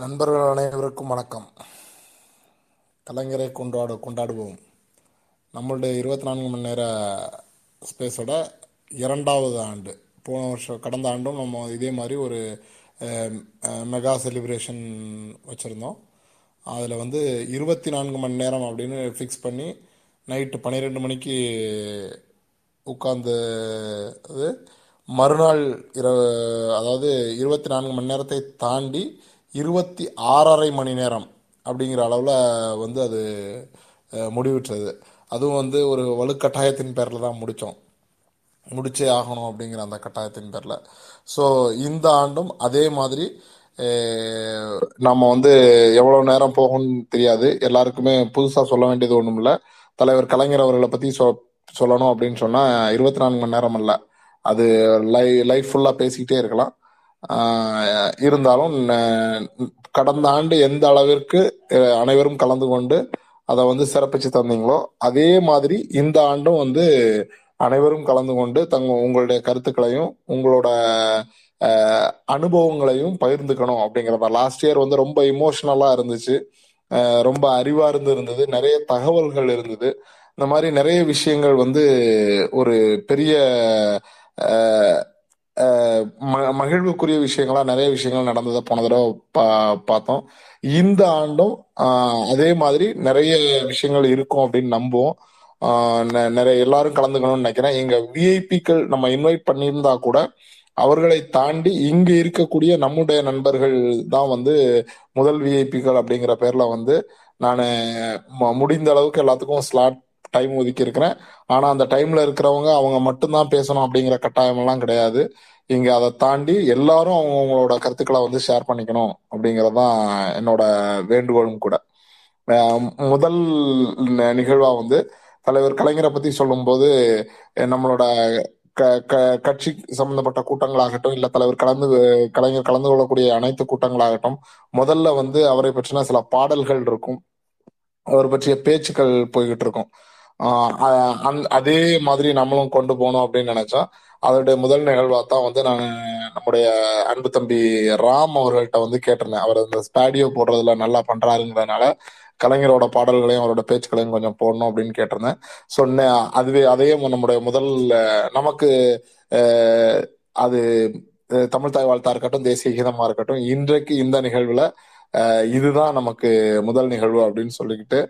நண்பர்கள் அனைவருக்கும் வணக்கம். கலைஞரை கொண்டாடு கொண்டாடுவோம். நம்மளுடைய இருபத்தி நான்கு மணி நேர ஸ்பேஸோட இரண்டாவது ஆண்டு. போன வருஷம் கடந்த ஆண்டும் நம்ம இதே மாதிரி ஒரு மெகா செலிப்ரேஷன் வச்சுருந்தோம். அதில் வந்து இருபத்தி நான்கு மணி நேரம் அப்படின்னு ஃபிக்ஸ் பண்ணி நைட்டு பன்னிரெண்டு மணிக்கு உட்காந்து மறுநாள் இரவு அதாவது இருபத்தி நான்கு மணி நேரத்தை தாண்டி இருபத்தி ஆறரை மணி நேரம் அப்படிங்கிற அளவில் வந்து அது அஹ், முடிவுற்றது. அதுவும் வந்து ஒரு வலுக்கட்டாயத்தின் பேரில் தான் முடித்தோம். முடிச்சே ஆகணும் அப்படிங்கிற அந்த கட்டாயத்தின் பேரில். ஸோ இந்த ஆண்டும் அதே மாதிரி நம்ம வந்து எவ்வளோ நேரம் போகும்னு தெரியாது. எல்லாருக்குமே புதுசாக சொல்ல வேண்டியது ஒன்றும் இல்லை தலைவர் கலைஞர் அவர்களை பற்றி சொ சொல்லணும் அப்படின்னு சொன்னால் இருபத்தி நான்கு மணி நேரம் இல்லை அது லை லைஃப் ஃபுல்லாக பேசிக்கிட்டே இருக்கலாம். இருந்தாலும் கடந்த ஆண்டு எந்த அளவிற்கு அனைவரும் கலந்து கொண்டு அதை வந்து சிறப்பிச்சு தந்தீங்களோ அதே மாதிரி இந்த ஆண்டும் வந்து அனைவரும் கலந்து கொண்டு தங்க உங்களுடைய கருத்துக்களையும் உங்களோட அனுபவங்களையும் பகிர்ந்துக்கணும் அப்படிங்கிறத லாஸ்ட் இயர் வந்து ரொம்ப இமோஷனலா இருந்துச்சு. ரொம்ப அறிவா இருந்து இருந்தது. நிறைய தகவல்கள் இருந்தது. இந்த மாதிரி நிறைய விஷயங்கள் வந்து ஒரு பெரிய மகிழ்வுக்குரிய விஷயங்களா நிறைய விஷயங்கள் நடந்ததை போன தடவை பா பார்த்தோம். இந்த ஆண்டும் அதே மாதிரி நிறைய விஷயங்கள் இருக்கும் அப்படின்னு நம்புவோம். நெ- நிறைய எல்லாரும் கலந்துக்கணும்னு நினைக்கிறேன். எங்க விஐபிக்கள் நம்ம இன்வைட் பண்ணியிருந்தா கூட அவர்களை தாண்டி இங்க இருக்கக்கூடிய நம்முடைய நண்பர்கள் தான் வந்து முதல் விஐபிக்கள் அப்படிங்கிற பேர்ல வந்து நான் முடிந்த அளவுக்கு எல்லாத்துக்கும் ஸ்லாட் டைம் ஒதுக்கி இருக்கிறேன். ஆனா அந்த டைம்ல இருக்கிறவங்க அவங்க மட்டும்தான் பேசணும் அப்படிங்கிற கட்டாயம் எல்லாம் கிடையாது. இங்க அதை தாண்டி எல்லாரும் அவங்கவுங்களோட கருத்துக்களை வந்து ஷேர் பண்ணிக்கணும் அப்படிங்கறதான் என்னோட வேண்டுகோளும் கூட. முதல் நிகழ்வா வந்து தலைவர் கலைஞரை பத்தி சொல்லும்போது நம்மளோட க க கட்சி சம்பந்தப்பட்ட கூட்டங்களாகட்டும் இல்ல தலைவர் கலந்து கலைஞர் கலந்து கொள்ளக்கூடிய அனைத்து கூட்டங்களாகட்டும் முதல்ல வந்து அவரை பற்றின சில பாடல்கள் இருக்கும். அவர் பற்றிய பேச்சுக்கள் போய்கிட்டு இருக்கும். அதே மாதிரி நம்மளும் கொண்டு போகணும் அப்படின்னு நினைச்சோம் அதோடைய முதல் நிகழ்வா தான் வந்து நான் நம்முடைய அன்பு தம்பி ராம் அவர்கள்ட்ட வந்து கேட்டிருந்தேன். அவர் அந்த ஸ்பாடியோ போடுறதுல நல்லா பண்றாருங்கிறதுனால கலைஞரோட பாடல்களையும் அவரோட பேச்சுக்களையும் கொஞ்சம் போடணும் அப்படின்னு கேட்டிருந்தேன். சொன்னேன் அதுவே அதையே நம்முடைய முதல் நமக்கு அது தமிழ் தாய் வாழ்த்தா இருக்கட்டும் தேசிய கீதமா இருக்கட்டும் இன்றைக்கு இந்த நிகழ்வுல இதுதான் நமக்கு முதல் நிகழ்வு அப்படின்னு சொல்லிக்கிட்டு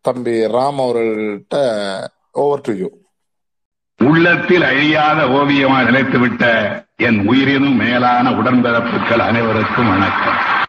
தம்பி ராம் அவர்கள்ட்ட ஓவர் டு யூ உள்ளத்தில் அழியாத ஓவியமாக நிலைத்துவிட்ட என் உயிரினும் மேலான உடன்பிறப்புகள் அனைவருக்கும் வணக்கம்.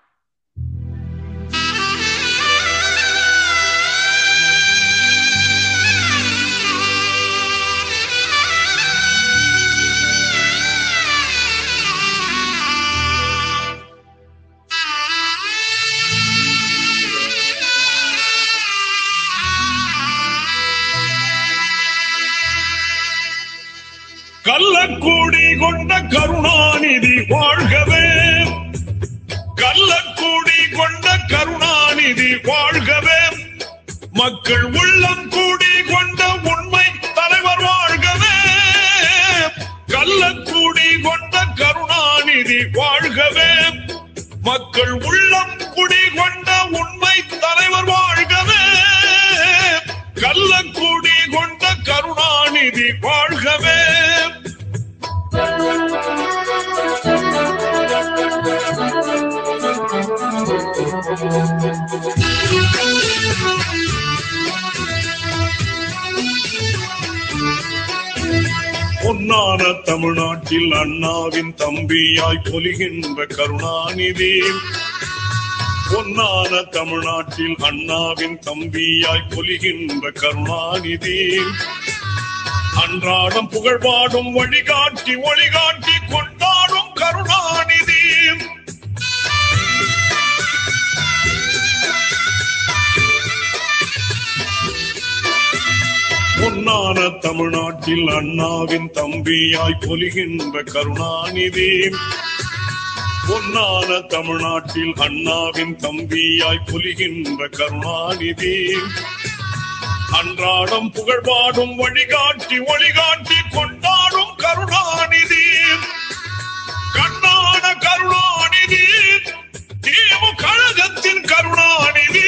கள்ளக்கூடி கொண்ட கருணாநிதி வாழ்கவே. கள்ளக்கூடி கொண்ட கருணாநிதி வாழ்கவே. மக்கள் உள்ளம் கூடி கொண்ட உண்மை தலைவர் வாழ்கவே. கள்ளக்கூடி கொண்ட கருணாநிதி வாழ்கவே. மக்கள் உள்ள அண்ணாவின் தம்பியாய் பொலிகின்ற கருணாநிதி. பொன்னான தமிழ்நாட்டில் அண்ணாவின் தம்பியாய் பொலிகின்ற கருணாநிதி. அன்றாடம் புகழ்பாடும் வழிகாட்டி ஒளிகாட்டி கொண்டாடும் கருணா பொன்னான தமிழ்நாட்டில் அண்ணாவின் தம்பியாய் பொலிகின்ற கருணாநிதி. பொன்னான தமிழ்நாட்டில் அண்ணாவின் தம்பியாய் பொலிகின்ற கருணாநிதி. அன்றாடம் புகழ்பாடும் வழிகாட்டி ஒளிகாட்டி கொண்டாடும் கருணாநிதி. கண்ணான கருணாநிதி தேவு கழகத்தின் கருணாநிதி.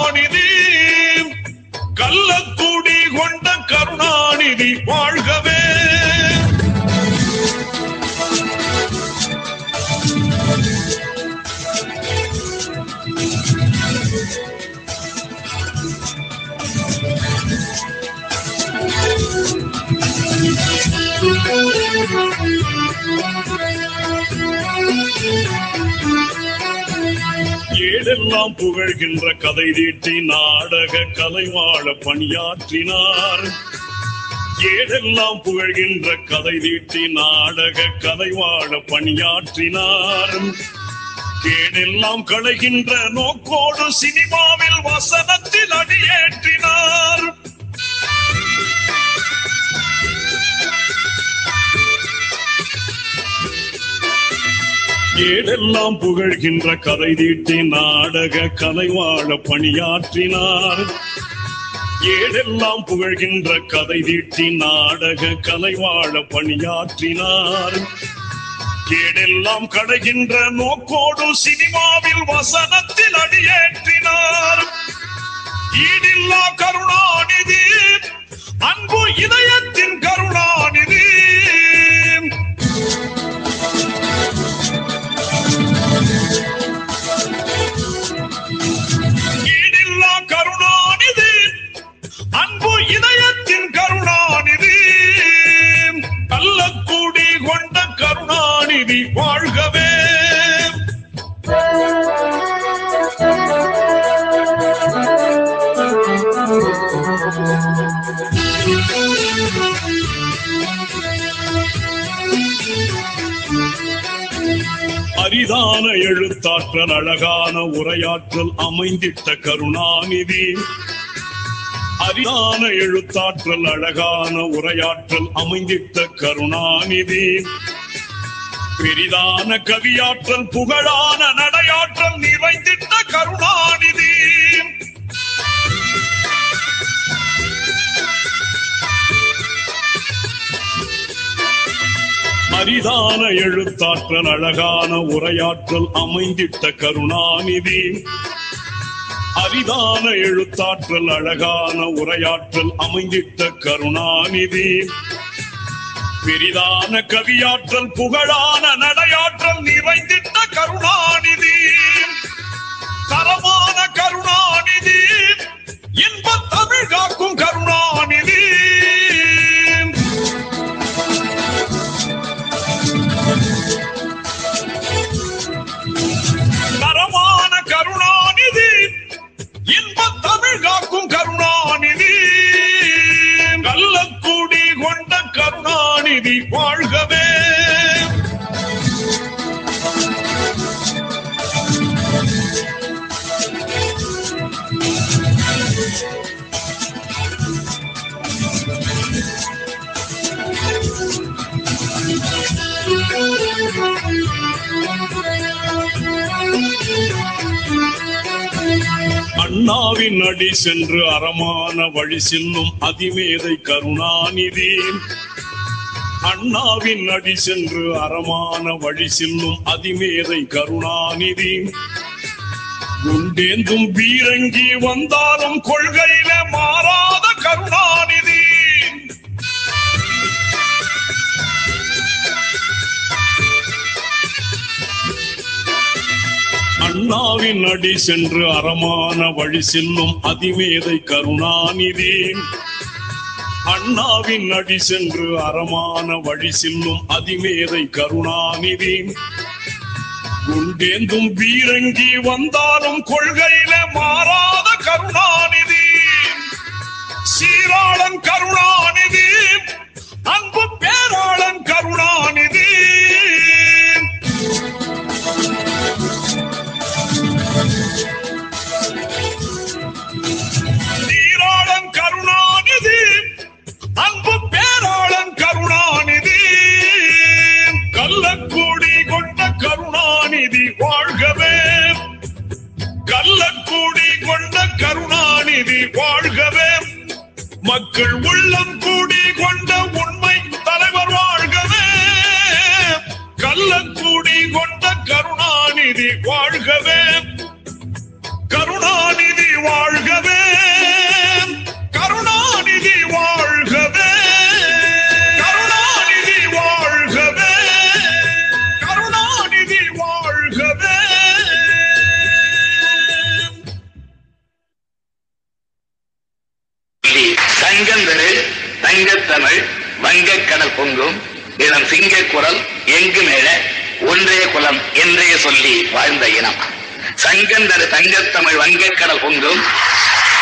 கருணாநிதி. கள்ளக்குடி கொண்ட கருணாநிதி வாழ்கவே ஏடெல்லாம் புகழ்கின்ற கதை தீட்டி நாடக கலைவாழ பணியாற்றினார். ஏடெல்லாம் புகழ்கின்ற கதை தீட்டி நாடக கலைவாழ பணியாற்றினார். கேடெல்லாம் களைகின்ற நோக்கோடு சினிமாவில் வசனத்தில் அடியேற்றினார். ஏடெல்லாம் புகழ்கின்ற கதை தீட்டி நாடக கலைவாழ பணியாற்றினார். ஏடெல்லாம் புகழ்கின்ற கதை தீட்டி நாடக கலைவாழ பணியாற்றினார். ஏடெல்லாம் கடைகின்ற நோக்கோடு சினிமாவில் வசனத்தில் அடியேற்றினார். ஈடில்லா கருணாநிதி அன்பு இதயத்தின் கருணாநிதி. கருணாநிதி. அன்பு இதயத்தின் கருணாநிதி. கள்ளக்கூடி கொண்ட கருணாநிதி வாழ்கவே. அரிதான எழுத்தாற்றல் அழகான உரையாற்றல் அமைந்திட்ட கருணாநிதி. அரிதான எழுத்தாற்றல் அழகான உரையாற்றல் அமைந்திட்ட கருணாநிதி. பெரிதான கவியாற்றல் புகழான நடையாற்றல் நிறைந்திட்ட கருணாநிதி. அரிதான எழுத்தாற்றல் அழகான உரையாற்றல் அமைந்திட்ட கருணாநிதி. அரிதான எழுத்தாற்றல் அழகான உரையாற்றல் அமைந்திட்ட கருணாநிதி. பெரிதான கவியாற்றல் புகழான நடையாற்றல் நிறைந்திட்ட கருணாநிதி. தரமான கருணாநிதி இன்ப தமிழ் காக்கும் கருணாநிதி. கருணாநிதி வாழ்கவே. அண்ணாவின் அடி சென்று அறமான வழி செல்லும் அதிமேதை கருணாநிதி. அண்ணாவின் அடி சென்று அறமான வழி செல்லும் அதிமேதை கருணாநிதி. குண்டேந்தும் பீரங்கி வந்தாலும் கொள்கையில மாறாத கருணாநிதி. அண்ணாவின் அடி சென்று அறமான வழி செல்லும் அதிமேதை கருணாநிதி. அண்ணாவின் அடி சென்று அறமான வழி செல்லும் அதிமேதை கருணாநிதி. குண்டேந்தும் பீரங்கி வந்தாலும் கொள்கையில மாறாத கருணாநிதி. சீராளன் கருணாநிதி அன்பு பேராளன் கருணாநிதி. சீராளன் கருணாநிதி. அன்பு பேராளன் கருணாநிதி. கள்ளக்கூடி கொண்ட கருணாநிதி வாழ்கவே. கள்ளக்கூடி கொண்ட கருணாநிதி வாழ்கவே. மக்கள் உள்ளம் கூடி கொண்ட உண்மை தலைவர் வாழ்கவே. கள்ளக்கூடி கொண்ட கருணாநிதி வாழ்கவே. கருணாநிதி கருணாநிதி தங்கத்தமிழ் வங்கக்கடல் குங்கும் இளம் சிங்க குரல் எங்கு மேல ஒன்றே குலம் என்றே சொல்லி வாழ்ந்த இனம். சங்கந்தரு தங்கத்தமிழ் வங்கக்கடல் பொங்கும்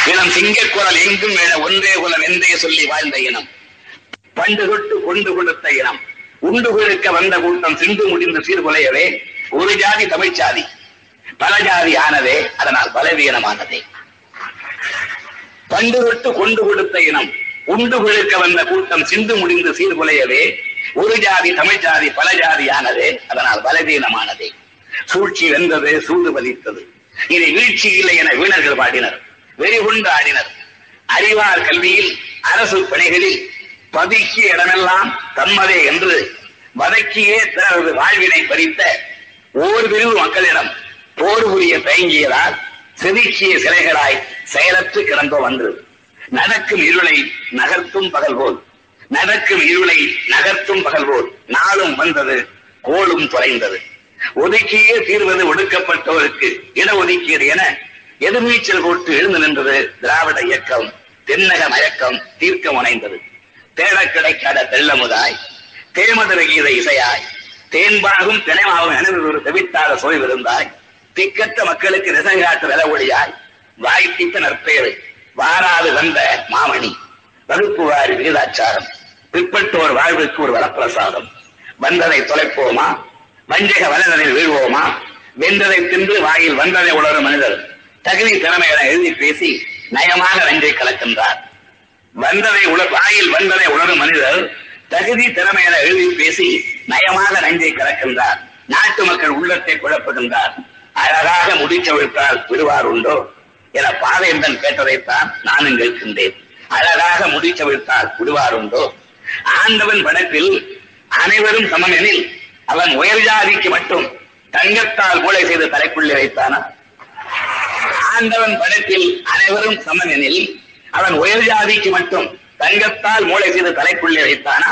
இனம் சிங்க குரல் எங்கும் என ஒன்றே குலம் என்றே சொல்லி வாழ்ந்த இனம். பண்டு தொட்டு கொண்டு கொடுத்த இனம். உண்டு கொடுக்க வந்த கூட்டம் சிந்து முடிந்து சீர்குலையவே ஒரு ஜாதி தமிழ் ஜாதி பல ஜாதி ஆனதே அதனால் பலவீனமானதே. பண்டு தொட்டு கொண்டு கொடுத்த இனம். உண்டு கொழுக்க வந்த கூட்டம் சிந்து முடிந்து சீர்குலையவே ஒரு ஜாதி தமிழ் ஜாதி பல ஜாதியானதே அதனால் பலவீனமானதே. சூழ்ச்சி வென்றது சூடு பதித்தது இதை வீழ்ச்சி இல்லை என வீணர்கள் பாடினர். வெறிகுண்டு ஆடினர் அறிவார் கல்வியில் அரசு பணிகளில் பதுக்கிய இடமெல்லாம் தம்மதே என்று வதக்கியே தனது வாழ்வினை பறித்த ஓர் பிரிவு மக்களிடம் போர் புரிய தயங்கியதால் செதுக்கிய சிலைகளாய் செயலற்று கிடந்தோ வந்து நடக்கும் இருளை நகர்த்தும் பகல் போல். நடக்கும் இருளை நகர்த்தும் பகல் போல். நாளும் வந்தது கோளும் தொலைந்தது. ஒதுக்கியே தீர்வது ஒடுக்கப்பட்டோருக்கு இடஒதுக்கீடு என எதிர்நீச்சல் போட்டு எழுந்து நின்றது திராவிட இயக்கம் தென்னக மயக்கம் தீர்க்கம் அணைந்தது தேட கிடைக்காத தெள்ளமுதாய் தேமதுர கீத இசையாய் தேன்பாகும் தினைமாவும் எனது ஒரு தவித்தாத சுவை விருந்தாய் திக்கற்ற மக்களுக்கு நிசங்காற்று வில ஒளியாய் வாய்ப்பித்த நற்பேறு வாராது வந்த மாமணி. வகுப்பு வாரி விகிதாச்சாரம் பிற்பட்டோர் வாழ்வுக்கு ஒரு வளப்பிரசாதம் வந்ததை தொலைப்போமா? வஞ்சக வலதனில் வீழ்வோமா? வென்றதை தின்று வாயில் வந்ததை உணரும் மனிதர். தகுதி திறமையில எழுதி பேசி நயமாக நஞ்சை கலக்கின்றார். வந்ததை உலர் வாயில் வந்ததை உணரும் மனிதர் தகுதி திறமையில எழுதி பேசி நயமாக நஞ்சை கலக்கின்றார். நாட்டு மக்கள் உள்ளத்தை குழப்புகின்றார். அழகாக முடிச்சவிழ்த்தால் விடுவார் உண்டோ என பாவேந்தன் கேட்டதைத்தான் நானும் கேட்கின்றேன். அழகாக முடிச்சவிழ்த்தால் விடுவார் உண்டோ? ஆண்டவன் படத்தில் அனைவரும் சமம் எனில் அவன் உயர் ஜாதிக்கு மட்டும் தங்கத்தால் மூளை செய்து தலைக்குள்ளே வைத்தானா? ஆண்டவன் படத்தில் அனைவரும் சமம் அவன் உயர் ஜாதிக்கு மட்டும் தங்கத்தால் மூளை செய்து தலைக்குள்ளே வைத்தானா?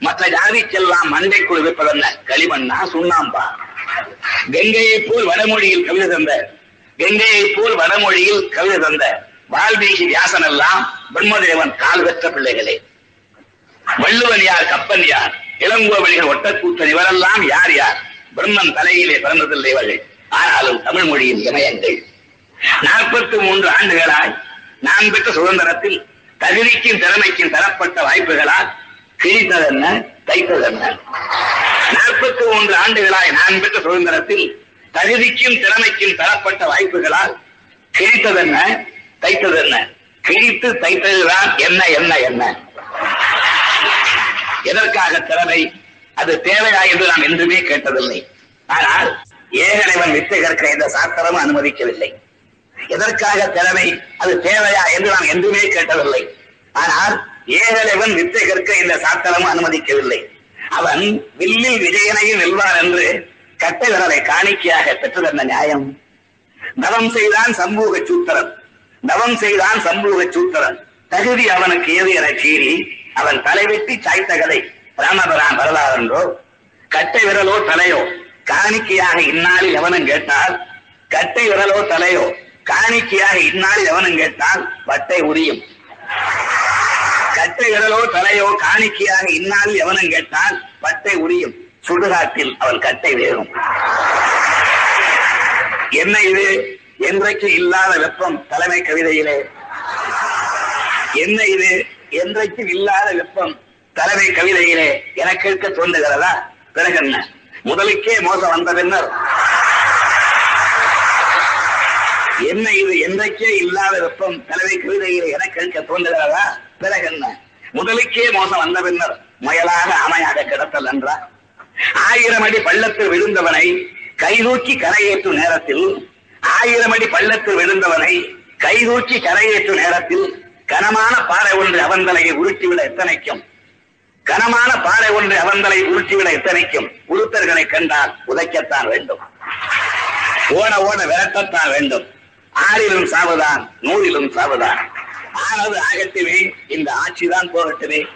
மற்ற ஜாதிக்கெல்லாம் மண்டைக்குள் இருப்பதென்ன களிமண்ணா சுண்ணாம்பா? கங்கையை போல் வடமொழியில் கவிதை தந்த கங்கையை போல் வடமொழியில் கவிதை தந்த வால்மீகி வியாசன் எல்லாம் பிரம்மதேவன் கால் பெற்ற பிள்ளைகளே. வள்ளுவன் யார் கப்பன் யார் இளங்கோவழிகள் ஒட்டக்கூத்தன் இவரெல்லாம் யார் யார்? பிரம்மன் தலையிலே பிறந்ததில்லை இவர்கள். ஆனாலும் தமிழ் மொழியின் இமயங்கள். நாற்பத்தி மூன்று ஆண்டுகளாய் நான் பெற்ற சுதந்திரத்தில் தகுதிக்கும் திறமைக்கும் தரப்பட்ட வாய்ப்புகளால் கிழித்ததென்ன தைத்ததென்ன? நாற்பத்தி மூன்று ஆண்டுகளாய் நான் பெற்ற சுதந்திரத்தில் தகுதிக்கும் திறமைக்கும் தரப்பட்ட வாய்ப்புகளால் கிழித்ததென்ன தைத்ததென்ன? கிழித்து தைத்ததுதான் என்ன என்ன என்ன? எதற்காக திறமை? அது தேவையா என்று நாம் என்றுமே கேட்டதில்லை. ஆனால் ஏகனைவன் வித்தை கற்க எந்த சாஸ்திரமும் அனுமதிக்கவில்லை. எதற்காக திறமை? அது தேவையா என்று நாம் என்றுமே கேட்டதில்லை. ஆனால் ஏகலைவன் வித்தை கற்க இந்த சாஸ்திரமும் அனுமதிக்கவில்லை. அவன் வில்லில் விஜயனையும் வெல்வான் என்று கட்டை விரலை காணிக்கையாக பெற்றதென்ன நியாயம். நவம் செய்தான் சமூக சூத்திரன். நவம் செய்தான் சமூக சூத்திரன். தகுதி அவனுக்கு ஏது என கீறி அவன் தலைவெட்டி சாய்த்த கதை. ராமபுரான் வரலாறென்றோ? கட்டை விரலோ தலையோ? காணிக்கையாக இந்நாளில் எவனும் கேட்டால் கட்டை விரலோ தலையோ? காணிக்கையாக இந்நாளில் எவனும் கேட்டால் பட்டை உரியும். கட்டை விரலோ தலையோ காணிக்கையாக இந்நாளில் எவனும் கேட்டால் பட்டை உரியும். சுடுகாட்டில் அவன் கட்டை வேறும் என்ன இது? என்றைக்கு இல்லாத வெப்பம் தலைமை கவிதையிலே. என்ன இது? என்றைக்கும் இல்லாத வெப்பம் தலைமை கவிதையிலே என கேட்க தோன்றுகிறதா? பிறகு என்ன முதலுக்கே மோசம் வந்த பின்னர் என்ன இது? என்றைக்கே இல்லாத வெப்பம். தலைவை கவிதையில் என கேட்க தோன்றுகிறதா? பிறகு என்ன? முதலுக்கே மோசம் வந்த பின்னர் முயலாக அமையாக கிடத்தல் என்றார் ஆயிரம் அடி பள்ளத்தில் விழுந்தவனை கைதூக்கி கரையேற்றும் நேரத்தில் ஆயிரம் அடி பள்ளத்தில் விழுந்தவனை கைதூக்கி கரையேற்றும் நேரத்தில் கனமான பாறை ஒன்று அவந்தலையை உருட்டிவிட எத்தனைக்கும்? கனமான பாறை ஒன்று அவந்தலை உருட்டிவிட எத்தனைக்கும்? உருத்தர்களை கண்டால் உதைக்கத்தான் வேண்டும். ஓட ஓட விரட்டத்தான் வேண்டும். ஆறிலும் சாவதான் நூறிலும் சாவதான் ஆனது ஆகட்டுமே இந்த ஆட்சிதான் போகட்டுமே.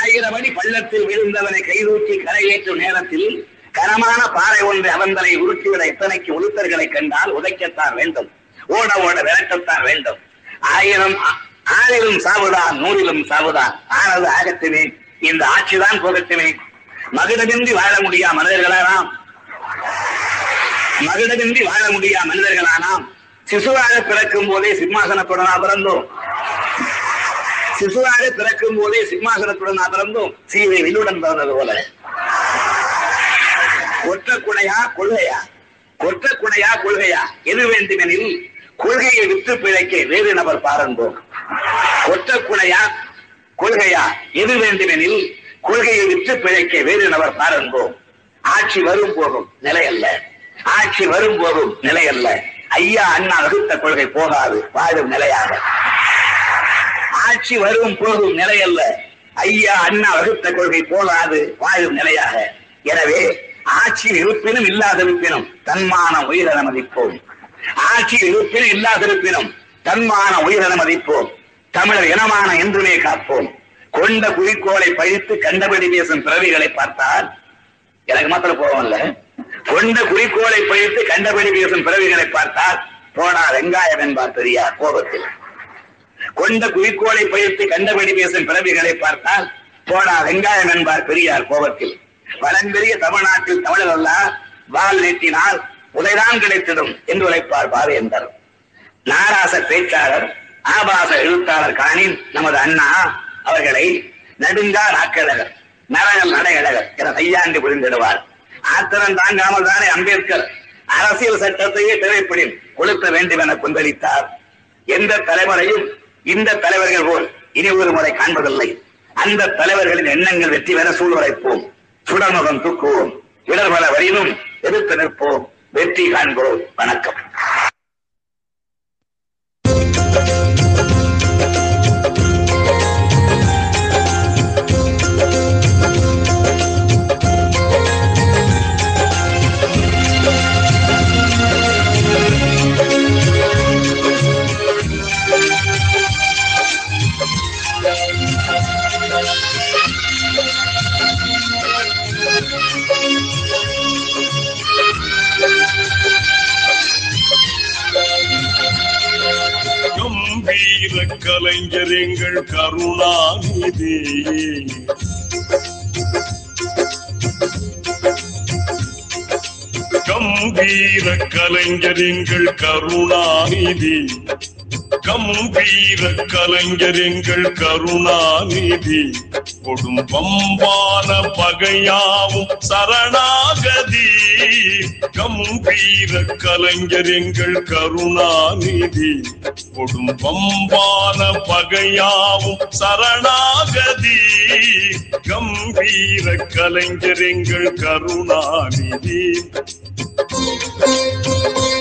ஆயிரம் அடி பள்ளத்தில் விழுந்தவனை கைதூக்கி கரையேற்றும் நேரத்தில் கனமான பாறை ஒன்று அவந்தலை உருட்டிவிட எத்தனைக்கு உளுத்தர்களை கண்டால் உதைக்கத்தான் வேண்டும். ஓட ஓட விரட்டத்தான் வேண்டும். ஆயிரம் ஆறிலும் சாவுதான் நூறிலும் சாவுதான் ஆனது ஆகட்டுமே இந்த ஆட்சிதான் போகட்டுமே. மகிழமின்றி வாழ முடியா மனிதர்களாம் மகுடமின்றி வாழ முடியா மனிதர்களானாம்? சிசுவாக பிறக்கும் போதே சிம்மாசனத்துடனா பிறந்தோம். சிசுவாக பிறக்கும் போதே சிம்மாசனத்துடனா பிறந்தோம். சீவை வில்லுடன் பிறந்தது போல. கொற்ற குடையா கொள்கையா? கொற்ற குடையா கொள்கையா? எது வேண்டுமெனில் கொள்கையை விட்டு பிழைக்க வேறு நபர் பாருந்தோம் கொற்ற குடையா கொள்கையா? எது வேண்டுமெனில் கொள்கையை விட்டு பிழைக்க வேறு நபர் பாருந்தோம் ஆட்சி வரும் போகும் நிலை அல்ல. ஆட்சி வரும் போகும் நிலை அல்ல. ஐயா அண்ணா வகுத்த கொள்கை போகாது வாழும் நிலையாக. ஆட்சி வரும் போகும் நிலை அல்ல. ஐயா அண்ணா வகுத்த கொள்கை போகாது வாழும் நிலையாக. எனவே ஆட்சி இருப்பினும் இல்லாதிருப்பினும் தன்மான உயிரை மதிப்போம் ஆட்சி இருப்பினும் இல்லாதிருப்பினும் தன்மான உயிரென மதிப்போம் தமிழர் இனமான என்றுமே காப்போம். கொண்ட குறிக்கோளை பழித்து கண்டபடி பேசும் பிறவிகளை பார்த்தால் எனக்கு மாத்திரம் கோபம் இல்ல. கொண்ட குறிக்கோளை பழித்து கண்டபடி பேசும் பிறவிகளை பார்த்தால் போனா வெங்காயம் என்பார் பெரியார் கோபத்தில். கொண்ட குறிக்கோளை பயிர்த்து கண்டபடி பேசும் பிறவிகளை பார்த்தால் போடா வெங்காயம் என்பார் பெரியார் கோபத்தில். வளம்பெரிய தமிழ்நாட்டில் தமிழர் அல்ல வால் நீட்டினால் உதைதான் கிடைத்திடும் என்று உழைப்பார் பாவேந்தர். நாராச பேச்சாளர் ஆபாச எழுத்தாளர் காணின் நமது அண்ணா அவர்களை நடுங்கா நாக்கழகர் நரகம் நடையழகர் என கையாண்டு புரிந்திடுவார். ஆத்திரம் தாங்காமல் தானே அம்பேத்கர். அரசியல் சட்டத்தையே தேவைப்படி கொளுத்த வேண்டும் என கொந்தளித்தார். எந்த தலைவரையும் இந்த தலைவர்கள் போல் இனி ஒரு முறை காண்பதில்லை. அந்த தலைவர்களின் எண்ணங்கள் வெற்றி பெற சூழ்வரைப்போம் சுடமுகம் தூக்குவோம். இடர்பல வரையிலும் எதிர்த்து நிற்போம். வெற்றி காண்போம் வணக்கம். கம்பீர கலைஞர் எங்கள் கருணாநிதி. கம்பீர கலைஞர் எங்கள் கருணாநிதி. கம்பீர கலைஞர் எங்கள் கருணாநிதி. கொடும்பம்பான பகையாவும் சரணாகதி. கம்பீர கலைஞர் எங்கள் கருணாநிதி. கொடும்பம்பான பகையாவும் சரணாகதி. கம்பீர கலைஞர் எங்கள் கருணாநிதி. Thank you.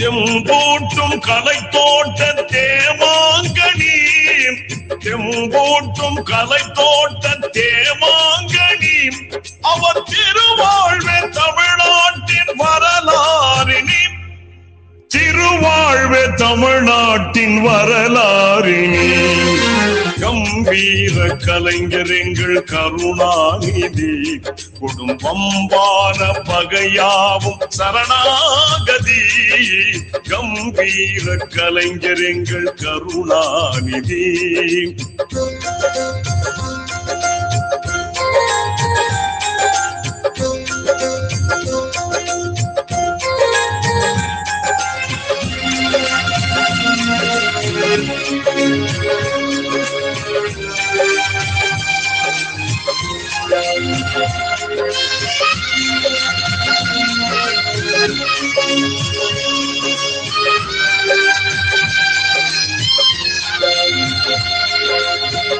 தெம்பூட்டும் கலை தோட்ட தேமாங்கனி. தெம்பூட்டும் கலை தோட்ட தேமாங்கனி. அவர் திருவாழ்வே தமிழ்நாட்டின் வரலாறினி. திருவாழ்வே தமிழ்நாட்டின் வரலாறினி. கம்பீர கலைஞர் எங்கள் கருணாநிதி. குடும்பம்பான பகையாவும் சரணாகதி. கம்பீர கலைஞர் எங்கள் கருணாநிதி.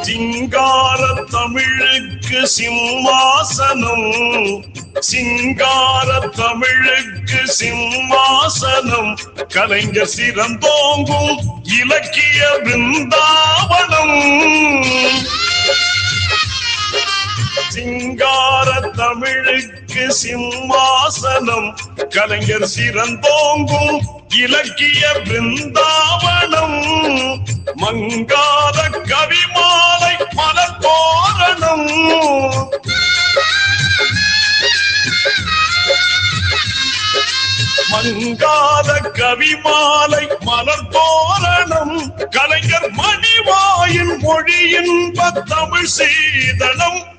சிங்கார தமிழுக்கு சிம்மாசனம். சிங்கார தமிழுக்கு சிம்மாசனம். கலைஞர் சிறந்தோங்கும் இலக்கிய பிருந்தாவனம். சிங்கார தமிழுக்கு சிம்மாசனம். கலைஞர் சிறந்தோங்கும் இலக்கிய பிருந்தாவனம். மங்காத கவிமாலை மலர்தோரணம் மங்காத கவிமாலை மலர்தோரணம் கலைஞர் மணிவாயின் மொழியின் தமிழ் சீதனம்.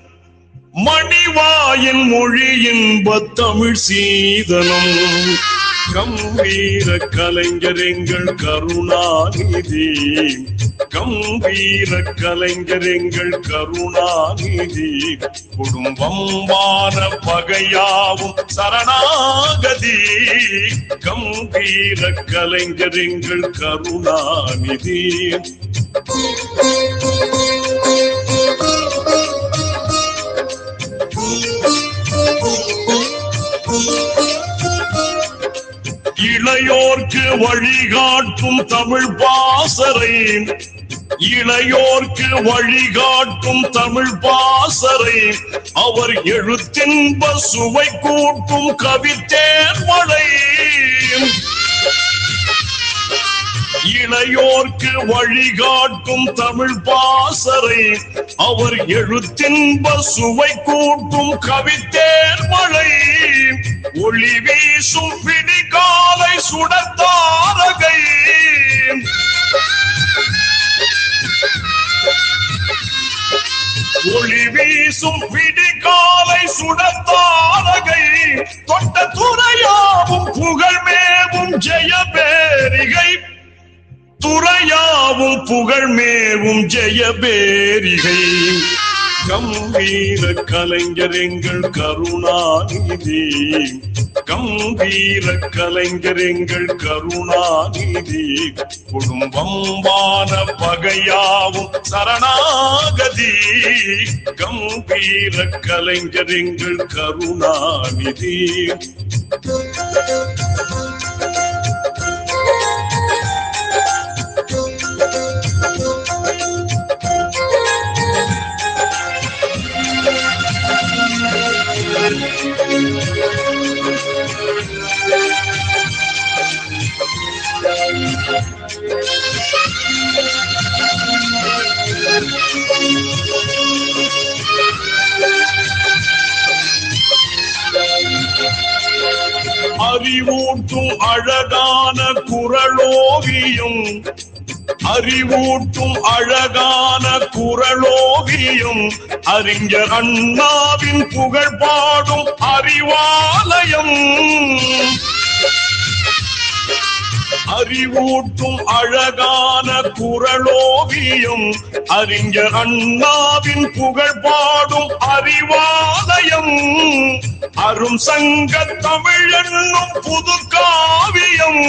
மணிவாயின் மொழி இன்ப தமிழ் சீதனம். கம்பீர கலைஞர் எங்கள் கருணாநிதி. கம்பீர கலைஞர் எங்கள் கருணாநிதி. குடும்பமான பகையாவும் சரணாகதி. கம்பீர கலைஞர் எங்கள் கருணாநிதி. இளையோர்க்கு வழிகாட்டும் தமிழ் பாசரை இளையோர்க்கு வழிகாட்டும் தமிழ் பாசரை அவர் எழுத்தின்ப சுவை கூட்டும் கவித்தேர்மலை இளையோர்க்கு வழிகாட்டும் தமிழ் பாசரை அவர் எழுத்தின்ப சுவை கூட்டும் கவித்தேர்மலை ஒளி வீசும் பிடிகாலை சுடத்தாரகை. ஒளி வீசும் பிடிகாலை சுடத்தாரகை. தொட்ட துறையாவும் புகழ்மேவும் ஜெயபேரிகை துறையாவும் புகழ்மேவும் ஜெயபேரிகை கம்பீர கலைஞர் எங்கள் கருணாநிதி. கம்பீர கலைஞர் எங்கள் கருணாநிதி. குடும்பம்பான பகையாவும் சரணாகதி. கம்பீர கலைஞர் எங்கள் கருணாநிதி. அறிவூட்டும் அழகான குரலோவியும் அறிவூட்டும் அழகான குரலோவியம் அறிஞர் அண்ணாவின் புகழ் பாடும் அறிவாலயம். அறிவூட்டும் அழகான குரலோவியம் அறிஞர் அண்ணாவின் புகழ் பாடும் அறிவாலயம். அரும் சங்க தமிழ் என்னும் புது காவியம்.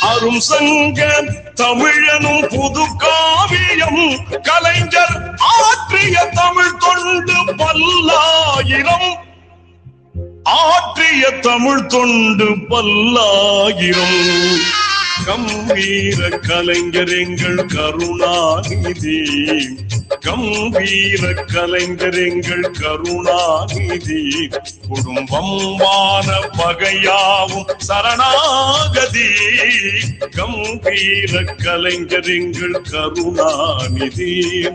அரும் சங்க தமிழனும் புது காவியம். கலைஞர் ஆற்றிய தமிழ் தொண்டு பல்லாயிரம். ஆற்றிய தமிழ் தொண்டு பல்லாயிரம் கம்பீர கலைஞர் எங்கள் கருணாநிதி. கம்பீர கலைஞர் எங்கள் கருணாநிதி. குடும்பம் வான பகையாவும் சரணாகதி. கம்பீர கலைஞர் எங்கள் கருணாநிதி.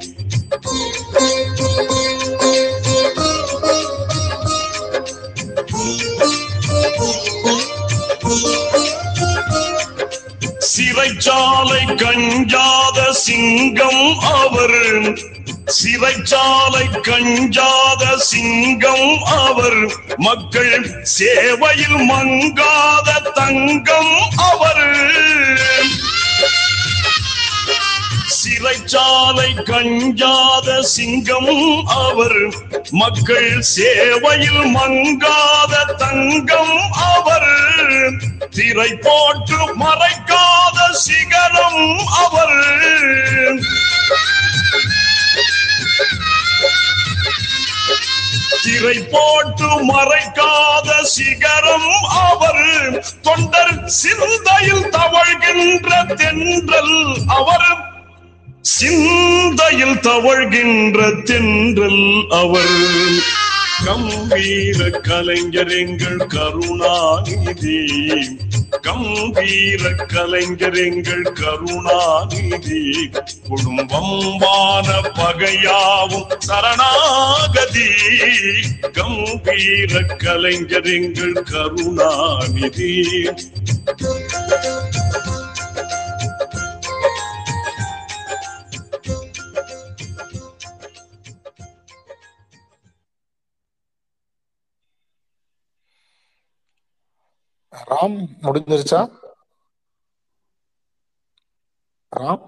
சிறைச்சாலை கஞ்சாத சிங்கம் அவர். சிறைச்சாலை கஞ்சாத சிங்கம் அவர். மக்கள் சேவையில் மங்காத தங்கம் அவர். சிறைச்சாலை கஞ்சாத சிங்கம் அவர். மக்கள் சேவையில் மங்காத தங்கம் அவர். திரை போட்டு மறைக்காத சிகரம் அவர். திரை போட்டு மறைக்காத சிகரம் அவர். தொண்டர் சிந்தையில் தவழ்கின்ற தென்றல் அவர். சிந்தையில் தவழ்கின்ற தென்றல் அவர். கம்பீர கலைஞர் எங்கள் கருணாநிதி. கம்பீர கலைஞர் எங்கள் கருணாநிதி. குடும்பம் வான பகையாவும் சரணாகதி. கம்பீர கலைஞர் எங்கள் கருணாநிதி. ராம் முடிஞ்சிருச்சா? Ram?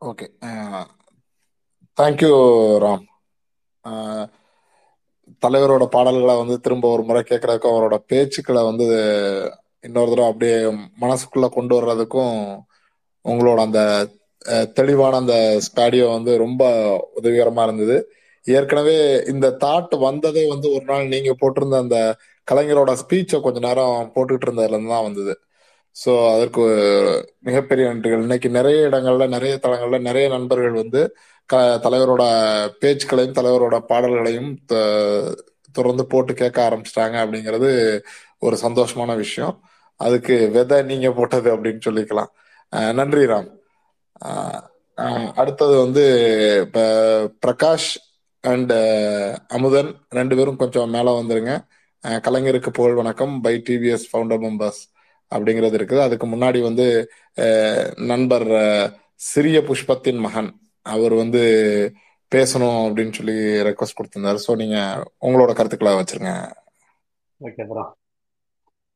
Okay thank you Ram. தலைவரோட பாடல்களை வந்து திரும்ப ஒரு முறை கேட்கறதுக்கும் அவரோட பேச்சுக்களை வந்து இன்னொரு தடவை அப்படியே மனசுக்குள்ள கொண்டு வர்றதுக்கும் உங்களோட அந்த தெளிவான அந்த ஸ்டாடியோ வந்து ரொம்ப உதவிகரமா இருந்தது. ஏற்கனவே இந்த தாட் வந்ததே வந்து ஒரு நாள் நீங்க போட்டிருந்த அந்த கலைஞரோட ஸ்பீச்சை கொஞ்ச நேரம் போட்டுக்கிட்டு இருந்ததுல இருந்து தான் வந்தது. ஸோ அதற்கு மிகப்பெரிய நன்றிகள். இன்னைக்கு நிறைய இடங்கள்ல நிறைய தளங்கள்ல நிறைய நண்பர்கள் வந்து க தலைவரோட பேச்சுக்களையும் தலைவரோட பாடல்களையும் தொடர்ந்து போட்டு கேட்க ஆரம்பிச்சிட்டாங்க அப்படிங்கிறது ஒரு சந்தோஷமான விஷயம். அதுக்கு விதை நீங்க போட்டது அப்படின்னு சொல்லிக்கலாம். நன்றி ராம். அடுத்தது வந்து இப்ப பிரகாஷ் அண்ட் அமுதன் ரெண்டு பேரும் கொஞ்சம் மேல வந்துருங்க. கலைஞருக்கு புகழ் வணக்கம். பை டிவிஎஸ் ஃபவுண்டர் மெம்பர்ஸ் அப்படிங்கிறது இருக்குது. அதுக்கு முன்னாடி வந்து நண்பர் சிறிய புஷ்பத்தின் மகன். அவர் வந்து பேசணும் அப்படின்னு சொல்லி ரெக்வஸ்ட் கொடுத்திருந்தாரு. ஸோ நீங்க உங்களோட கருத்துக்களை வச்சிருங்க. ஓகே ப்ரோ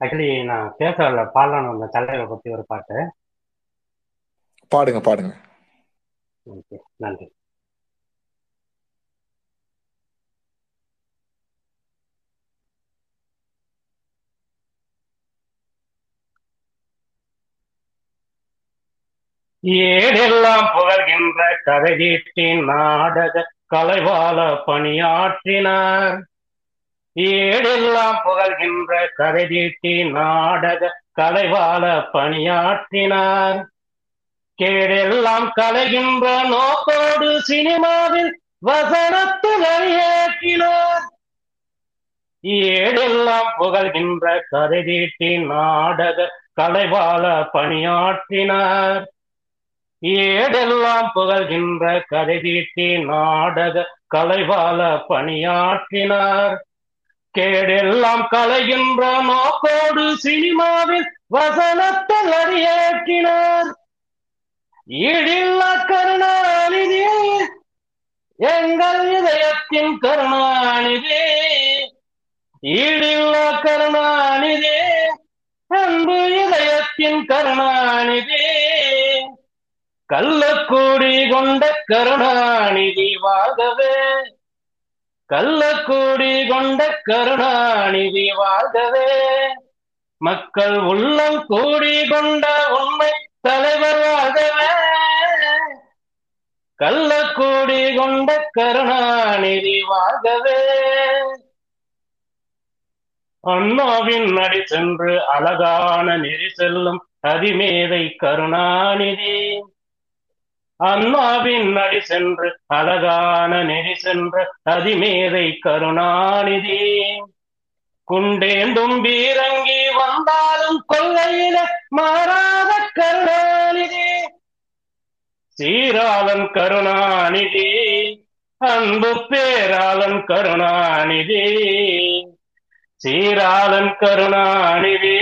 ஆக்சுவலி நான் பேசல பாடலான்னு வந்த தலைவரை பத்தி ஒரு பாட்டு. பாடுங்க பாடுங்க. ஓகே நன்றி. ஏடெல்லாம் புகழ்கின்ற கதைதீட்டின் நாடக கலைவாள பணியாற்றினார். ஏடெல்லாம் புகழ்கின்ற கதைதீட்டின் நாடக கலைவாள பணியாற்றினார். கேடெல்லாம் கலைகின்ற நோக்கோடு சினிமாவில் வசனத்தில் அழியேற்றினார் ஏடெல்லாம் புகழ்கின்ற கதைதீட்டின் நாடக கலைவாள பணியாற்றினார். ஏடெல்லாம் புகழ்கின்ற கதை தீட்டி நாடக கலைவாள பணியாற்றினார். கேடெல்லாம் கலைகின்ற நோக்கோடு சினிமாவில் வசனத்தில் அடியேற்றினார். ஈடில்லா கருணாநிதி எங்கள் இதயத்தின் கருணாநிதி. ஈடில்லா கருணாநிதி அன்பு இதயத்தின் கருணாநிதி. கள்ளக்கூடி கொண்ட கருணாநிதி வாழ்கவே. கள்ளக்கூடி கொண்ட கருணாநிதி வாழ்கவே. மக்கள் உள்ளம் கூடி கொண்ட உண்மை தலைவர் வாழ்கவே. கள்ளக்கூடி கொண்ட கருணாநிதி வாழ்கவே. அண்ணாவின் நடி சென்று அழகான நெறி செல்லும் அதிமேதை கருணாநிதி. அண்ணாவின் நடி சென்று அழகான நெறி சென்ற அதிமேதை கருணாநிதி. குண்டேந்தும் பீரங்கி வந்தாலும் கொள்ளையில மாறாத கருணாநிதி. சீராளன் கருணாநிதி அன்பு பேராளன் கருணாநிதி. சீராளன் கருணாநிதி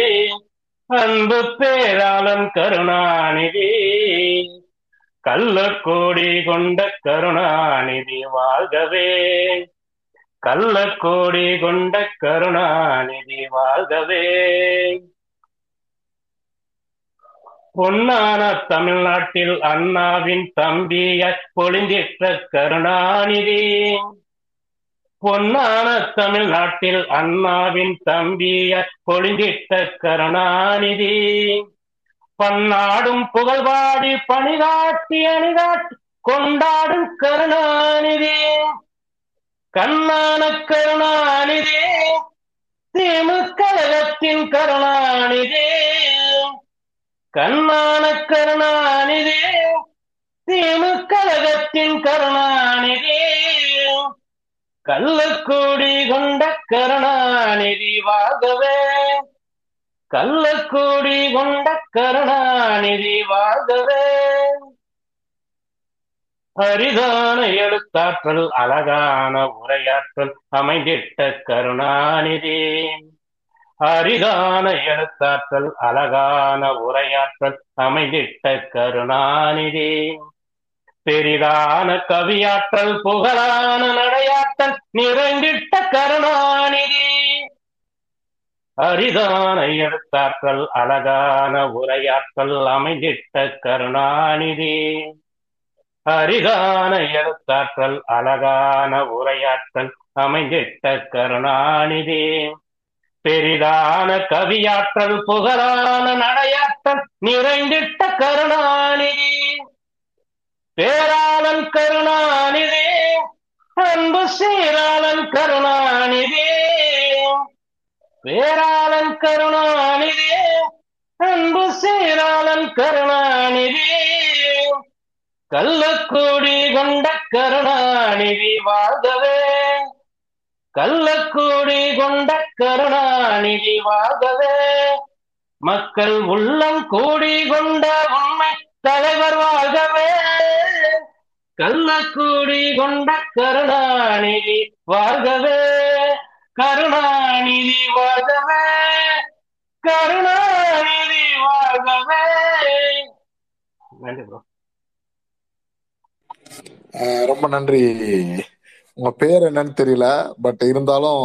அன்பு பேராளன் கருணாநிதி. கள்ளக்கோடி கொண்ட கருணாநிதி வாழ்கவே. கள்ளக்கோடி கொண்ட கருணாநிதி வாழ்கவே. பொன்னான தமிழ்நாட்டில் அண்ணாவின் தம்பிய பொழிந்திட்ட கருணாநிதி. பொன்னான தமிழ்நாட்டில் அண்ணாவின் தம்பிய பொழிந்திட்ட கருணாநிதி. பன்னாடும் புகழ்வாடி பணிகாட்டி அணிகாட்டி கொண்டாடும் கருணாநிதி. கண்ணான கருணாநிதி. திமுக கருணாநிதி. கண்ணான கருணாநிதி. திமுக கருணாநிதி. கள்ளக்கூடி கொண்ட கருணாநிதி வாகவே கள்ளக்கூடி கொண்ட கருணாநிதி வாழ்கவே. அரிதான எழுத்தாற்றல் அழகான உரையாற்றல் அமைந்திட்ட கருணாநிதி. அரிதான எழுத்தாற்றல் அழகான உரையாற்றல் அமைந்திட்ட கருணாநிதி. பெரிதான கவியாற்றல் புகழான நடையாற்றல் நிறைந்திட்ட கருணாநிதி. அரிதான எழுத்தாற்றல் அழகான உரையாற்றல் அமைந்திட்ட கருணாநிதி. அரிதான எழுத்தாற்றல் அழகான உரையாற்றல் அமைந்திட்ட கருணாநிதி. பெரிதான கவியாற்றல் புகழான நடையாற்றல் நிறைந்திட்ட கருணாநிதி. பேராளன் கருணாநிதி அன்பு சீராளன் கருணாநிதி. பேராளன் கருணாநிதியே அன்பு சேராளன் கருணாநிதியே கள்ளக்கூடி கொண்ட கருணாநிதி வாழ்கவே. கள்ளக்கூடி கொண்ட கருணாநிதி வாழ்கவே. மக்கள் உள்ளம் கூடி கொண்ட உண்மை தலைவர் வாழ்கவே. கள்ளக்கூடி கொண்ட கருணாநிதி வாழ்கவே. கருணாநிதி வாழ்கவே கருணாநிதி வாழ்கவே. நன்றி ப்ரோ ரொம்ப நன்றி. உங்க பேர் என்னன்னு தெரியல பட் இருந்தாலும்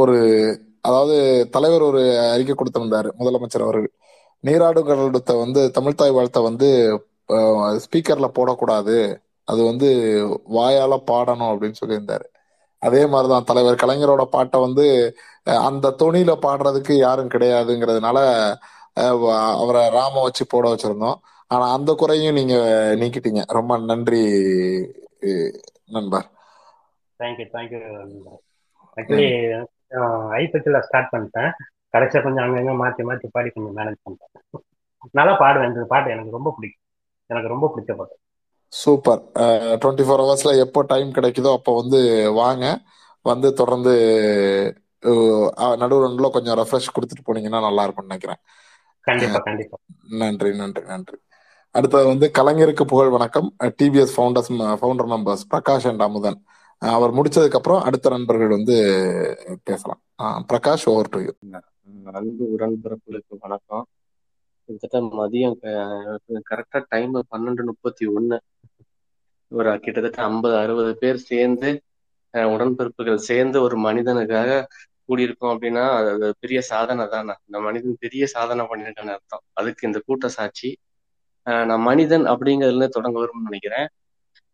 ஒரு அதாவது தலைவர் ஒரு அறிக்கை கொடுத்திருந்தாரு முதலமைச்சர் அவர்கள். நீராடு கடலத்தை வந்து தமிழ்தாய் வாழ்த்தை வந்து ஸ்பீக்கர்ல போடக்கூடாது. அது வந்து வாயால பாடணும் அப்படின்னு சொல்லியிருந்தாரு. அதே மாதிரிதான் தலைவர் கலைஞரோட பாட்டை வந்து அந்த துணியில பாடுறதுக்கு யாரும் கிடையாதுங்கிறதுனால அவரை ராம வச்சு போட வச்சிருந்தோம். ஆனா அந்த குறையும் நீங்க நீக்கிட்டீங்க. ரொம்ப நன்றி நண்பர். Thank you thank you actually ஐப்பச்சியில் start பண்ணிட்டேன். கடைசியாக கொஞ்சம் அங்கங்க மாத்தி மாத்தி பாடி கொஞ்சம் மேனேஜ் பண்ணிட்டேன். நல்லா பாடுவேன். இந்த பாட்டு எனக்கு ரொம்ப பிடிக்கும். எனக்கு ரொம்ப பிடிச்ச பாட்டு. சூப்பர். டுவெண்ட்டி ஃபோர் ஹவர்ஸ்ல எப்போ டைம் கிடைக்குதோ அப்போ வந்து வாங்க. வந்து தொடர்ந்து நடுவு நடுவில் கொஞ்சம் ரெஃப்ரெஷ் கொடுத்துட்டு போனீங்கன்னா நல்லா இருக்கும்னு நினைக்கிறேன். கண்டிப்பா கண்டிப்பா. நன்றி நன்றி நன்றி. அடுத்தது வந்து கலைஞருக்கு புகழ் வணக்கம். DPS founders founder members Prakash and Amudhan. அவர் முடிச்சதுக்கு அப்புறம் அடுத்த நண்பர்கள் வந்து பேசலாம். பிரகாஷ் ஓவர் டு யூ அன்பு உடன்பிறப்புகளுக்கு வணக்கம். கிட்டத்தட்ட மதியம் கரெக்டா டைம் பன்னெண்டு முப்பத்தி ஒண்ணு. ஒரு கிட்டத்தட்ட ஐம்பது அறுபது பேர் சேர்ந்து உடன்பிறப்புகள் சேர்ந்து ஒரு மனிதனுக்காக கூடியிருக்கோம் அப்படின்னா அது பெரிய சாதனை தானே. இந்த மனிதன் பெரிய சாதனை பண்ணிருக்கான்னு அர்த்தம். அதுக்கு இந்த கூட்ட சாட்சி அஹ், நான் மனிதன் அப்படிங்கிறதுல தொடங்க வரும்னு நினைக்கிறேன்.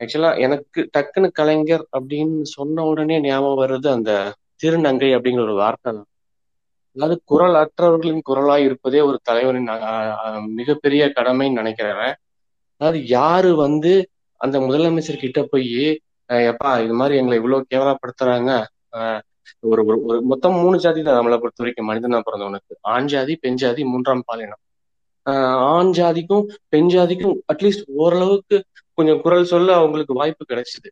ஆக்சுவலா எனக்கு டக்குன்னு கலைஞர் அப்படின்னு சொன்ன உடனே ஞாபகம் வருது அந்த திருநங்கை அப்படிங்கிற ஒரு வார்த்தை தான். அதாவது குரல் அற்றவர்களின் குரலாய் இருப்பதே ஒரு தலைவரின் மிகப்பெரிய கடமைன்னு நினைக்கிறேன் அதாவது யாரு வந்து அந்த முதலமைச்சர் கிட்ட போய் எப்பா இது மாதிரி எங்களை இவ்வளவு கேவலப்படுத்துறாங்க. அஹ், ஒரு ஒரு ஒரு மொத்தம் மூணு ஜாதி தான் நம்மளை பொறுத்த வரைக்கும். மனிதனா பிறந்தவனுக்கு ஆண் ஜாதி பெண் ஜாதி மூன்றாம் பாலினம். ஆஹ் ஆண் ஜாதிக்கும் பெண் ஜாதிக்கும் அட்லீஸ்ட் ஓரளவுக்கு கொஞ்சம் குரல் சொல்ல அவங்களுக்கு வாய்ப்பு கிடைச்சது.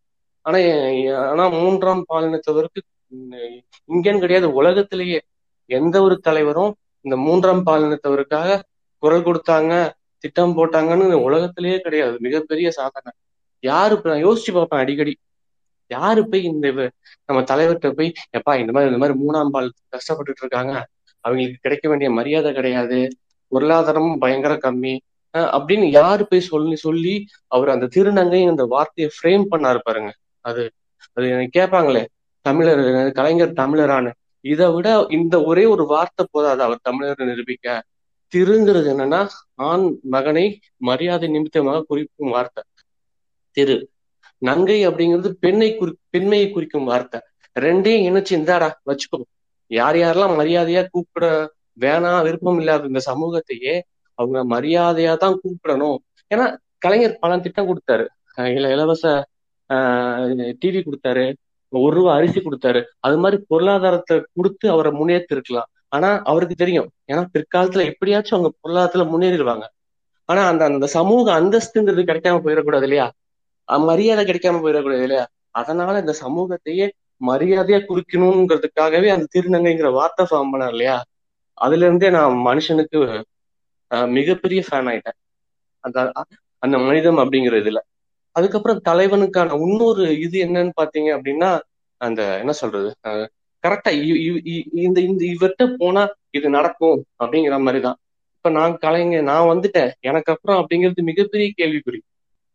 ஆனா ஆனா மூன்றாம் பாலினத்தவருக்கு இங்கேன்னு கிடையாது உலகத்திலேயே எந்த ஒரு தலைவரும் இந்த மூன்றாம் பாலினத்தவருக்காக குரல் கொடுத்தாங்க திட்டம் போட்டாங்கன்னு உலகத்திலேயே கிடையாது. மிகப்பெரிய சாதனை. யாரு இப்ப நான் யோசிச்சு பார்ப்பேன் அடிக்கடி. யாரு போய் இந்த நம்ம தலைவர்கிட்ட போய் எப்பா இந்த மாதிரி இந்த மாதிரி மூணாம் பால் கஷ்டப்பட்டுட்டு இருக்காங்க. அவங்களுக்கு கிடைக்க வேண்டிய மரியாதை கிடையாது. பொருளாதாரமும் பயங்கர கம்மி. அஹ் அப்படின்னு யாரு போய் சொல்லி சொல்லி அவர் அந்த திருநங்கை அந்த வார்த்தையை ஃப்ரேம் பண்ணாரு பாருங்க. அது அது எனக்கு கேட்பாங்களே தமிழர் கலைஞர் தமிழரான இதை விட இந்த ஒரே ஒரு வார்த்தை போதாது அவர் தமிழர் நிரூபிக்க. திருங்கிறது என்னன்னா ஆண் மகனை மரியாதை நிமித்தமாக குறிக்கும் வார்த்தை. திரு. நங்கை அப்படிங்கிறது பெண்ணை குறி பெண்மையை குறிக்கும் வார்த்தை. ரெண்டையும் இணைச்சு இந்தாடா வச்சுக்கோ. யார் யாரெல்லாம் மரியாதையா கூப்பிட வேணாம் விருப்பம் இல்லாத இந்த சமூகத்தையே அவங்க மரியாதையா தான் கூப்பிடணும். ஏன்னா கலைஞர் பல திட்டம் கொடுத்தாரு. இல்ல இலவச டிவி கொடுத்தாரு. ஒரு ரூபா அரிசி கொடுத்தாரு. அது மாதிரி பொருளாதாரத்தை கொடுத்து அவரை முன்னேற்றிருக்கலாம். ஆனா அவருக்கு தெரியும். ஏன்னா பிற்காலத்துல எப்படியாச்சும் அவங்க பொருளாதாரத்துல முன்னேறிடுவாங்க. ஆனா அந்த அந்த சமூக அந்தஸ்துங்கிறது கிடைக்காம போயிடக்கூடாது இல்லையா? மரியாதை கிடைக்காம போயிடக்கூடாது இல்லையா? அதனால இந்த சமூகத்தையே மரியாதையா குறிக்கணுங்கிறதுக்காகவே அந்த திருநங்கைங்கிற வார்த்தை ஃபார்ம் பண்ணார் இல்லையா? அதுல இருந்தே நான் மனுஷனுக்கு மிகப்பெரிய ஃபேன் ஆயிட்டேன். அந்த அந்த மனிதம் அப்படிங்கிற இதுல. அதுக்கப்புறம் தலைவனுக்கான இன்னொரு இது என்னன்னு பாத்தீங்க அப்படின்னா அந்த என்ன சொல்றது? கரெக்டா இந்த இந்த இவர்கிட்ட போனா இது நடக்கும் அப்படிங்கிற மாதிரிதான் இப்ப நான் கலைஞர் நான் வந்துட்டேன். எனக்கு அப்புறம் அப்படிங்கிறது மிகப்பெரிய கேள்விக்குறி.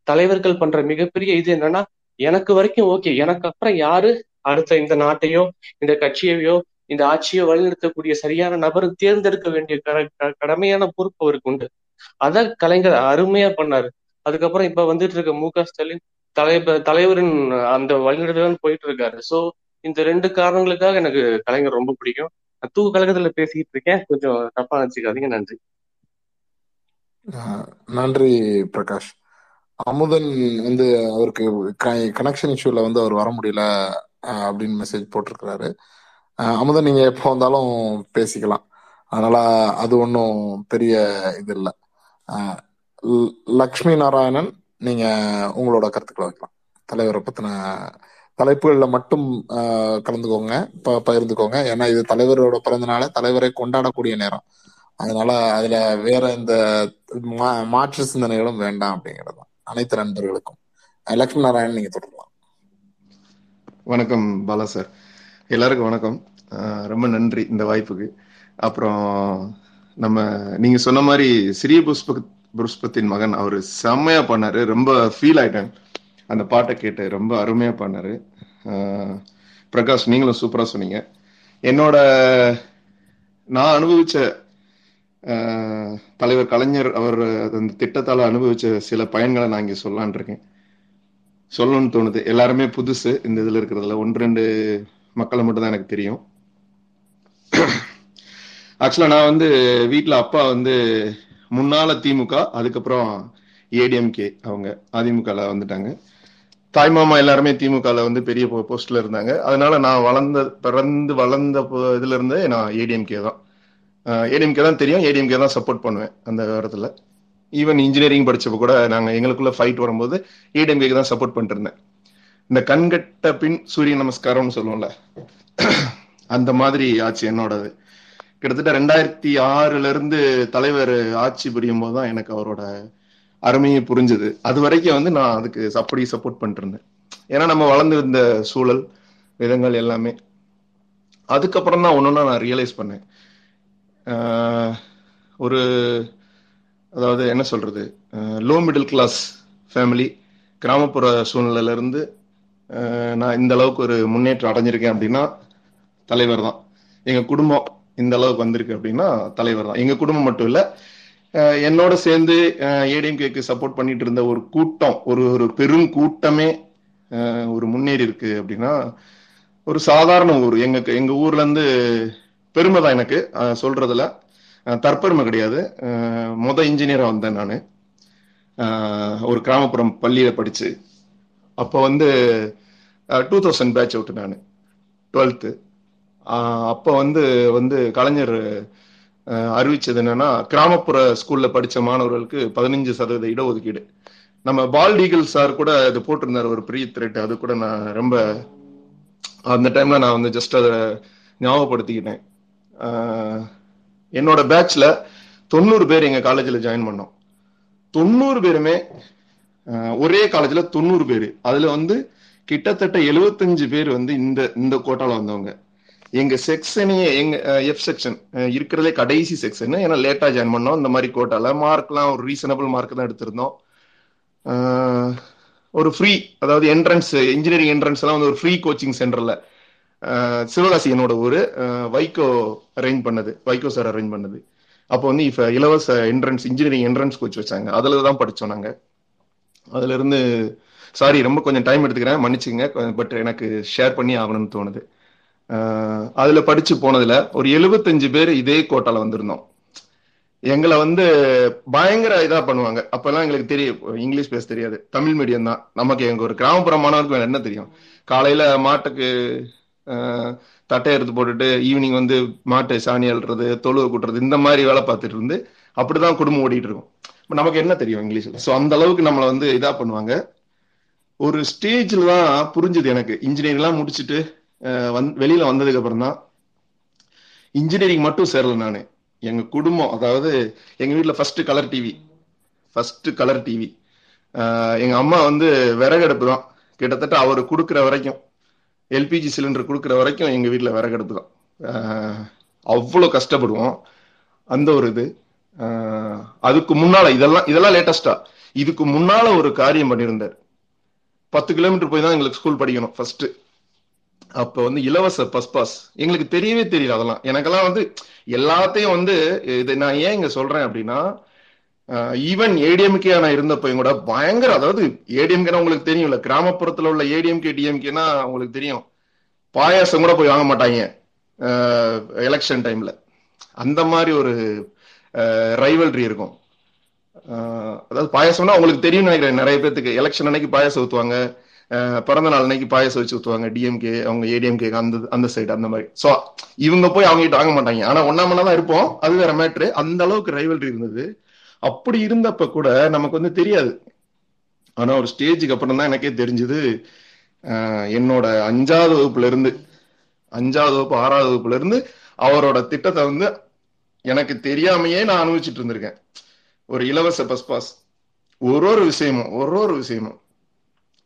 தலைவர்கள் பண்ற மிகப்பெரிய இது என்னன்னா எனக்கு வரைக்கும் ஓகே எனக்கு அப்புறம் யாரு? அடுத்த இந்த நாட்டையோ இந்த கட்சியையோ இந்த ஆட்சியை வழிநடத்தக்கூடிய சரியான நபரை தேர்ந்தெடுக்க வேண்டிய க- கடமையான பொறுப்பு அவருக்கு உண்டு. அதான் கலைஞர் அருமையா பண்ணாரு. அதுக்கப்புறம் இப்ப வந்துட்டு இருக்க மு க ஸ்டாலின் தலைவர் தலைவரின் அந்த வழிநடத்தான் போயிட்டு இருக்காரு சோ இந்த ரெண்டு காரணங்களுக்காக எனக்கு கலைஞர் ரொம்ப பிடிக்கும். நான் தூக்கு கழகத்துல பேசிட்டு இருக்கேன் கொஞ்சம் தப்பா நினைச்சுக்காதீங்க. நன்றி. நன்றி பிரகாஷ். அமுதன் வந்து அவருக்கு கனெக்ஷன் இஷ்யூல வந்து அவர் வர முடியல அப்படின்னு மெசேஜ் போட்டிருக்கிறாரு. அமுதன் நீங்க எப்போ வந்தாலும் பேசிக்கலாம். அதனால அது ஒன்றும் பெரிய இது இல்லை. லக்ஷ்மி நாராயணன் நீங்க உங்களோட கருத்துக்களை வைக்கலாம். தலைவரை பத்தின தலைப்புகளில் மட்டும் கலந்துக்கோங்க ப- பகிர்ந்துக்கோங்க. ஏன்னா இது தலைவரோட பிறந்தனால தலைவரை கொண்டாடக்கூடிய நேரம். அதனால அதுல வேற எந்த மா- மாற்று சிந்தனைகளும் வேண்டாம் அப்படிங்கிறது தான். அனைத்து நண்பர்களுக்கும். லக்ஷ்மி நாராயணன் நீங்க தொடரலாம். வணக்கம் பாலா சார் எல்லாருக்கும் வணக்கம். ரொம்ப நன்றி இந்த வாய்ப்புக்கு. அப்புறம் நம்ம நீங்க சொன்ன மாதிரி சிறிய புஷ்ப புஷ்பத்தின் மகன் அவர் செம்மையா பண்ணாரு. ரொம்ப ஃபீல் ஆயிட்டேன். அந்த பாட்டை கேட்டு ரொம்ப அருமையா பண்ணாரு. பிரகாஷ் நீங்களும் சூப்பரா சொன்னீங்க. என்னோட நான் அனுபவிச்ச தலைவர் கலைஞர் அவர் அந்த திட்டத்தால் அனுபவிச்ச சில பயன்களை நான் இங்க சொல்லலான் இருக்கேன். சொல்லணும்னு தோணுது. எல்லாருமே புதுசு இந்த இதுல இருக்கிறதுல. ஒன்று ரெண்டு மக்களை மட்டும் தான் எனக்கு தெரியும். ஆக்சுவலா நான் வந்து வீட்டில் அப்பா வந்து முன்னால திமுக அதுக்கப்புறம் ஏடிஎம்கே அவங்க அதிமுகல வந்துட்டாங்க. தாய் மாமா எல்லாருமே திமுகல வந்து பெரிய போஸ்ட்ல இருந்தாங்க. அதனால நான் வளர்ந்த பிறந்து வளர்ந்த இதுல இருந்தே நான் ஏடிஎம்கே தான். ஏடிஎம்கே தான் தெரியும். ஏடிஎம்கே தான் சப்போர்ட் பண்ணுவேன் அந்த இடத்துல ஈவன் இன்ஜினியரிங் படிச்சப்போ கூட நாங்கள் எங்களுக்குள்ள ஃபைட் வரும்போது ஏடிஎம்கேக்கு தான் சப்போர்ட் பண்ணிட்டு இருந்தேன். இந்த கண்கட்ட பின் சூரிய நமஸ்காரம்னு சொல்லுவோம்ல அந்த மாதிரி ஆச்சு என்னோடது. கிட்டத்தட்ட ரெண்டாயிரத்தி ஆறுல இருந்து தலைவர் ஆட்சி புரியும் போது தான் எனக்கு அவரோட அருமையை புரிஞ்சுது. அது வரைக்கும் வந்து நான் அதுக்கு அப்படி சப்போர்ட் பண்ணிட்டு இருந்தேன். ஏன்னா நம்ம வளர்ந்து இருந்த சூழல் விதங்கள் எல்லாமே. அதுக்கப்புறம் தான் ஒன்னொன்னா நான் ரியலைஸ் பண்ணேன். ஒரு அதாவது என்ன சொல்றது? லோ மிடில் கிளாஸ் ஃபேமிலி கிராமப்புற சூழ்நிலையிலேருந்து நான் இந்த அளவுக்கு ஒரு முன்னேற்றம் அடைஞ்சிருக்கேன் அப்படின்னா தலைவர் தான். எங்கள் குடும்பம் இந்த அளவுக்கு வந்திருக்கு அப்படின்னா தலைவர் தான். எங்கள் குடும்பம் மட்டும் இல்லை என்னோட சேர்ந்து ஏடிஎம்கேக்கு சப்போர்ட் பண்ணிட்டு இருந்த ஒரு கூட்டம் ஒரு ஒரு பெரும் கூட்டமே ஒரு முன்னேறி இருக்கு அப்படின்னா ஒரு சாதாரண ஊர். எங்க எங்க ஊர்ல இருந்து பெருமை தான் எனக்கு. சொல்றதுல. தற்பெருமை கிடையாது. ஆஹ் முத வந்தேன் நான். ஒரு கிராமப்புறம் பள்ளியில் படித்து அப்போ வந்து டூ தௌசண்ட் பேட்ச் அவுட் நான். டுவெல்த்து அப்போ வந்து வந்து கலைஞர் அறிவிச்சது என்னன்னா கிராமப்புற ஸ்கூல்ல படிச்ச மாணவர்களுக்கு பதினஞ்சு சதவீத இடஒதுக்கீடு. நம்ம பால்டீகல் சார் கூட இது போட்டிருந்தார் ஒரு ப்ரீ த்ரெட் அது கூட நான் ரொம்ப அந்த டைம்ல நான் வந்து ஜஸ்ட் அதை ஞாபகப்படுத்திக்கிட்டேன். என்னோட பேட்ச்ல தொண்ணூறு பேர் எங்க காலேஜ்ல ஜாயின் பண்ணோம். தொண்ணூறு பேருமே ஒரே காலேஜ்ல தொண்ணூறு பேர். அதுல வந்து கிட்டத்தட்ட எழுபத்தஞ்சு பேர் வந்து இந்த இந்த கோட்டால வந்தவங்க. எங்க செக்ஷனே எங்க எஃப் செக்ஷன் இருக்கிறதே கடைசி செக்ஷன் ஏன்னா லேட்டா ஜாயின் பண்ணோம். இந்த மாதிரி கோட்டால மார்க்லாம் ஒரு ரீசனபிள் மார்க் தான் எடுத்திருந்தோம். ஒரு ஃப்ரீ அதாவது என்ட்ரன்ஸ் இன்ஜினியரிங் என்ட்ரன்ஸ் எல்லாம் வந்து ஒரு ஃப்ரீ கோச்சிங் சென்டர்ல சிவகாசி என்னோட வைகோ அரேஞ்ச் பண்ணது. வைகோ சார் அரேஞ்ச் பண்ணது. அப்போ வந்து இப்போ இலவச என்ட்ரன்ஸ் இன்ஜினியரிங் என்ட்ரன்ஸ் கோச் வச்சாங்க. அதில் தான் படிச்சோம் நாங்கள் அதுலேருந்து சாரி ரொம்ப கொஞ்சம் டைம் எடுத்துக்கிறேன். மன்னிச்சுங்க பட் எனக்கு ஷேர் பண்ணி ஆகணும்னு தோணுது. அதில் படித்து போனதில் ஒரு எழுபத்தஞ்சு பேர் இதே கோட்டாவில் வந்திருந்தோம். எங்களை வந்து பயங்கர இதாக பண்ணுவாங்க. அப்போல்லாம் எங்களுக்கு தெரியும். இங்கிலீஷ் பேச தெரியாது. தமிழ் மீடியம் தான். நமக்கு எங்கள் ஒரு கிராமப்புற மாணவருக்கு என்ன தெரியும்? காலையில் மாட்டுக்கு தட்டை எடுத்து போட்டுட்டு ஈவினிங் வந்து மாட்டு சாணி அழுறது தொழுவை கூட்டுறது இந்த மாதிரி வேலை பார்த்துட்டு இருந்து அப்படிதான் குடும்பம் ஓடிட்டு இருக்கும். இப்போ நமக்கு என்ன தெரியும் இங்கிலீஷ்ல? ஸோ அந்த அளவுக்கு நம்மளை வந்து இதா பண்ணுவாங்க. ஒரு ஸ்டேஜ்ல தான் புரிஞ்சுது எனக்கு. இன்ஜினியரிங் எல்லாம் முடிச்சுட்டு வந் வெளியில வந்ததுக்கு அப்புறம் தான். இன்ஜினியரிங் மட்டும் சேரல நான். எங்க குடும்பம் அதாவது எங்க வீட்டில் first colour TV first colour TV எங்க அம்மா வந்து விறகடுப்பு தான் கிட்டத்தட்ட அவர் கொடுக்குற வரைக்கும். எல்பிஜி சிலிண்டர் கொடுக்குற வரைக்கும் எங்கள் வீட்டில் விறகடுப்பு தான் அவ்வளோ கஷ்டப்படுவோம். அந்த ஒரு இது. அதுக்கு முன்னால் இதெல்லாம் இதெல்லாம் லேட்டஸ்டா இதுக்கு முன்னால் ஒரு காரியம் பண்ணியிருந்தார். பத்து கிலோமீட்டர் போய் தான் எங்களுக்கு ஸ்கூல் படிக்கணும் ஃபஸ்ட்டு அப்போ வந்து இலவச பஸ் பாஸ் எங்களுக்கு தெரியவே தெரியல அதெல்லாம். எனக்கெல்லாம் வந்து எல்லாத்தையும் வந்து இது நான் ஏன் இங்கே சொல்கிறேன் அப்படின்னா ஈவன் ஏடிஎம்கே நான் இருந்தப்பையும் கூட பயங்கர அதாவது ஏடிஎம்கேனா உங்களுக்கு தெரியும்ல கிராமப்புறத்துல உள்ள ஏடிஎம்கே டிஎம்கேனா உங்களுக்கு தெரியும். பாயாசம் கூட போய் வாங்க மாட்டாங்க எலெக்ஷன் டைம்ல அந்த மாதிரி ஒரு ரைவல்ரி இருக்கும். அதாவது பாயாசம்னா உங்களுக்கு தெரியும் நினைக்கிறேன் நிறைய பேத்துக்கு. எலெக்ஷன் அன்னைக்கு பாயாசம் ஊற்றுவாங்க பிறந்த நாள் அன்னைக்கு பாயாசம் வச்சு ஊத்துவாங்க டிஎம்கே அவங்க ஏடிஎம்கே அந்த அந்த சைடு அந்த மாதிரி. ஸோ இவங்க போய் அவங்க கிட்ட வாங்க மாட்டாங்க. ஆனா ஒன்னா தான் இருப்போம் அது வேற மேட்ரு அந்த அளவுக்கு ரைவல்ரி இருந்தது. அப்படி இருந்தப்ப கூட நமக்கு வந்து தெரியாது. ஆனா ஒரு ஸ்டேஜுக்கு அப்புறம் தான் எனக்கே தெரிஞ்சது என்னோட அஞ்சாவது வகுப்புல இருந்து அஞ்சாவது வகுப்பு ஆறாவது வகுப்புல இருந்து அவரோட திட்டத்தை வந்து எனக்கு தெரியாமையே நான் அனுபவிச்சுட்டு இருந்திருக்கேன். ஒரு இலவச பஸ் பாஸ் ஒரு ஒரு விஷயமும் ஒரு ஒரு விஷயமும்.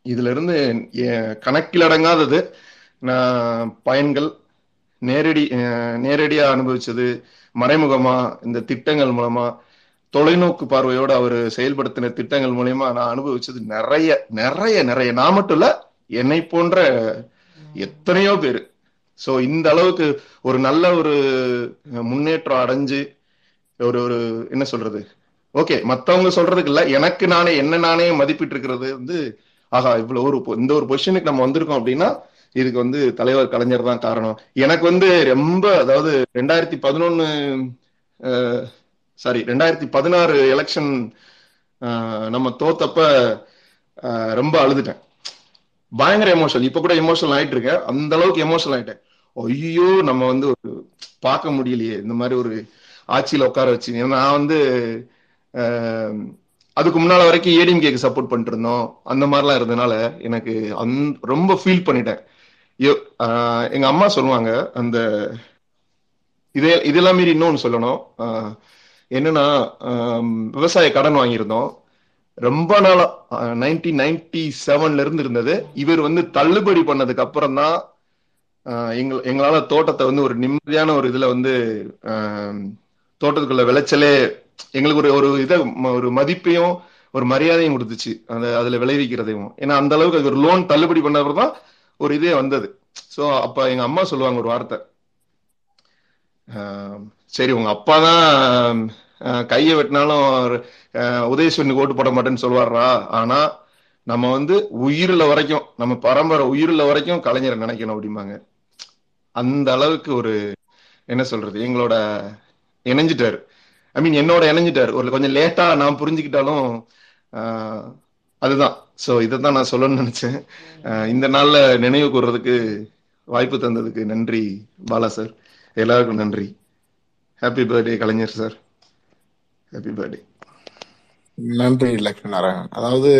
இதுல இருந்து கணக்கிலடங்காதது கணக்கில் அடங்காதது. நான் பயன்கள் நேரடி நேரடியா அனுபவிச்சது மறைமுகமா இந்த திட்டங்கள் மூலமா தொலைநோக்கு பார்வையோட அவர் செயல்படுத்தின திட்டங்கள் மூலயமா நான் அனுபவிச்சது நிறைய நிறைய நிறைய. நான் மட்டும் இல்ல என்னை போன்ற எத்தனையோ பேர். சோ இந்த அளவுக்கு ஒரு நல்ல ஒரு முன்னேற்றம் அடைஞ்சு ஒரு ஒரு என்ன சொல்றது? ஓகே மத்தவங்க சொல்றதுக்கு இல்ல. எனக்கு நானே என்ன நானே மதிப்பிட்டு இருக்கிறது வந்து ஆஹா இவ்வளவு ஒரு இந்த ஒரு பொசிஷனுக்கு நம்ம வந்திருக்கோம் அப்படின்னா இதுக்கு வந்து தலைவர் கலைஞர் தான் காரணம். எனக்கு வந்து ரொம்ப அதாவது ரெண்டாயிரத்தி பதினொன்னு சாரி ரெண்டாயிரத்தி பதினாறு எலெக்ஷன் நம்ம தோத்தப்ப அஹ், ரொம்ப அழுதுட்டேன். பயங்கர எமோஷனல் இப்ப கூட எமோஷனல் ஆயிட்டு இருக்கேன் அந்த அளவுக்கு எமோஷனல் ஆயிட்டேன். ஐயோ நம்ம வந்து ஒரு பார்க்க முடியலையே. இந்த மாதிரி ஒரு ஆட்சியில உட்கார வச்சு. ஏன்னா நான் வந்து அதுக்கு முன்னால வரைக்கும் ஏடிஎம்கேக்கு சப்போர்ட் பண்ணிட்டு இருந்தோம் அந்த மாதிரிலாம் இருந்ததுனால எனக்கு அந் ரொம்ப ஃபீல் பண்ணிட்டேன். எங்க அம்மா சொல்லுவாங்க அந்த இதே இதெல்லாம் மீறி இன்னொன்னு சொல்லணும். என்னன்னா விவசாய கடன் வாங்கியிருந்தோம். ரொம்ப நாளா நைன்டீன் நைன்டி செவன்ல இருந்து இருந்தது. இவர் வந்து தள்ளுபடி பண்ணதுக்கு அப்புறம் தான் எங்க எங்களால தோட்டத்தை வந்து ஒரு நிம்மதியான ஒரு இதுல வந்து ஆஹ் தோட்டத்துக்குள்ள விளைச்சலே எங்களுக்கு ஒரு ஒரு இதை ம- ஒரு மதிப்பையும் ஒரு மரியாதையும் கொடுத்துச்சு. அந்த அதுல விளைவிக்கிறதையும். ஏன்னா அந்த அளவுக்கு அது ஒரு லோன் தள்ளுபடி பண்ண தான் ஒரு இதே வந்தது. சோ அப்ப எங்க அம்மா சொல்லுவாங்க ஒரு வார்த்தை. ஆஹ் சரி உங்க அப்பா தான் கையை வெட்டினாலும் ஆஹ் உதயசூரியனுக்கு ஓட்டு போட மாட்டேன்னு சொல்லுவாரா ஆனா நம்ம வந்து உயிருள்ள வரைக்கும் நம்ம பரம்பரை உயிருள்ள வரைக்கும் கலைஞரை நினைக்கணும் அப்படிம்பாங்க. அந்த அளவுக்கு ஒரு என்ன சொல்றது எங்களோட இணைஞ்சிட்டாரு. ஐ மீன் என்னோட இணைஞ்சிட்டாரு. ஒரு கொஞ்சம் லேட்டா நான் புரிஞ்சுக்கிட்டாலும் அதுதான். ஸோ இதை தான் நான் சொல்லணும்னு நினைச்சேன். இந்த நாள்ல நினைவு கூறுறதுக்கு வாய்ப்பு தந்ததுக்கு நன்றி பாலா சார். எல்லாருக்கும் நன்றி. Happy birthday Kalaignar sir. Happy birthday நன்றி லக்ஷ்மி நாராயணன் அதாவது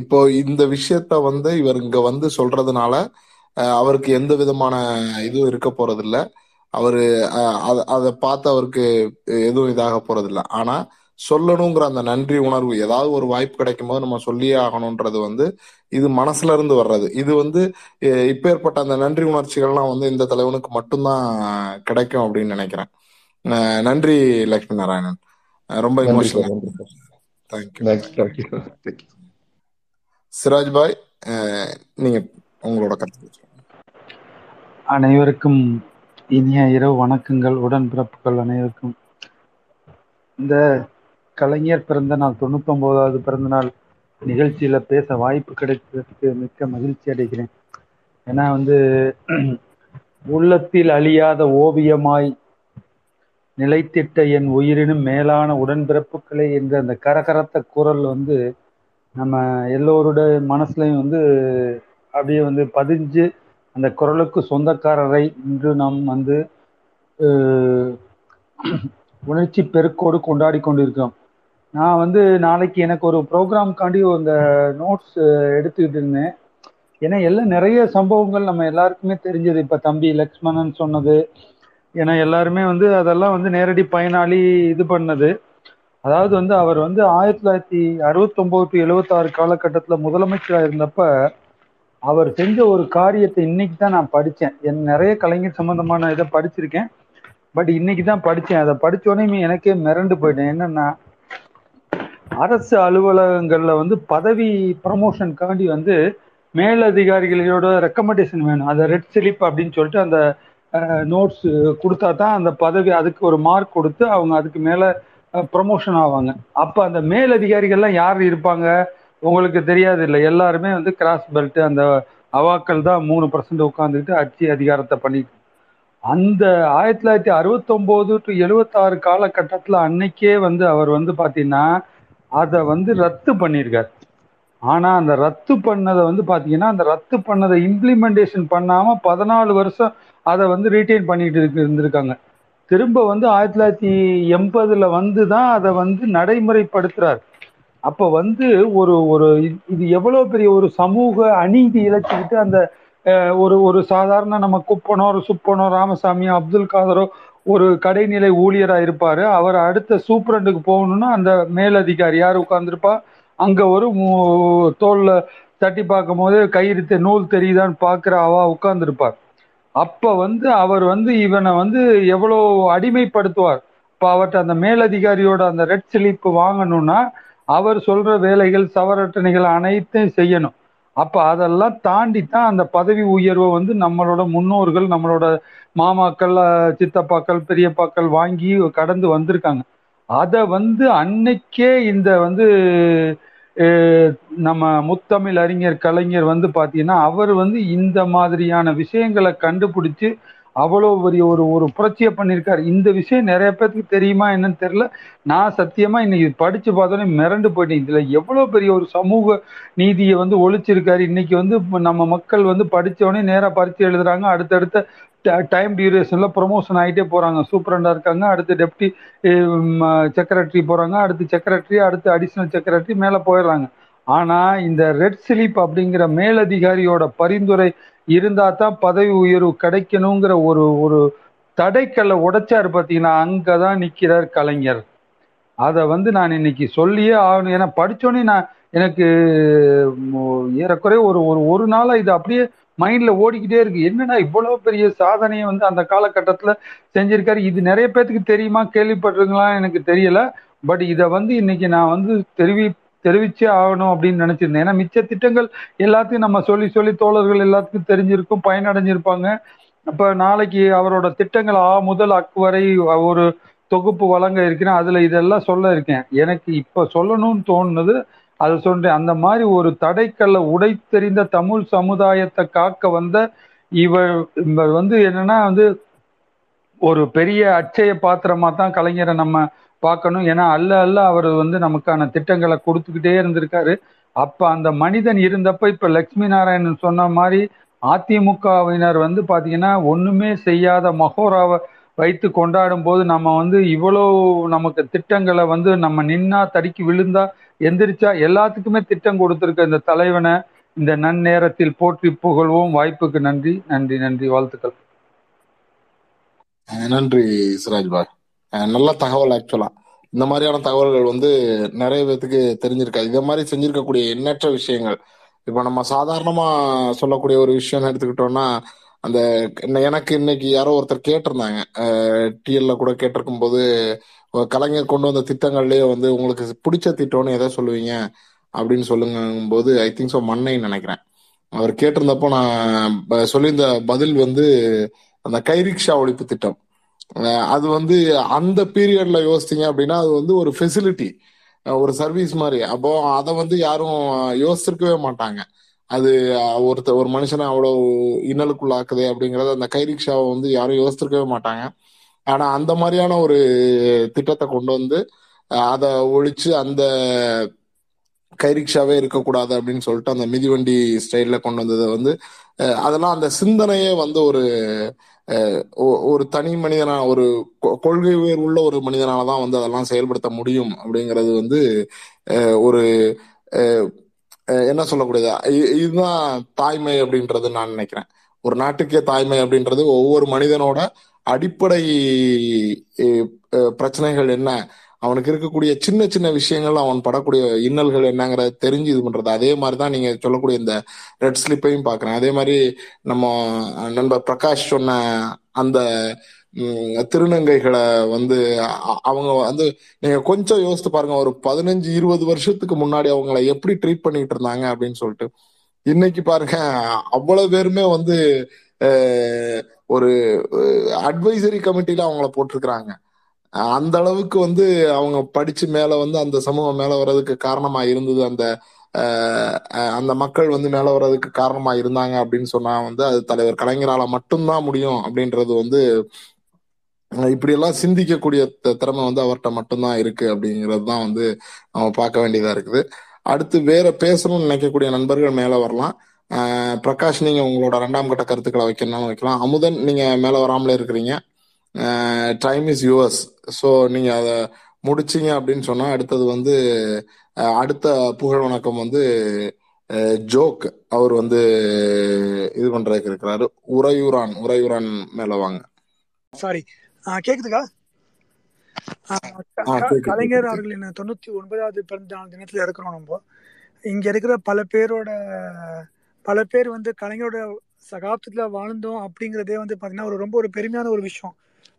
இப்போ இந்த விஷயத்த வந்து இவர் இங்க வந்து சொல்றதுனால அவருக்கு எந்த விதமான இதுவும் இருக்க போறதில்ல. அவரு அதை பார்த்து அவருக்கு எதுவும் இதாக போறதில்ல. ஆனா சொல்லணுங்கிற அந்த நன்றி உணர்வு ஏதாவது ஒரு வாய்ப்பு கிடைக்கும் போது நம்ம சொல்லியே ஆகணும்ன்றது வந்து இது மனசுல இருந்து வர்றது. இது வந்து அஹ், இப்பேற்பட்ட அந்த நன்றி உணர்ச்சிகள்லாம் வந்து இந்த தலைவனுக்கு மட்டும்தான் கிடைக்கும் அப்படின்னு நினைக்கிறேன். நன்றி லட்சுமி நாராயணன். ரொம்ப emotional thank you Siraj bhai அஹ், நீங்க உங்களோட கருத்து அனைவருக்கும் இனிய இரவு வணக்கங்கள் உடன்பிறப்புகள் அனைவருக்கும். இந்த கலைஞர் பிறந்த நாள் தொண்ணூத்தொன்பதாவது பிறந்த நாள் நிகழ்ச்சியில பேச வாய்ப்பு கிடைத்ததற்கு மிக்க மகிழ்ச்சி அடைகிறேன். ஏன்னா வந்து உள்ளத்தில் அழியாத ஓவியமாய் நிலைத்திட்ட என் உயிரினும் மேலான உடன்பிறப்புகளே என்ற அந்த கரகரத்த குரல் வந்து நம்ம எல்லோருடைய மனசுலையும் வந்து அப்படியே வந்து பதிஞ்சு அந்த குரலுக்கு சொந்தக்காரரை இன்று நாம் வந்து உணர்ச்சி பெருக்கோடு கொண்டாடி கொண்டிருக்கிறோம். நான் வந்து நாளைக்கு எனக்கு ஒரு ப்ரோக்ராம்காண்டி அந்த நோட்ஸ் எடுத்துக்கிட்டு இருந்தேன். ஏன்னா எல்லாம் நிறைய சம்பவங்கள் நம்ம எல்லாருக்குமே தெரிஞ்சது. இப்போ தம்பி லக்ஷ்மணன் சொன்னது ஏன்னா எல்லாருமே வந்து அதெல்லாம் வந்து நேரடி பயனாளி இது பண்ணது. அதாவது வந்து அவர் வந்து ஆயிரத்தி தொள்ளாயிரத்தி அறுபத்தொம்போது டு எழுபத்தாறு காலகட்டத்தில் முதலமைச்சராக இருந்தப்ப அவர் செஞ்ச ஒரு காரியத்தை இன்னைக்கு தான் நான் படித்தேன் என் நிறைய கலைஞர் சம்மந்தமான இதை படிச்சிருக்கேன். பட் இன்னைக்கு தான் படித்தேன் அதை படிச்ச உடனே எனக்கே மிரண்டு போயிட்டேன். என்னன்னா அரசு அலுவலகங்களில் வந்து பதவி ப்ரமோஷனுக்காண்டி வந்து மேலதிகாரிகளோட ரெக்கமெண்டேஷன் வேணும். அதை ரெட் சிலிப் அப்படின்னு சொல்லிட்டு அந்த நோட்ஸ் கொடுத்தா தான் அந்த பதவி அதுக்கு ஒரு மார்க் கொடுத்து அவங்க அதுக்கு மேல ப்ரமோஷன் ஆவாங்க. அப்போ அந்த மேலதிகாரிகள்லாம் யார் இருப்பாங்க? உங்களுக்கு தெரியாது இல்லை. எல்லாருமே வந்து கிராஸ் பெல்ட் அந்த அவாக்கள் தான் மூணு பர்சன்ட் உட்காந்துக்கிட்டு ஆட்சி அதிகாரத்தை பண்ணிட்டு அந்த ஆயிரத்தி தொள்ளாயிரத்தி அறுபத்தொம்போது டு எழுபத்தாறு காலகட்டத்தில் அன்னைக்கே வந்து அவர் வந்து பார்த்தீங்கன்னா அதை வந்து ரத்து பண்ணியிருக்கார். ஆனால் அந்த ரத்து பண்ணதை வந்து பார்த்தீங்கன்னா அந்த ரத்து பண்ணதை இம்ப்ளிமெண்டேஷன் பண்ணாமல் பதினாலு வருஷம் அதை வந்து ரீட்டைன் பண்ணிட்டு இருக்கு இருந்திருக்காங்க. திரும்ப வந்து ஆயிரத்தி தொள்ளாயிரத்தி எண்பதுல வந்து தான் அதை வந்து நடைமுறைப்படுத்துறாரு. அப்போ வந்து ஒரு ஒரு இது எவ்வளோ பெரிய ஒரு சமூக அநீதி இழைச்சிக்கிட்டு அந்த ஒரு ஒரு சாதாரண நம்ம குப்பனோ ஒரு சுப்பனோ ராமசாமியோ அப்துல் காதரோ ஒரு கடைநிலை ஊழியராக இருப்பார். அவர் அடுத்த சூப்பரண்டுக்கு போகணும்னா அந்த மேலதிகாரி யார் உட்காந்துருப்பா அங்கே ஒரு தோல்ல தட்டி பார்க்கும் போது கயிறு நூல் தெரியுதான்னு பாக்குற அவா உட்காந்துருப்பார் அப்போ வந்து அவர் வந்து இவனை வந்து எவ்வளோ அடிமைப்படுத்துவார். இப்போ அவர்கிட்ட அந்த மேலதிகாரியோட அந்த ரெட் ஸ்லிப் வாங்கணும்னா அவர் சொல்ற வேலைகள் சவரட்டணைகள் அனைத்தையும் செய்யணும். அப்ப அதெல்லாம் தாண்டி தான் அந்த பதவி உயர்வை வந்து நம்மளோட முன்னோர்கள் நம்மளோட மாமாக்கள் சித்தப்பாக்கள் பெரியப்பாக்கள் வாங்கி கடந்து வந்திருக்காங்க. அதை வந்து அன்னைக்கே இந்த வந்து நம்ம முத்தமிழ் அறிஞர் கலைஞர் வந்து பார்த்தீங்கன்னா அவர் வந்து இந்த மாதிரியான விஷயங்களை கண்டுபிடிச்சு அவ்வளோ பெரிய ஒரு ஒரு புரட்சியை பண்ணியிருக்காரு. இந்த விஷயம் நிறைய பேருக்கு தெரியுமா என்னன்னு தெரியல. நான் சத்தியமாக இன்னைக்கு படித்து பார்த்தோன்னே மிரண்டு போயிட்டேன். இதில் எவ்வளோ பெரிய ஒரு சமூக நீதியை வந்து ஒழிச்சிருக்காரு. இன்னைக்கு வந்து நம்ம மக்கள் வந்து படிச்சவொடனே நேராக பரிச்சு எழுதுறாங்க. அடுத்தடுத்த டைம் டியூரேஷன்ல ப்ரொமோஷன் ஆகிட்டே போறாங்க. சூப்பரண்டா இருக்காங்க அடுத்து டெப்டி செக்ரட்டரி போறாங்க அடுத்து செக்ரட்டரி அடுத்து அடிஷனல் செக்ரட்டரி மேல போயிடுறாங்க. ஆனா இந்த ரெட் ஸ்லிப் அப்படிங்கிற மேலதிகாரியோட பரிந்துரை இருந்தா தான் பதவி உயர்வு கிடைக்கணுங்கிற ஒரு ஒரு தடைக்கல்ல உடைச்சாரு பார்த்தீங்கன்னா அங்கதான் நிக்கிறார் கலைஞர். அதை வந்து நான் இன்னைக்கு சொல்லியே ஆகணும். ஏன்னா படிச்சோன்னே நான் எனக்கு ஏறக்குறைய ஒரு ஒரு ஒரு நாளாக இது அப்படியே மைண்ட்ல ஓடிக்கிட்டே இருக்கு. என்னன்னா இவ்வளவு பெரிய சாதனையை வந்து அந்த காலகட்டத்துல செஞ்சிருக்காரு? இது நிறைய பேத்துக்கு தெரியுமா? கேள்விப்பட்டிருங்களா எனக்கு தெரியல. பட் இதை வந்து இன்னைக்கு நான் வந்து தெரிவி தெரிவிச்சே ஆகணும் அப்படின்னு நினைச்சிருந்தேன். ஏன்னா மிச்ச திட்டங்கள் எல்லாத்தையும் நம்ம சொல்லி சொல்லி தோழர்கள் எல்லாத்துக்கும் தெரிஞ்சிருக்கும் பயனடைஞ்சிருப்பாங்க. அப்ப நாளைக்கு அவரோட திட்டங்கள் ஆ முதல் அக்கு வரை ஒரு தொகுப்பு வழங்க இருக்கிறேன். அதுல இதெல்லாம் சொல்ல இருக்கேன். எனக்கு இப்ப சொல்லணும்னு தோணுனது அது சொல்றேன் அந்த மாதிரி ஒரு தடைக்கல்ல உடைத்தெறிந்த தமிழ் சமுதாயத்தை காக்க வந்த இவர் இவர் வந்து என்னன்னா வந்து ஒரு பெரிய அச்சய பாத்திரமா தான் கலைஞரை நம்ம பார்க்கணும். ஏன்னா அல்ல அல்ல அவர் வந்து நமக்கான திட்டங்களை கொடுத்துக்கிட்டே இருந்திருக்காரு. அப்ப அந்த மனிதன் இருந்தப்ப இப்ப லக்ஷ்மி நாராயணன் சொன்ன மாதிரி அதிமுகவினர் வந்து பாத்தீங்கன்னா ஒண்ணுமே செய்யாத மகோராவை வைத்து கொண்டாடும் போது நம்ம வந்து இவ்வளோ நமக்கு திட்டங்களை வந்து நம்ம நின்னா தடுக்கி விழுந்தா எந்திரிச்சா எல்லாத்துக்குமே திட்டம் கொடுத்திருக்க இந்த தலைவனை இந்த நன்னேரத்தில் போற்றி புகழ்வோம். வாய்ப்புக்கு நன்றி நன்றி நன்றி. வாழ்த்துக்கள். நன்றி சிராஜ் பாய் நல்ல தகவல் ஆக்சுவலா இந்த மாதிரியான தகவல்கள் வந்து நிறைய பேத்துக்கு தெரிஞ்சிருக்காது இதை மாதிரி செஞ்சிருக்கக்கூடிய எண்ணற்ற விஷயங்கள். இப்ப நம்ம சாதாரணமா சொல்லக்கூடிய ஒரு விஷயம் எடுத்துக்கிட்டோம்னா அந்த எனக்கு இன்னைக்கு யாரோ ஒருத்தர் கேட்டிருந்தாங்க. டிஎல்ல கூட கேட்டிருக்கும் போது கலைஞர் கொண்டு வந்த திட்டங்கள்லயே வந்து உங்களுக்கு பிடிச்ச திட்டம்னு எதை சொல்லுவீங்க? அப்படின்னு சொல்லுங்கும் போது ஐ திங்க் ஸோ மண்ணை நினைக்கிறேன். அவர் கேட்டிருந்தப்போ நான் சொல்லியிருந்த பதில் வந்து அந்த கைரிக்ஷா ஒழிப்பு திட்டம். அது வந்து அந்த பீரியட்ல யோசித்தீங்க அப்படின்னா அது வந்து ஒரு ஃபெசிலிட்டி ஒரு சர்வீஸ் மாதிரி. அப்போ அதை வந்து யாரும் யோசிச்சிருக்கவே மாட்டாங்க. அது ஒருத்த ஒரு மனுஷனை அவ்வளோ இன்னலுக்குள்ளாக்குது அப்படிங்கறத அந்த கைரிக்ஷாவை வந்து யாரும் யோசிச்சிருக்கவே மாட்டாங்க. ஆனா அந்த மாதிரியான ஒரு திட்டத்தை கொண்டு வந்து அதை ஒழிச்சு அந்த கைரிக்ஷாவே இருக்கக்கூடாது அப்படின்னு சொல்லிட்டு அந்த மிதிவண்டி ஸ்டைல்ல கொண்டு வந்ததை வந்து அதெல்லாம் அந்த சிந்தனையே வந்து ஒரு ஒ- ஒரு தனி மனிதனா ஒரு கொ- கொள்கை உயர் உள்ள ஒரு மனிதனால தான் வந்து அதெல்லாம் செயல்படுத்த முடியும் அப்படிங்கிறது வந்து ஒரு என்ன சொல்லக்கூடியது இதுதான் தாய்மை அப்படின்றது நான் நினைக்கிறேன். ஒரு நாட்டுக்கே தாய்மை அப்படின்றது ஒவ்வொரு மனிதனோட அடிப்படை பிரச்சனைகள் என்ன? அவனுக்கு இருக்கக்கூடிய சின்ன சின்ன விஷயங்கள் அவன் படக்கூடிய இன்னல்கள் என்னங்கிறத தெரிஞ்சு இது பண்றது. அதே மாதிரி தான் நீங்க சொல்லக்கூடிய இந்த ரெட் ஸ்லிப்பையும் பாக்குறேன். அதே மாதிரி நம்ம நண்பர் பிரகாஷ் சொன்ன அந்த திருநங்கைகளை வந்து அவங்க வந்து நீங்க கொஞ்சம் யோசித்து பாருங்க. ஒரு பதினஞ்சு இருபது வருஷத்துக்கு முன்னாடி அவங்கள எப்படி ட்ரீட் பண்ணிட்டு இருந்தாங்க அப்படின்னு சொல்லிட்டு. இன்னைக்கு பாருங்க அவ்வளவு பேருமே வந்து ஒரு அட்வைசரி கமிட்டில அவங்கள போட்டிருக்கிறாங்க. அந்த அளவுக்கு வந்து அவங்க படிச்சு மேல வந்து அந்த சமூகம் மேல வர்றதுக்கு காரணமா இருந்தது. அந்த அந்த மக்கள் வந்து மேல வர்றதுக்கு காரணமா இருந்தாங்க அப்படின்னு சொன்னா வந்து அது தலைவர் கலைஞரால மட்டும்தான் முடியும் அப்படின்றது வந்து இப்படி இப்படியெல்லாம் சிந்திக்கக்கூடிய திறமை வந்து அவர்கிட்ட மட்டும்தான் இருக்கு அப்படிங்கிறது தான் வந்து நம்ம பார்க்க வேண்டியதா இருக்குது. அடுத்து வேற பேசணும்னு நினைக்கக்கூடிய நண்பர்கள் மேல வரலாம். பிரகாஷ் நீங்க உங்களோட ரெண்டாம் கட்ட கருத்துக்களை வைக்கணும்னு வைக்கலாம். அமுதன் நீங்க மேல வராமலே இருக்கிறீங்க. டைம் இஸ் யுவர்ஸ் ஸோ நீங்க அதை முடிச்சீங்க அப்படின்னு சொன்னா அடுத்தது வந்து அடுத்த புகழ் வணக்கம் வந்து ஜோக். அவர் வந்து இது பண்றதுக்கு இருக்கிறாரு. உறையூரான் உறையூரான் மேல வாங்க. சாரி கேக்குதுக்கா? கலைஞர் அவர்களின் தொண்ணூத்தி ஒன்பதாவது பிறந்த நாள் தினத்துல இருக்கிறோம் நம்ம. இங்க இருக்கிற பல பேரோட பல பேர் வந்து கலைஞரோட சகாப்தத்தில் வாழ்ந்தோம் அப்படிங்கிறதே வந்து பார்த்தீங்கன்னா ஒரு ரொம்ப ஒரு பெருமையான ஒரு விஷயம்.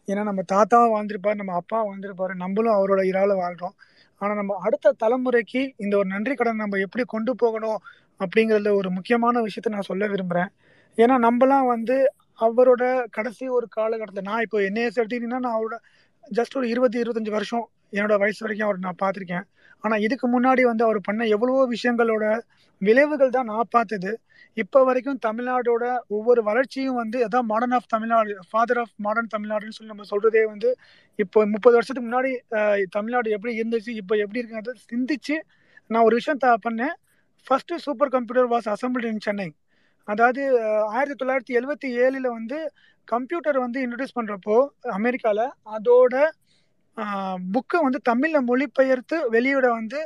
ஏன்னா நம்ம தாத்தா வாழ்ந்திருப்பாரு நம்ம அப்பா வாழ்ந்திருப்பாரு நம்மளும் அவரோட இறால வாழ்கிறோம் ஆனால் நம்ம அடுத்த தலைமுறைக்கு இந்த ஒரு நன்றி கடன் நம்ம எப்படி கொண்டு போகணும் அப்படிங்கிறத ஒரு முக்கியமான விஷயத்த நான் சொல்ல விரும்புகிறேன் ஏன்னா நம்மலாம் வந்து அவரோட கடைசி ஒரு காலகட்டத்தில் நான் இப்போ என்னைய எடுத்துக்கிட்டீங்கன்னா நான் அவரோட ஜஸ்ட் ஒரு இருபது இருபத்தஞ்சி வருஷம் என்னோட வயசு வரைக்கும் அவர் நான் பார்த்துருக்கேன். ஆனால் இதுக்கு முன்னாடி வந்து அவர் பண்ண எவ்வளவோ விஷயங்களோட விளைவுகள் தான் நான் பார்த்தது. இப்போ வரைக்கும் தமிழ்நாடோட ஒவ்வொரு வளர்ச்சியும் வந்து அதான் modern of Tamil Nadu father of modern தமிழ்நாடுன்னு சொல்லி நம்ம சொல்றதே வந்து இப்போ முப்பது வருஷத்துக்கு முன்னாடி தமிழ்நாடு எப்படி இருந்துச்சு இப்போ எப்படி இருக்குங்கிறத சிந்திச்சு நான் ஒரு விஷயம் த- பண்ணேன். First super computer was assembled in Chennai அதாவது ஆயிரத்தி தொள்ளாயிரத்தி எழுவத்தி ஏழில் வந்து கம்ப்யூட்டர் வந்து இன்ட்ரடியூஸ் பண்ணுறப்போ அமெரிக்காவில் அதோட புக்கை வந்து தமிழில் மொழிபெயர்த்து வெளியிட வந்து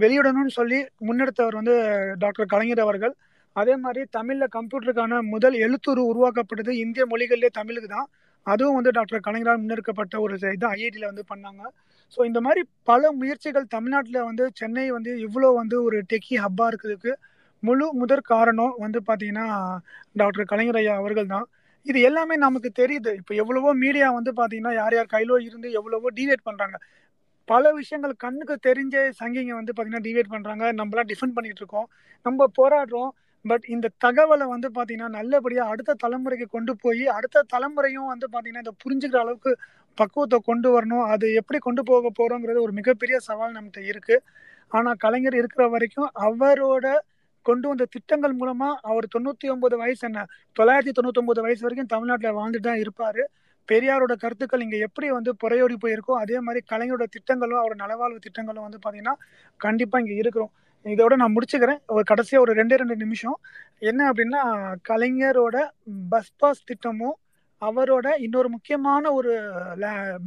வெளியிடணும்னு சொல்லி முன்னெடுத்தவர் வந்து டாக்டர் கலைஞர் அவர்கள். அதே மாதிரி தமிழ்ல கம்ப்யூட்டருக்கான முதல் எழுத்துரு உருவாக்கப்பட்டது இந்திய மொழிகள்லேயே தமிழுக்கு தான். அதுவும் வந்து டாக்டர் கலைஞரால் முன்னெடுக்கப்பட்ட ஒரு இது ஐஐடியில் வந்து பண்ணாங்க. ஸோ இந்த மாதிரி பல முயற்சிகள் தமிழ்நாட்டில் வந்து சென்னை வந்து இவ்வளோ வந்து ஒரு டெக்கி ஹப்பாக இருக்கிறதுக்கு முழு முதற் காரணம் வந்து பார்த்தீங்கன்னா டாக்டர் கலைஞர் ஐயா அவர்கள் தான். இது எல்லாமே நமக்கு தெரியுது. இப்போ எவ்வளவோ மீடியா வந்து பார்த்தீங்கன்னா யார் யார் கையிலோ இருந்து எவ்வளவோ டிவேட் பண்ணுறாங்க பல விஷயங்கள் கண்ணுக்கு தெரிஞ்ச சங்கிங்க வந்து பார்த்தீங்கன்னா டிவேட் பண்ணுறாங்க நம்மளாம் டிஃபெண்ட் பண்ணிகிட்டு இருக்கோம். நம்ம போராடுறோம். பட் இந்த தகவலை வந்து பார்த்தீங்கன்னா நல்லபடியாக அடுத்த தலைமுறைக்கு கொண்டு போய் அடுத்த தலைமுறையும் வந்து பார்த்தீங்கன்னா இதை புரிஞ்சுக்கிற அளவுக்கு பக்குவத்தை கொண்டு வரணும். அது எப்படி கொண்டு போக போகிறோங்கிறது ஒரு மிகப்பெரிய சவால் நம்மகிட்ட இருக்கு. ஆனால் கலைஞர் இருக்கிற வரைக்கும் அவரோட கொண்டு வந்த திட்டங்கள் மூலமாக அவர் தொண்ணூற்றி ஒன்பது வயசு என்ன தொள்ளாயிரத்தி தொண்ணூத்தி வயசு வரைக்கும் தமிழ்நாட்டில் வாழ்ந்துட்டு தான் இருப்பார். பெரியாரோட கருத்துக்கள் இங்கே எப்படி வந்து புறையோடி போயிருக்கோ அதே மாதிரி கலைஞரோட திட்டங்களும் அவர் நலவாழ்வு திட்டங்களும் வந்து பார்த்தீங்கன்னா கண்டிப்பாக இங்கே இருக்கிறோம். இதோட நான் முடிச்சுக்கிறேன். ஒரு கடைசியாக ஒரு ரெண்டே ரெண்டு நிமிஷம். என்ன அப்படின்னா கலைஞரோட பஸ் பாஸ் திட்டமும் அவரோட இன்னொரு முக்கியமான ஒரு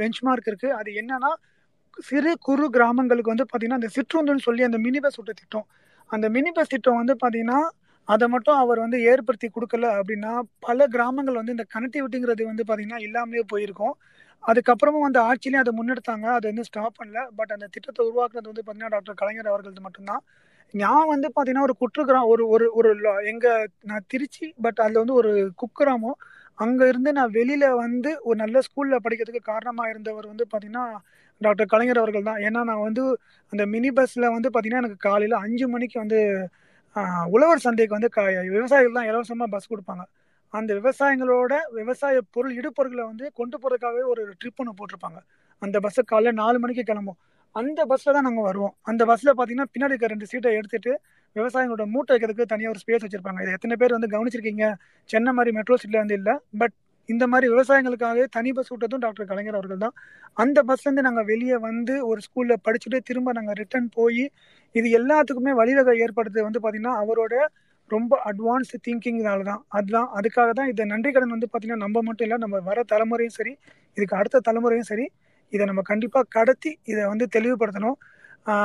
பெஞ்ச்மார்க் இருக்கு. அது என்னன்னா சிறு குறு கிராமங்களுக்கு வந்து பார்த்தீங்கன்னா அந்த சிற்றுந்துன்னு சொல்லி அந்த மினி பஸ் விட்ட திட்டம். அந்த மினி பஸ் திட்டம் வந்து பார்த்தீங்கன்னா அதை மட்டும் அவர் வந்து ஏற்படுத்தி கொடுக்கல அப்படின்னா பல கிராமங்கள் வந்து இந்த கனெக்டிவிட்டிங்கிறது வந்து பார்த்தீங்கன்னா இல்லாமலே போயிருக்கும். அதுக்கப்புறமும் வந்து ஆட்சியிலையும் அதை முன்னெடுத்தாங்க. அதை வந்து ஸ்டாப் பண்ணல. பட் அந்த திட்டத்தை உருவாக்குனது வந்து பார்த்தீங்கன்னா டாக்டர் கலைஞர் அவர்களது மட்டும்தான். நான் வந்து பார்த்தீங்கன்னா ஒரு குற்றுக்கிராமம் ஒரு ஒரு ஒரு எங்கள் நான் திருச்சி பட் அதில் வந்து ஒரு குக்கிராமம். அங்கே இருந்து நான் வெளியில் வந்து ஒரு நல்ல ஸ்கூலில் படிக்கிறதுக்கு காரணமாக இருந்தவர் வந்து பார்த்தீங்கன்னா டாக்டர் கலைஞர் அவர்கள் தான். ஏன்னா நான் வந்து அந்த மினி பஸ்ஸில் வந்து பார்த்தீங்கன்னா எனக்கு காலையில் அஞ்சு மணிக்கு வந்து உழவர் சந்தைக்கு வந்து க- விவசாயிகள் தான் இலவசமாக பஸ் கொடுப்பாங்க. அந்த விவசாயங்களோட விவசாய பொருள் இடுபொருட்களை வந்து கொண்டு போறதுக்காகவே ஒரு ட்ரிப் ஒன்று போட்டிருப்பாங்க. அந்த பஸ்ஸு காலைல நாலு மணிக்கு கிளம்பும் அந்த பஸ்ல தான் நாங்கள் வருவோம். அந்த பஸ்ல பார்த்தீங்கன்னா பின்னாடி இருக்க ரெண்டு சீட்டை எடுத்துட்டு விவசாயிகளோட மூட்டை வைக்கிறதுக்கு தனியாக ஒரு ஸ்பேஸ் வச்சிருப்பாங்க. இது எத்தனை பேர் வந்து கவனிச்சிருக்கீங்க? சென்னை மாதிரி மெட்ரோ சிட்டில வந்து இல்லை. பட் இந்த மாதிரி விவசாயங்களுக்காகவே தனி பஸ் விட்டதும் டாக்டர் கலைஞர் அவர்கள் தான். அந்த பஸ்லேருந்து நாங்கள் வெளியே வந்து ஒரு ஸ்கூலில் படிச்சுட்டு திரும்ப நாங்கள் ரிட்டர்ன் போய் இது எல்லாத்துக்குமே வழிவகை ஏற்படுத்து வந்து பார்த்தீங்கன்னா அவரோட ரொம்ப அட்வான்ஸ்டு திங்கிங்னால தான் அதுதான். அதுக்காக தான் இந்த நன்றி கடன் வந்து பார்த்தீங்கன்னா நம்ம மட்டும் இல்லை நம்ம வர தலைமுறையும் சரி இதுக்கு அடுத்த தலைமுறையும் சரி இதை நம்ம கண்டிப்பாக கடத்தி இதை வந்து தெளிவுபடுத்தணும்.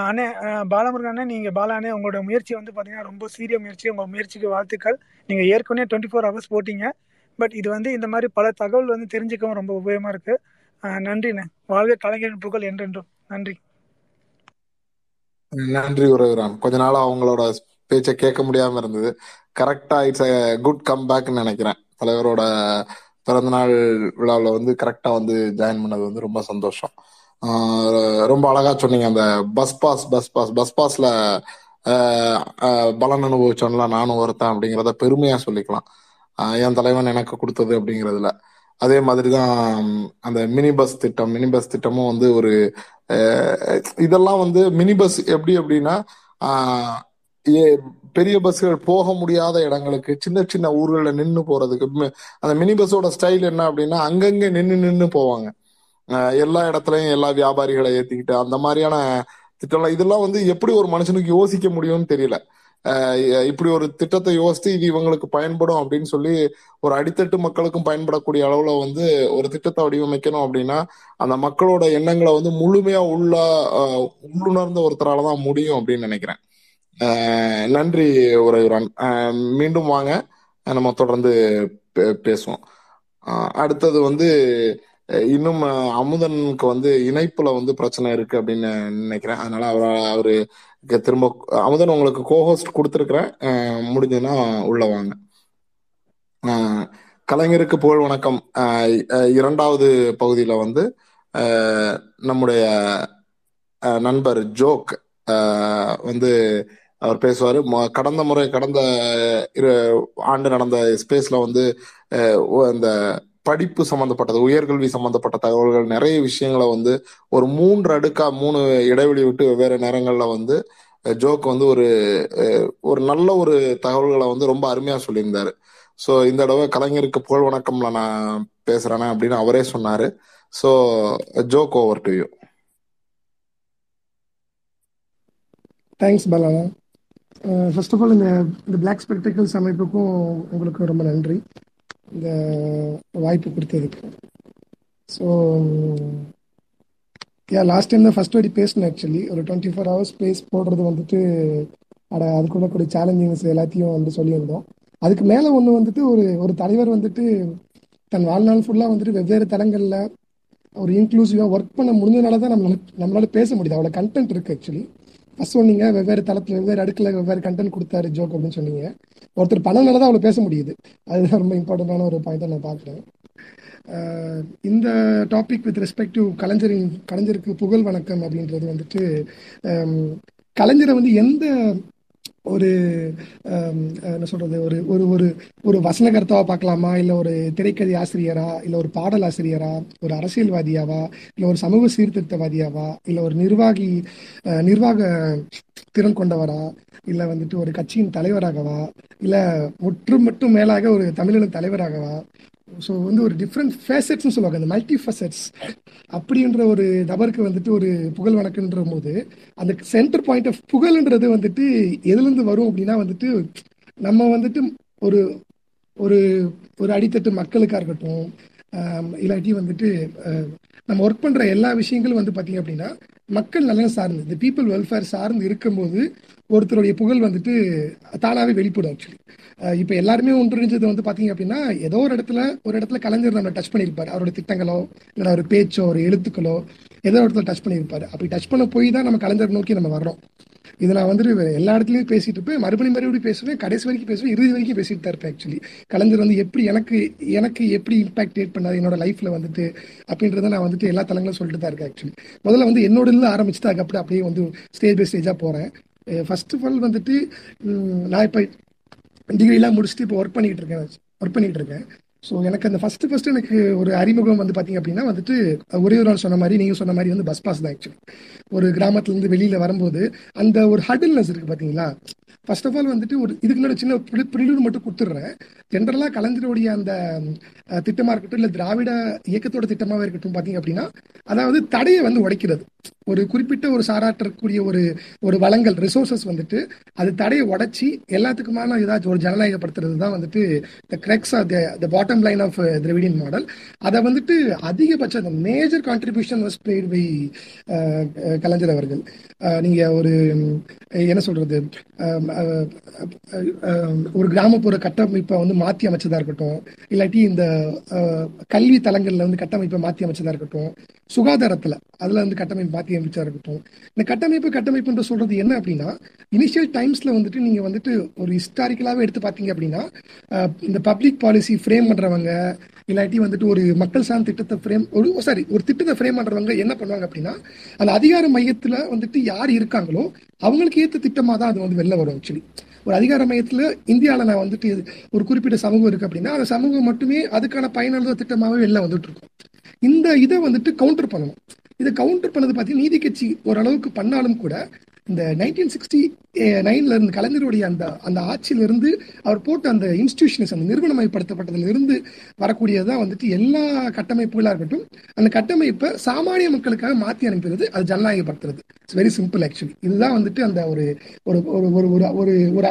அண்ணே பாலமுருகன் அண்ணே நீங்கள் பாலா அண்ணே உங்களோட முயற்சி வந்து பார்த்தீங்கன்னா ரொம்ப சீரிய முயற்சி. உங்கள் முயற்சிக்கு வாழ்த்துக்கள். நீங்கள் ஏற்கனவே டுவெண்ட்டி ஃபோர் ஹவர்ஸ் போட்டிங்க. பட் இது வந்து இந்த மாதிரி பல தகவல் வந்து தெரிஞ்சுக்கவும் ரொம்ப உபயோகமாக இருக்குது நன்றிண்ணே வாழ்க கலைஞரின் புகழ் என்றென்றும். நன்றி. நன்றி உறவுரான் கொஞ்ச நாளா அவங்களோட பேச்சை கேட்க முடியாம இருந்தது. கரெக்டா இட்ஸ் a குட் கம் பேக்னு நினைக்கிறேன். தலைவரோட பிறந்தநாள் விழாவில் வந்து கரெக்டா வந்து ஜாயின் பண்ணது வந்து ரொம்ப சந்தோஷம். ரொம்ப அழகா சொன்னீங்க. அந்த bus pass bus pass bus பாஸ்ல பலன் அனுபவிச்சோம்ல நானும் ஒருத்தன் அப்படிங்கிறத பெருமையா சொல்லிக்கலாம். என் தலைவன் எனக்கு கொடுத்தது அப்படிங்கிறதுல. அதே மாதிரிதான் அந்த மினி பஸ் திட்டம் மினி பஸ் திட்டமும் வந்து ஒரு இதெல்லாம் வந்து மினி பஸ் எப்படி அப்படின்னா பெரிய பஸ்கள் போக முடியாத இடங்களுக்கு சின்ன சின்ன ஊர்களில் நின்று போறதுக்கு அந்த மினி பஸ்ஸோட ஸ்டைல் என்ன அப்படின்னா அங்கங்கே நின்று நின்று போவாங்க. அஹ், எல்லா இடத்துலயும் எல்லா வியாபாரிகளை ஏத்திக்கிட்டு அந்த மாதிரியான திட்டம்லாம் இதெல்லாம் வந்து எப்படி ஒரு மனுஷனுக்கு யோசிக்க முடியும்னு தெரியல. இப்படி ஒரு திட்டத்தை யோசித்து இது இவங்களுக்கு பயன்படும் அப்படின்னு சொல்லி ஒரு அடித்தட்டு மக்களுக்கும் பயன்படக்கூடிய அளவுல வந்து ஒரு திட்டத்தை வடிவமைக்கணும் அப்படின்னா அந்த மக்களோட எண்ணங்களை வந்து முழுமையா உள்ள உள்ளுணர்ந்த ஒருத்தரால தான் முடியும் அப்படின்னு நினைக்கிறேன். நன்றி உரையுரான் மீண்டும் வாங்க. நம்ம தொடர்ந்து பே- பேசுவோம். அடுத்தது வந்து இன்னும் அமுதனுக்கு வந்து இணைப்புல வந்து பிரச்சனை இருக்கு அப்படின்னு நினைக்கிறேன். அதனால அவர் அவருக்கு திரும்ப அமுதன் உங்களுக்கு கோஹோஸ்ட் கொடுத்துருக்குறேன். முடிஞ்சதுன்னா உள்ள வாங்க. கலைஞருக்கு புகழ் வணக்கம். இரண்டாவது பகுதியில வந்து நம்முடைய நண்பர் ஜோக் வந்து அவர் பேசுவார். கடந்த முறை கடந்த இரு ஆண்டு நடந்த ஸ்பேஸில் வந்து அந்த இந்த படிப்பு சம்பந்தப்பட்டது உயர்கல்வி சம்பந்தப்பட்ட தகவல்கள் நிறைய விஷயங்களை வந்து ஒரு மூன்று அடுக்கா மூணு இடைவெளி விட்டு வெவ்வேறு நேரங்களில் வந்து ஜோக் வந்து ஒரு ஒரு நல்ல ஒரு தகவல்களை வந்து ரொம்ப அருமையாக சொல்லியிருந்தாரு. ஸோ இந்த தடவை கலைஞருக்கு புகழ் வணக்கம்ல நான் பேசுறேனே அப்படின்னு அவரே சொன்னாரு. So joke over to you thanks பாலானா first of all இந்த இந்த பிளாக் ஸ்பெக்டிகல்ஸ் அமைப்புக்கும் உங்களுக்கு ரொம்ப நன்றி. இந்த வாய்ப்பு கொடுத்ததுக்கு. ஸோ யா லாஸ்ட் டைம் தான் ஃபர்ஸ்ட் வாட்டி பேசினேன் ஆக்சுவலி ஒரு டுவெண்ட்டி ஃபோர் ஹவர்ஸ் பேஸ் போடுறது வந்துட்டு அட அதுக்குள்ள கூட சேலஞ்சிங்ஸ் எல்லாத்தையும் வந்து சொல்லியிருந்தோம். அதுக்கு மேலே ஒன்று வந்துட்டு ஒரு ஒரு தலைவர் வந்துட்டு தன் வாழ்நாள் ஃபுல்லாக வந்துட்டு வெவ்வேறு தளங்களில் ஒரு இன்க்ளூசிவாக ஒர்க் பண்ண முடிஞ்சனால தான் நம்மளால நம்மளால பேச முடியுது. அவ்வளோ கண்டென்ட் இருக்குது ஆக்சுவலி ஃபர்ஸ்ட் சொன்னீங்க வெவ்வேறு தளத்தில் வெவ்வேறு அடுக்கில் வெவ்வேறு கண்டென்ட் கொடுத்தாரு ஜோக் அப்படின்னு சொன்னீங்க. ஒருத்தர் பணம்னால தான் அவ்வளோ பேச முடியுது. அதுதான் ரொம்ப இம்பார்ட்டண்டான ஒரு பாயிண்ட்டாக நான் பார்க்குறேன். இந்த டாபிக் வித் ரெஸ்பெக்ட் டு கலைஞரின் கலைஞருக்கு புகழ் வணக்கம் அப்படின்றது வந்துட்டு கலைஞரை வந்து எந்த ஒரு என்ன சொல்றது ஒரு ஒரு ஒரு ஒரு வசனகர்த்தாவா பார்க்கலாமா? இல்லை ஒரு திரைக்கதை ஆசிரியரா? இல்லை ஒரு பாடல் ஆசிரியரா? ஒரு அரசியல்வாதியாவா? இல்லை ஒரு சமூக சீர்திருத்தவாதியாவா? இல்லை ஒரு நிர்வாகி நிர்வாக திறன் கொண்டவரா? இல்லை வந்துட்டு ஒரு கட்சியின் தலைவராகவா? இல்லை முற்று மட்டும் மேலாக ஒரு தமிழின தலைவராகவா? ஸோ வந்து ஒரு டிஃப்ரெண்ட் ஃபேசட்ஸ்னு சொல்லுவாங்க. அந்த மல்டி ஃபேசட்ஸ் அப்படின்ற ஒரு நபருக்கு வந்துட்டு ஒரு புகழ் வணக்கன்ற போது அந்த சென்டர் பாயிண்ட் ஆஃப் புகழ்ன்றது வந்துட்டு எதுலேருந்து வரும் அப்படின்னா வந்துட்டு நம்ம வந்துட்டு ஒரு ஒரு ஒரு அடித்தட்டு மக்களுக்காக இருக்கட்டும் இல்லாட்டி வந்துட்டு நம்ம ஒர்க் பண்ணுற எல்லா விஷயங்களும் வந்து பார்த்தீங்க அப்படின்னா மக்கள் நலன் சார்ந்து இந்த பீப்புள் வெல்ஃபேர் சார்ந்து இருக்கும்போது ஒருத்தருடைய புகழ் வந்துட்டு தானாவே வெளிப்படும் ஆக்சுவலி இப்போ எல்லாருமே ஒன்றிணைஞ்சது வந்து பாத்தீங்க அப்படின்னா ஏதோ ஒரு இடத்துல ஒரு இடத்துல கலைஞர் நம்ம டச் பண்ணியிருப்பார். அவரோட திட்டங்களோ இல்லை ஒரு பேச்சோ ஒரு எழுத்துக்களோ ஏதோ ஒரு இடத்துல டச் பண்ணியிருப்பாரு. அப்படி டச் பண்ண போய் தான் நம்ம கலைஞர் நோக்கி நம்ம வர்றோம். இது நான் வந்துட்டு எல்லா இடத்துலயும் பேசிட்டு இருப்பேன். மறுபடியும் மறுபடியும் பேசுவேன். கடைசி வரைக்கும் பேசுவேன். இறுதி வரைக்கும் பேசிட்டு தான் இருப்பேன் ஆக்சுவலி கலைஞர் வந்து எப்படி எனக்கு எனக்கு எப்படி இம்பாக்ட் கிரியேட் பண்ணார் என்னோட லைஃப்ல வந்துட்டு அப்படின்றத நான் வந்துட்டு எல்லா தளங்களும் சொல்லிட்டு தான் இருக்கேன் ஆக்சுவலி முதல்ல வந்து என்னோட இருந்து ஆரம்பிச்சுட்டு அதுக்கப்புறம் அப்படியே வந்து ஸ்டேஜ் பை ஸ்டேஜா போறேன். ஃபர்ஸ்ட் ஆஃப் ஆல் வந்துட்டு நான் இப்போ டிகிரிலாம் முடிச்சுட்டு இப்போ ஒர்க் பண்ணிக்கிட்டு இருக்கேன் ஒர்க் பண்ணிக்கிட்டு இருக்கேன். ஸோ எனக்கு அந்த ஃபஸ்ட்டு ஃபஸ்ட்டு எனக்கு ஒரு அறிமுகம் வந்து பார்த்தீங்க அப்படின்னா வந்துட்டு ஒரே ஒரு நாள் சொன்ன மாதிரி நீங்கள் சொன்ன மாதிரி வந்து பஸ் பாஸ் தான் ஆக்சுவலி ஒரு கிராமத்துலேருந்து வெளியில் வரும்போது அந்த ஒரு ஹடில்னஸ் இருக்குது பார்த்தீங்களா ஃபர்ஸ்ட் ஆஃப் ஆல் வந்துட்டு ஒரு இதுக்கு முன்னாடி சின்ன ப்ரிலூர் மட்டும் கொடுத்துட்றேன். ஜென்ரலாக கலைஞருடைய அந்த திட்டமாக இருக்கட்டும் இல்லை திராவிட இயக்கத்தோட திட்டமாகவே இருக்கட்டும் பார்த்தீங்க அப்படின்னா அதாவது தடையை வந்து உடைக்கிறது. ஒரு குறிப்பிட்ட ஒரு சாராட்டக்கூடிய ஒரு ஒரு வளங்கள் ரிசோர்சஸ் வந்துட்டு அது தடையை உடச்சி எல்லாத்துக்குமான ஏதாச்சும் ஒரு ஜனநாயகப்படுத்துறது தான் வந்துட்டு the crux of the bottom line of Dravidian model அதை வந்துட்டு அதிகபட்ச major contribution was played by Kalaignar அவர்கள். Uh, நீங்க ஒரு என்ன சொல்றது um, uh, uh, um, ஒரு கிராமப்புற கட்டமைப்பை வந்து மாற்றி அமைச்சதா இருக்கட்டும் இல்லாட்டி இந்த கல்வி தலங்கள்ல வந்து கட்டமைப்பை மாற்றி அமைச்சதா இருக்கட்டும் சுகாதாரத்துல அதுல வந்து கட்டமைப்பு மாற்றி அமைச்சா இருக்கட்டும். இந்த கட்டமைப்பு கட்டமைப்புன்ற சொல்றது என்ன அப்படின்னா இனிஷியல் டைம்ஸ்ல வந்துட்டு நீங்க வந்துட்டு ஒரு ஹிஸ்டாரிக்கலாவே எடுத்து பார்த்தீங்க அப்படின்னா இந்த பப்ளிக் பாலிசி ஃப்ரேம் பண்றவங்க இல்லாட்டி வந்துட்டு ஒரு மக்கள் சார்ந்த திட்டத்தை ஃப்ரேம் ஒரு சாரி ஒரு திட்டத்தை ஃப்ரேம் பண்றவங்க என்ன பண்ணுவாங்க அப்படின்னா அந்த அதிகார மையத்துல வந்துட்டு யார் இருக்காங்களோ அவங்களுக்கு ஏற்ற திட்டமா தான் அது வந்து வெளில வரும் ஆக்சுவலி ஒரு அதிகார மையத்துல இந்தியாவில் நான் வந்துட்டு ஒரு குறிப்பிட்ட சமூகம் இருக்கு அப்படின்னா அந்த சமூகம் மட்டுமே அதுக்கான பயனுள்ள திட்டமாவே வெளில வந்துட்டு இருக்கும். இந்த இதை வந்துட்டு கவுண்டர் பண்ணணும். இதை கவுண்டர் பண்ணது பார்த்தீங்கன்னா நீதி கட்சி ஓரளவுக்கு பண்ணாலும் கூட இந்த நைன்டீன் சிக்ஸ்டி நைன்ல இருந்து கலைஞருடைய அந்த அந்த ஆட்சியிலிருந்து அவர் போட்ட அந்த இன்ஸ்டிடியூஷன்ஸ் அந்த நிறுவனமயப்படுத்தப்பட்டதிலிருந்து வரக்கூடியதான் வந்துட்டு எல்லா கட்டமைப்புகளாக இருக்கட்டும் அந்த கட்டமைப்பை சாமானிய மக்களுக்காக மாத்தி அனுப்புறது அது ஜனநாயகப்படுத்துறது. இட்ஸ் வெரி சிம்பிள் ஆக்சுவலி இதுதான் வந்துட்டு அந்த ஒரு ஒரு ஒரு ஒரு ஒரு ஒரு ஒரு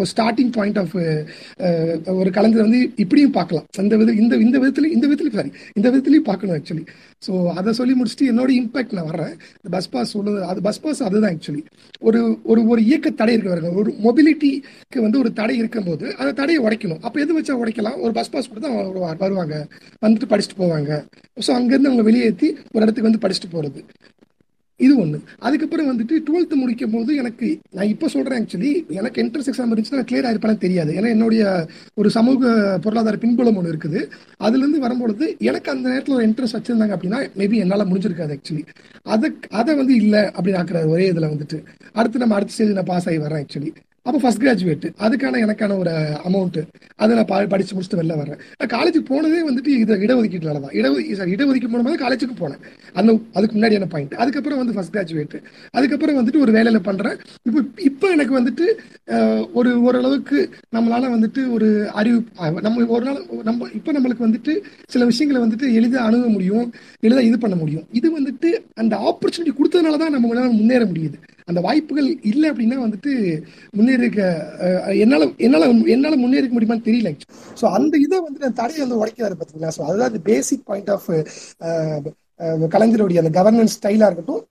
ஒரு ஸ்டார்டிங் பாயிண்ட் ஆஃப் ஒரு கலைஞர் வந்து இப்படியும் பார்க்கலாம். இந்த வித இந்த இந்த விதத்துல இந்த விதத்துல சாரி இந்த விதத்துலயும் பார்க்கணும் ஆக்சுவலி ஸோ அதை சொல்லி முடிச்சுட்டு என்னோட இம்பாக்ட் நான் வர்றேன். இந்த பஸ் பாஸ் சொல்லுது அது பஸ் பாஸ் அதுதான் ஆக்சுவலி ஒரு ஒரு ஒரு இயக்க தடை இருக்கிறவங்க ஒரு மொபிலிட்டிக்கு வந்து ஒரு தடை இருக்கும்போது அந்த தடையை உடைக்கணும். அப்போ எது வச்சா உடைக்கலாம்? ஒரு பஸ் பாஸ் கொடுத்து அவங்க வருவா- வருவாங்க. வந்துட்டு படிச்சுட்டு போவாங்க. ஸோ அங்கேருந்து அவங்க வெளியேற்றி ஒரு இடத்துக்கு வந்து படிச்சுட்டு போகிறது இது ஒன்று அதுக்கப்புறம் வந்துட்டு டுவெல்த் முடிக்கும் போது எனக்கு நான் இப்போ சொல்கிறேன் ஆக்சுவலி எனக்கு என்ட்ரன்ஸ் எக்ஸாம் இருந்துச்சுன்னா கிளியர் ஆயிருப்பானு தெரியாது. ஏன்னா என்னுடைய ஒரு சமூக பொருளாதார பின்புலம் ஒன்று இருக்குது. அதுலேருந்து வரும்பொழுது எனக்கு அந்த நேரத்தில் ஒரு இன்ட்ரெஸ்ட் வச்சிருந்தாங்க அப்படின்னா மேபி என்னால் முடிஞ்சிருக்காது ஆக்சுவலி அதை அதை வந்து இல்லை அப்படின்னு ஆக்குறாரு ஒரே இதில் வந்துட்டு. அடுத்து நம்ம அடுத்த ஸ்டேஜ் நான் பாஸ் ஆகி வரேன் ஆக்சுவலி அப்போ ஃபர்ஸ்ட் கிராஜுவேட் அதுக்கான எனக்கான ஒரு uh, அமௌண்ட் அதை நான் பா- படிச்சு முடிச்சுட்டு வெளில வரேன் நான் காலேஜுக்கு போனதே வந்துட்டு இதை இடஒதுக்கீட்டுல தான். இட சார் இடஒதுக்கீடு மூலமாக காலேஜுக்கு போனேன். அந்த அதுக்கு முன்னாடியான பாயிண்ட் அதுக்கப்புறம் வந்து ஃபர்ஸ்ட் கிராஜுவேட் அதுக்கப்புறம் வந்துட்டு ஒரு வேலையில பண்றேன். இப்போ இப்போ எனக்கு வந்துட்டு uh, ஒரு ஓரளவுக்கு நம்மளால வந்துட்டு ஒரு அறிவு uh, நம்ம ஒரு நாள் நம்ம இப்போ நம்மளுக்கு வந்துட்டு சில விஷயங்களை வந்துட்டு எளிதாக அணுக முடியும். எளிதாக இது பண்ண முடியும். இது வந்துட்டு அந்த ஆப்பர்ச்சுனிட்டி கொடுத்ததுனால தான் நம்ம முன்னேற முடியுது. அந்த வாய்ப்புகள் இல்லை அப்படின்னா வந்துட்டு முன்னேறிக்க என்னால் என்னால என்னால என்னால முன்னேறிக்க முடியுமான்னு தெரியல ஸோ அந்த இதை வந்து நான் தடையை வந்து உடைக்கிறாரு பார்த்தீங்களா ஸோ அதுதான் பேசிக் பாயிண்ட் ஆஃப் கலைஞருடைய அந்த கவர்னன்ஸ் ஸ்டைலாக இருக்கட்டும்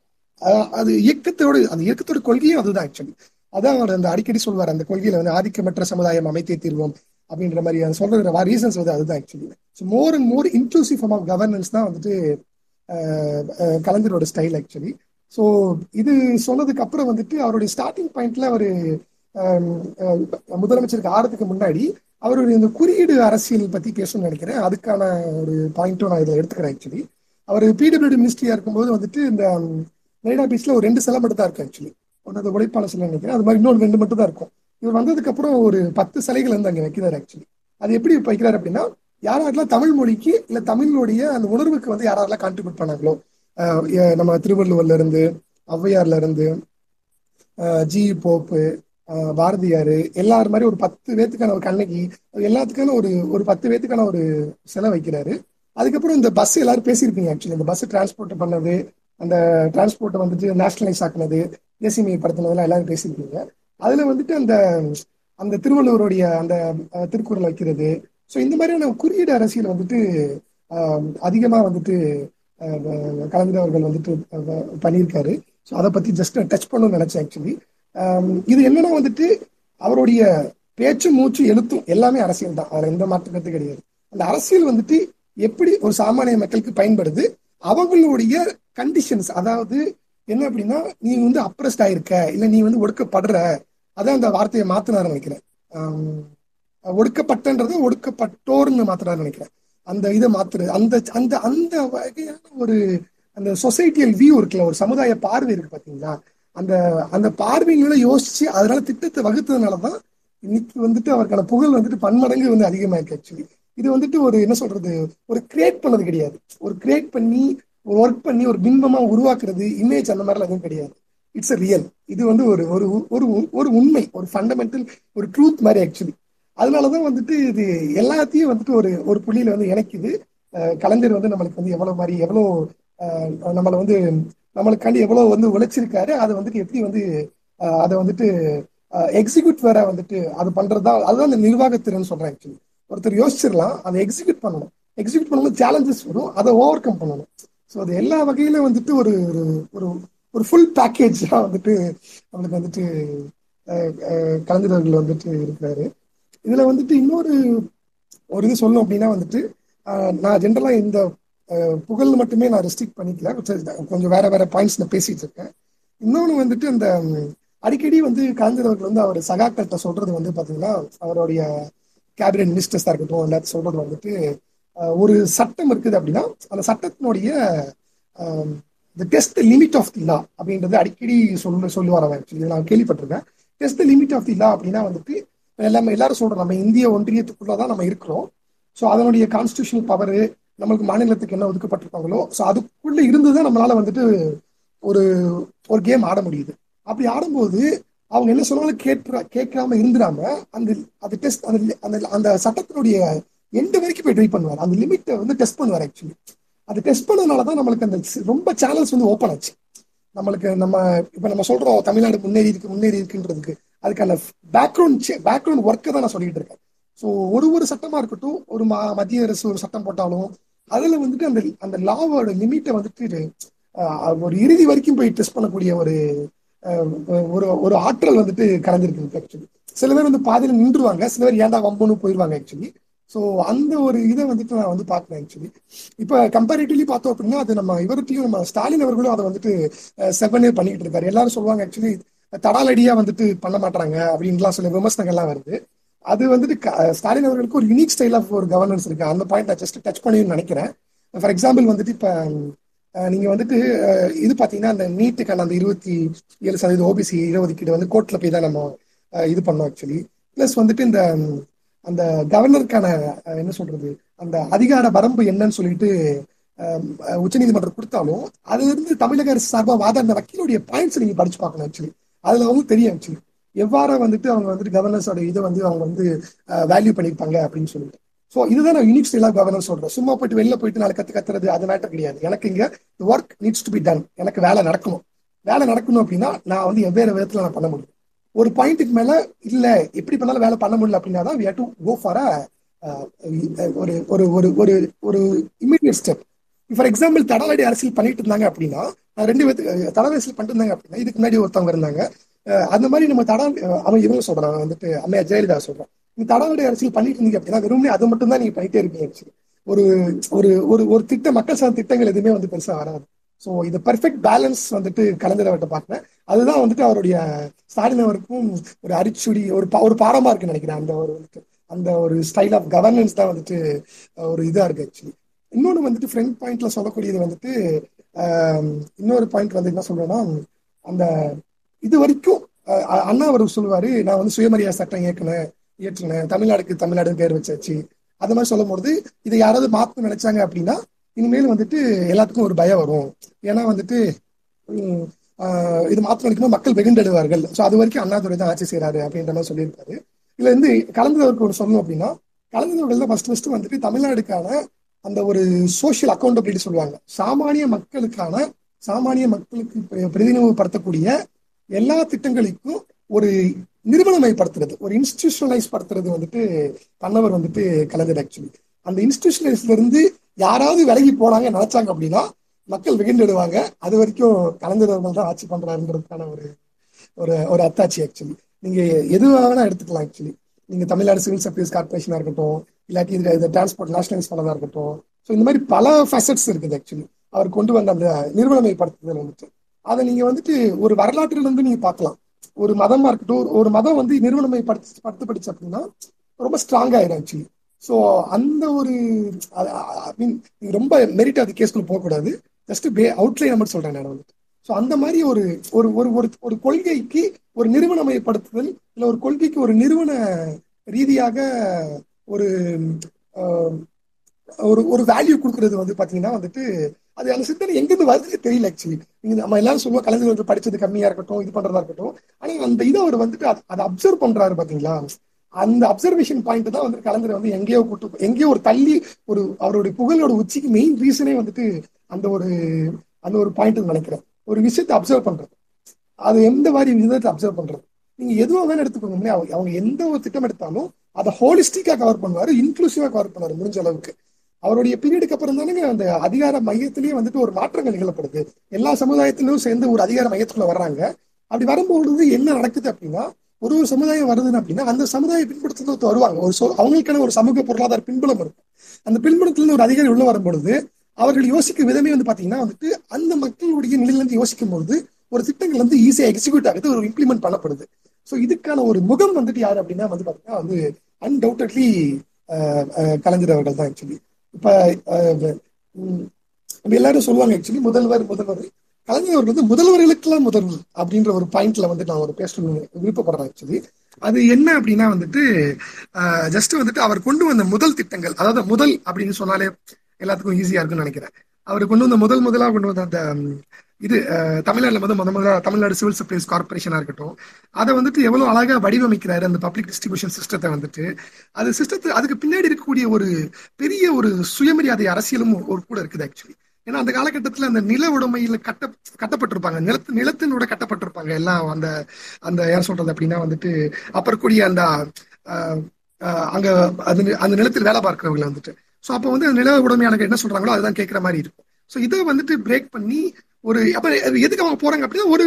அது இயக்கத்தோட அந்த இயக்கத்தோட கொள்கையும் அதுதான் ஆக்சுவலி அதான் அவர் அந்த அடிக்கடி சொல்வார் அந்த கொள்கையில வந்து ஆதிக்கமற்ற சமுதாயம் அமைத்தே தீர்வோம் அப்படின்ற மாதிரி அது சொல்ற ரீசன்ஸ் வந்து அதுதான் actually so more and more inclusive form of governance தான் வந்துட்டு கலைஞரோட ஸ்டைல் ஆக்சுவலி ஸோ இது சொன்னதுக்கு அப்புறம் வந்துட்டு அவருடைய ஸ்டார்டிங் பாயிண்ட்ல அவர் முதலமைச்சருக்கு ஆறதுக்கு முன்னாடி அவருடைய இந்த குறியீடு அரசியல் பத்தி பேசணும்னு நினைக்கிறேன். அதுக்கான ஒரு பாயிண்ட்டும் நான் இதில் எடுத்துக்கிறேன் ஆக்சுவலி அவர் பிடபிள்யூடி மினிஸ்ட்ரியா இருக்கும்போது வந்துட்டு இந்த மெரினா பீச்ல ஒரு ரெண்டு சிலை மட்டும் தான் இருக்கும் ஆக்சுவலி ஒன்று அந்த உழைப்பாளர் சிலை நினைக்கிறேன். அது மாதிரி இன்னொரு ரெண்டு மட்டும் தான் இருக்கும். இவர் வந்ததுக்கு அப்புறம் ஒரு பத்து சிலைகள் வந்து அங்கே வைக்கிறார் ஆக்சுவலி அது எப்படி வைக்கிறார் அப்படின்னா யாரெல்லாம் தமிழ் மொழிக்கு இல்லை தமிழோடைய அந்த உணர்வுக்கு வந்து யாரெல்லாம் கான்ட்ரிபியூட் பண்ணாங்களோ நம்ம திருவள்ளுவர்ல இருந்து ஔவையார்ல இருந்து ஜி போப்பு பாரதியார் எல்லார் மாதிரி ஒரு பத்து பேத்துக்கான ஒரு கண்ணகி எல்லாத்துக்கான ஒரு ஒரு பத்து பேத்துக்கான ஒரு சிலை வைக்கிறாரு. அதுக்கப்புறம் இந்த பஸ் எல்லாரும் பேசியிருப்பீங்க ஆக்சுவலி இந்த பஸ் டிரான்ஸ்போர்ட் பண்ணது அந்த டிரான்ஸ்போர்ட்டை வந்துட்டு நேஷனலைஸ் ஆக்குனது தேசியமயப்படுத்தினதெல்லாம் எல்லாரும் பேசியிருப்பீங்க. அதுல வந்துட்டு அந்த அந்த திருவள்ளுவருடைய அந்த திருக்குறள் வைக்கிறது. ஸோ இந்த மாதிரியான குறியீடு அரசியல் வந்துட்டு அஹ், அதிகமா வந்துட்டு அஹ், கலைஞர் அவர்கள் வந்துட்டு பண்ணியிருக்காரு. ஸோ அதை பத்தி ஜஸ்ட் டச் பண்ணணும்னு நினைச்சேன் ஆக்சுவலி இது என்னன்னா வந்துட்டு அவருடைய பேச்சு மூச்சு எழுத்தும் எல்லாமே அரசியல் தான். அதில் எந்த மாற்றத்து கிடையாது. அந்த அரசியல் வந்துட்டு எப்படி ஒரு சாமானிய மக்களுக்கு பயன்படுது அவங்களுடைய கண்டிஷன்ஸ் அதாவது என்ன அப்படின்னா நீ வந்து அப்ரஸ்ட் ஆயிருக்க இல்லை நீ வந்து ஒடுக்கப்படுற அதான் அந்த வார்த்தையை மாத்தினார் நினைக்கிறேன். ஒடுக்கப்பட்டன்றதை ஒடுக்கப்பட்டோர்னு மாத்தினார் நினைக்கிறேன். அந்த இதை மாத்துறது. அந்த அந்த அந்த வகையான ஒரு அந்த சொசைட்டியல் வியூ இருக்குல்ல ஒரு சமுதாய பார்வை இருக்கு பாத்தீங்களா? அந்த அந்த பார்வைகளை யோசிச்சு அதனால திட்டத்தை வகுத்ததுனாலதான் இன்னைக்கு வந்துட்டு அவருக்கான புகழ் வந்துட்டு பன்மடங்கு வந்து அதிகமாயிருக்கு ஆக்சுவலி இது வந்துட்டு ஒரு என்ன சொல்றது ஒரு கிரியேட் பண்ணது கிடையாது. ஒரு கிரியேட் பண்ணி ஒரு ஒர்க் பண்ணி ஒரு பிம்பமா உருவாக்குறது இமேஜ் அந்த மாதிரிலாம் எதுவும் கிடையாது. இட்ஸ் அ ரியல் இது வந்து ஒரு ஒரு ஒரு ஒரு உண்மை ஒரு ஃபண்டமெண்டல் ஒரு ட்ரூத் மாதிரி ஆக்சுவலி அதனாலதான் வந்துட்டு இது எல்லாத்தையும் வந்துட்டு ஒரு ஒரு புள்ளியில வந்து இணைக்குது. கலைஞர் வந்து நம்மளுக்கு வந்து எவ்வளவு மாதிரி எவ்வளவு நம்மளை வந்து நம்மளுக்காண்டி எவ்வளவு வந்து உழைச்சிருக்காரு. அதை வந்துட்டு எப்படி வந்து அதை வந்துட்டு எக்ஸிக்யூட் வேற வந்துட்டு அது பண்றதுதான் அதுதான் அந்த நிர்வாகத்திறன் சொல்றேன் ஆக்சுவலி ஒருத்தர் யோசிச்சிடலாம் அதை எக்ஸிக்யூட் பண்ணணும். எக்ஸிக்யூட் பண்ணும்போது சேலஞ்சஸ் வரும் அதை ஓவர் கம் பண்ணணும். ஸோ அது எல்லா வகையில வந்துட்டு ஒரு ஒரு ஒரு ஒரு ஃபுல் பேக்கேஜாக வந்துட்டு நம்மளுக்கு வந்துட்டு கலைஞர்கள் வந்துட்டு இருக்கிறாரு. இதுல வந்துட்டு இன்னொரு ஒரு இது சொல்லணும் அப்படின்னா வந்துட்டு நான் ஜென்ரலா இந்த புகழ் மட்டுமே நான் ரெஸ்ட்ரிக்ட் பண்ணிக்கல. கொஞ்சம் கொஞ்சம் வேற வேற பாயிண்ட்ஸ் நான் பேசிட்டு இருக்கேன். இன்னொன்று வந்துட்டு அந்த அடிக்கடி வந்து கலைஞர் அவர்கள் வந்து அவர் சகாக்கள்கிட்ட சொல்றது வந்து பாத்தீங்கன்னா அவருடைய கேபினட் மினிஸ்டர்ஸா இருக்கட்டும் எல்லாத்தையும் சொல்றது வந்துட்டு ஒரு சட்டம் இருக்குது அப்படின்னா அந்த சட்டத்தினுடைய the test limit of the law அப்படின்றது அடிக்கடி சொல்ல சொல்லுவார் அவன் ஆக்சுவலி நான் கேள்விப்பட்டிருக்கேன். Test limit of the law அப்படின்னா வந்துட்டு எல்லாமே எல்லாரும் சொல்றோம் நம்ம இந்திய ஒன்றியத்துக்குள்ளதான் நம்ம இருக்கிறோம். ஸோ அதனுடைய கான்ஸ்டியூஷனல் பவரு நம்மளுக்கு மாநிலத்துக்கு என்ன ஒதுக்கப்பட்டிருக்காங்களோ ஸோ அதுக்குள்ள இருந்துதான் நம்மளால வந்துட்டு ஒரு ஒரு கேம் ஆட முடியுது. அப்படி ஆடும்போது அவங்க என்ன சொன்னாலும் கேட்கிற கேட்காம இருந்துடாம அந்த அந்த டெஸ்ட் அந்த அந்த அந்த சட்டத்தினுடைய எண்டு வரைக்கும் போய் ட்ரை பண்ணுவார். அந்த லிமிட்டை வந்து டெஸ்ட் பண்ணுவார் ஆக்சுவலி அது டெஸ்ட் பண்ணதுனால தான் நம்மளுக்கு அந்த ரொம்ப சேனல்ஸ் வந்து ஓப்பன் ஆச்சு. நம்மளுக்கு நம்ம இப்ப நம்ம சொல்றோம் தமிழ்நாடு முன்னேறி இருக்கு முன்னேறி இருக்குன்றதுக்கு. அதுக்கான பேக்ரவுண்ட் பேக்ரவுண்ட் ஒர்க்கை தான் நான் சொல்லிட்டு இருக்கேன். ஸோ ஒரு ஒரு சட்டமா இருக்கட்டும் ஒரு மத்திய அரசு ஒரு சட்டம் போட்டாலும் அதுல வந்துட்டு அந்த அந்த லாவோட லிமிட்டை வந்துட்டு ஒரு இறுதி வரைக்கும் போய் டெஸ்ட் பண்ணக்கூடிய ஒரு ஒரு ஒரு ஆற்றல் வந்துட்டு கலந்துருக்கு ஆக்சுவலி சில பேர் வந்து பாதியில் நின்றுவாங்க சில பேர் ஏன்டா வம்புன்னு போயிடுவாங்க ஆக்சுவலி ஸோ அந்த ஒரு இதை வந்துட்டு நான் வந்து பார்க்குறேன் ஆக்சுவலி இப்போ கம்பேரிட்டிவ்லி பார்த்தோம் அப்படின்னா அது நம்ம இவர்கிட்டையும் நம்ம ஸ்டாலின் அவர்களும் அதை வந்துட்டு செவனே பண்ணிக்கிட்டு இருக்காரு. எல்லாரும் சொல்லுவாங்க ஆக்சுவலி தடாலடியா வந்துட்டு பண்ண மாட்டாங்க அப்படின்லாம் சொல்ல விமர்சனங்கள்லாம் வருது. அது வந்துட்டு ஸ்டாலின் அவர்களுக்கு ஒரு யூனிக் ஸ்டைல் ஆஃப் ஒரு கவர்னன்ஸ் இருக்கு. அந்த பாயிண்ட் நான் ஜஸ்ட் டச் பண்ணி நினைக்கிறேன். ஃபார் எக்ஸாம்பிள் வந்துட்டு இப்போ நீங்க வந்துட்டு இது பாத்தீங்கன்னா அந்த நீட்டுக்கான அந்த இருபத்தி ஏழு சதவீத ஓபிசி இடஒதுக்கீடு வந்து கோர்ட்ல போய் தான் நம்ம இது பண்ணோம் ஆக்சுவலி பிளஸ் வந்துட்டு இந்த அந்த கவர்னருக்கான என்ன சொல்றது அந்த அதிகார வரம்பு என்னன்னு சொல்லிட்டு உச்சநீதிமன்றம் கொடுத்தாலும் அதுல இருந்து தமிழக அரசு சார்பாக வாதாடின வக்கீலுடைய பாயிண்ட்ஸ் நீங்க படிச்சு பார்க்கணும் ஆக்சுவலி அதுல வந்து தெரியும் ஆக்சுவலி எவ்வாறு வந்துட்டு அவங்க வந்துட்டு கவர்னன்ஸோட இதை வந்து அவங்க வந்து வேல்யூ பண்ணியிருப்பாங்க அப்படின்னு சொல்லிட்டு. ஸோ இதுதான் நான் யூனிக் ஸ்டைலாக கவர்னன்ஸ் சொல்றேன். சும்மா போயிட்டு வெளில போயிட்டு நாலு கத்து கத்துறது அது மேட்டர் கிடையாது. எனக்கு இங்க work needs to be done எனக்கு வேலை நடக்கணும். வேலை நடக்கணும் அப்படின்னா நான் வந்து வெவ்வேறு விதத்துல நான் பண்ண முடியும். ஒரு பாயிண்ட்டுக்கு மேல இல்ல எப்படி பண்ணாலும் வேலை பண்ண முடியல அப்படின்னா தான் வி டு கோ ஃபார் ஒரு ஒரு ஒரு ஒரு ஒரு இமீடியட் ஸ்டெப் ஃபார் எக்ஸாம்பிள் தடலடி அரசியல் பண்ணிட்டு இருந்தாங்க அப்படின்னா ரெண்டு பேத்துக்கு தலைவயசில் பண்ணிட்டு இருந்தாங்க அப்படின்னா இதுக்கு முன்னாடி ஒருத்தவங்க இருந்தாங்க. அந்த மாதிரி நம்ம தடா அவன் இவங்க சொல்றான் வந்துட்டு அம்மையா ஜெயலலிதா சொல்றான். நீங்க தடவடை அரசியல் பண்ணிட்டு இருந்தீங்க அப்படின்னா வெறுமனே அது மட்டும் தான் நீங்க பண்ணிட்டே இருக்கீங்க. ஒரு ஒரு ஒரு ஒரு திட்ட மக்கள் சார்ந்த திட்டங்கள் எதுவுமே வந்து பெருசா வராது. ஸோ இது பெர்ஃபெக்ட் பேலன்ஸ் வந்துட்டு கலந்துரவர்கிட்ட பார்த்தேன் அதுதான் வந்துட்டு அவருடைய ஸ்டாலின் அவருக்கும் ஒரு அரிச்சுடி ஒரு பா- ஒரு பாடமா இருக்குன்னு நினைக்கிறேன். அந்த ஒரு வந்துட்டு அந்த ஒரு ஸ்டைல் ஆஃப் கவர்னன்ஸ் தான் வந்துட்டு ஒரு இதா இருக்கு ஆக்சுவலி இன்னொன்று வந்துட்டு ஃப்ரண்ட் பாயிண்ட்ல சொல்லக்கூடியது வந்துட்டு இன்னொரு பாயிண்ட் வந்து என்ன சொல்றேன்னா அந்த இது வரைக்கும் அண்ணா அவர் சொல்லுவாரு நான் வந்து சுயமரியாதை சட்டம் இயக்குனேன் இயற்றினேன் தமிழ்நாடுக்கு தமிழ்நாடு பேர் வச்சாச்சு. அது மாதிரி சொல்லும்போது இதை யாராவது மாற்றணும்னு நினைச்சாங்க அப்படின்னா இனிமேல் வந்துட்டு எல்லாத்துக்கும் ஒரு பயம் வரும். ஏன்னா வந்துட்டு இது மாற்றம் நினைக்கும்போது மக்கள் வெகுண்டெடுவார்கள் ஸோ அது வரைக்கும் அண்ணாதுரை தான் ஆட்சி செய்யறாரு அப்படின்ற மாதிரி சொல்லியிருக்காரு இதுல இருந்து கலந்தவருக்கு ஒரு சொல்லணும் அப்படின்னா கலந்தவர்கள் தான் ஃபர்ஸ்ட் ஃபர்ஸ்ட் வந்துட்டு தமிழ்நாடுக்கான அந்த ஒரு சோஷியல் அக்கௌண்டபிலிட்டி சொல்லுவாங்க. சாமானிய மக்களுக்கான சாமானிய மக்களுக்கு பிரதிநிதிப்படுத்தக்கூடிய எல்லா திட்டங்களுக்கும் ஒரு நிறுவனமயப்படுத்துறது ஒரு இன்ஸ்டிடியூஷனலைஸ் படுத்துறது வந்துட்டு தன்னவர் வந்துட்டு கலைஞர் ஆக்சுவலி அந்த இன்ஸ்டிடியூஷனலைஸ்ல இருந்து யாராவது விலகி போனாங்க நினைச்சாங்க அப்படின்னா மக்கள் வெகுண்டிடுவாங்க. அது வரைக்கும் கலைஞர் அவர்கள் தான் ஆட்சி பண்றாருன்றதுக்கான ஒரு ஒரு ஒரு அத்தாட்சி ஆக்சுவலி நீங்க எது வேணா எடுத்துக்கலாம் ஆக்சுவலி நீங்க தமிழ்நாடு சிவில் சர்வீஸ் கார்பரேஷனா இருக்கட்டும் இல்லாட்டி இதில் இது டிரான்ஸ்போர்ட் நேஷனலைஸ் பண்ணதா இருக்கட்டும். ஸோ இந்த மாதிரி பல ஃபெசட்ஸ் இருக்குது ஆக்சுவலி அவர் கொண்டு வந்த அந்த நிறுவனமயப்படுத்துதல் வந்துட்டு. அதை நீங்க வந்துட்டு ஒரு வரலாற்றிலிருந்து நீங்க பார்க்கலாம். ஒரு மதமா இருக்கட்டும் ஒரு- ஒரு மதம் வந்து நிறுவனமயப்படுத்தி படுத்தப்படுச்சு அப்படின்னா ரொம்ப ஸ்ட்ராங் ஆயிடும் ஆக்சுவலி ஸோ அந்த ஒரு ஐ மீன் ரொம்ப மெரிட் அது கேஸ்க்குள்ள போகக்கூடாது. ஜஸ்ட் பே அவுட்லைன் மட்டும் சொல்றேன் நான் வந்துட்டு. ஸோ அந்த மாதிரி ஒரு ஒரு ஒரு ஒரு ஒரு கொள்கைக்கு ஒரு நிறுவனமயப்படுத்துதல் இல்லை ஒரு கொள்கைக்கு ஒரு நிறுவன ரீதியாக ஒரு ஒரு ஒரு வேல்யூ கொடுக்கறது வந்து பாத்தீங்கன்னா வந்துட்டு அது அந்த சிந்தனை எங்கிருந்து வருதுன்னு தெரியல ஆக்சுவலி நீங்க நம்ம எல்லாரும் சொல்லுவோம் கலைஞர் வந்து படிச்சது கம்மியா இருக்கட்டும் இது பண்றதா இருக்கட்டும். ஆனா அந்த இதை அவர் வந்துட்டு அதை அப்சர்வ் பண்றாரு பாத்தீங்களா? அந்த அப்சர்வேஷன் பாயிண்ட் தான் வந்து கலைஞர் வந்து எங்கேயோ கூட்டு எங்கேயோ ஒரு தள்ளி ஒரு அவருடைய புகழோட உச்சிக்கு மெயின் ரீசனே வந்துட்டு அந்த ஒரு அந்த ஒரு பாயிண்ட் நினைக்கிறேன். ஒரு விஷயத்தை அப்சர்வ் பண்றது. அது எந்த மாதிரி விதத்தை அப்சர்வ் பண்றது? நீங்க எதுவாக வேணும் எடுத்துக்கோங்க. அவங்க அவங்க எந்த ஒரு திட்டம் எடுத்தாலும் அதை ஹோலிஸ்டிக்கா கவர் பண்ணுவாரு இன்க்ளூசிவா கவர் பண்ணுவாரு முடிஞ்ச அளவுக்கு. அவருடைய பீரியடுக்கு அப்புறம் தானே அந்த அதிகார மையத்திலேயே வந்துட்டு ஒரு மாற்றங்கள் நிகழப்படுது. எல்லா சமுதாயத்திலும் சேர்ந்து ஒரு அதிகார மையத்துக்குள்ள வர்றாங்க. அப்படி வரும்பொழுது என்ன நடக்குது அப்படின்னா ஒரு ஒரு சமுதாயம் வருதுன்னு அப்படின்னா அந்த சமுதாய பின்புலத்துல வருவாங்க. ஒரு அவங்களுக்கான ஒரு சமூக பொருளாதார பின்புலம் இருக்கும். அந்த பின்புலத்துல ஒரு அதிகாரி உள்ள வரும்பொழுது அவர்கள் யோசிக்கும் விதமே வந்து பாத்தீங்கன்னா வந்துட்டு அந்த மக்களுடைய நிலையிலிருந்து யோசிக்கும் பொழுது ஒரு திட்டங்கள் வந்து ஈஸியா எக்ஸிக்யூட் ஆகுது ஒரு இம்ப்ளிமெண்ட் பண்ணப்படுது. ஸோ இதுக்கான ஒரு முகம் வந்துட்டு யாரு அப்படின்னா வந்து பாத்தீங்கன்னா வந்து அன்டவுட்லி uh, uh, கலைஞர் அவர்கள் தான் ஆக்சுவலி இப்ப uh, நம்ம எல்லாரும் சொல்லுவாங்க ஆக்சுவலி முதல்வர் முதல்வர். கலைஞர் அவர்கள் வந்து முதல்வர்களுக்கெல்லாம் முதல்வர் அப்படின்ற ஒரு பாயிண்ட்ல வந்து நான் ஒரு பேசணும்னு விருப்பப்படுறேன் ஆக்சுவலி அது என்ன அப்படின்னா வந்துட்டு ஜஸ்ட் வந்துட்டு அவர் கொண்டு வந்த முதல் திட்டங்கள் அதாவது முதல் அப்படின்னு சொன்னாலே எல்லாத்துக்கும் ஈஸியா இருக்கும்னு நினைக்கிறேன். அவர் கொண்டு வந்த முதல் முதலா கொண்டு வந்த அந்த இது தமிழ்நாட்டில் வந்து முத முதல்ல தமிழ்நாடு சிவில் சப்ளைஸ் கார்பரேஷனாக இருக்கட்டும். அதை வந்துட்டு எவ்வளோ அழகாக வடிவமைக்கிறாரு அந்த பப்ளிக் டிஸ்ட்ரிபியூஷன் சிஸ்டத்தை வந்துட்டு. அது சிஸ்டத்து அதுக்கு பின்னாடி இருக்கக்கூடிய ஒரு பெரிய ஒரு சுயமரியாதை அரசியலும் ஒரு கூட இருக்குது ஆக்சுவலி ஏன்னா அந்த காலகட்டத்தில் அந்த நில உடைமையில் கட்ட கட்டப்பட்டிருப்பாங்க. நிலத்து நிலத்தினோட கட்டப்பட்டிருப்பாங்க. எல்லாம் அந்த அந்த யார் சொல்றது அப்படின்னா வந்துட்டு அப்புறம் கூடிய அந்த அங்க அது அந்த நிலத்தில் வேலை பார்க்கிறவங்களை வந்துட்டு. ஸோ அப்போ வந்து நில உடைமையாளர்கள் என்ன சொல்றாங்களோ அதுதான் கேட்குற மாதிரி இருக்கும். ஸோ இதை வந்துட்டு பிரேக் பண்ணி ஒரு அப்ப எதுக்கு அவங்க போறாங்க அப்படின்னா ஒரு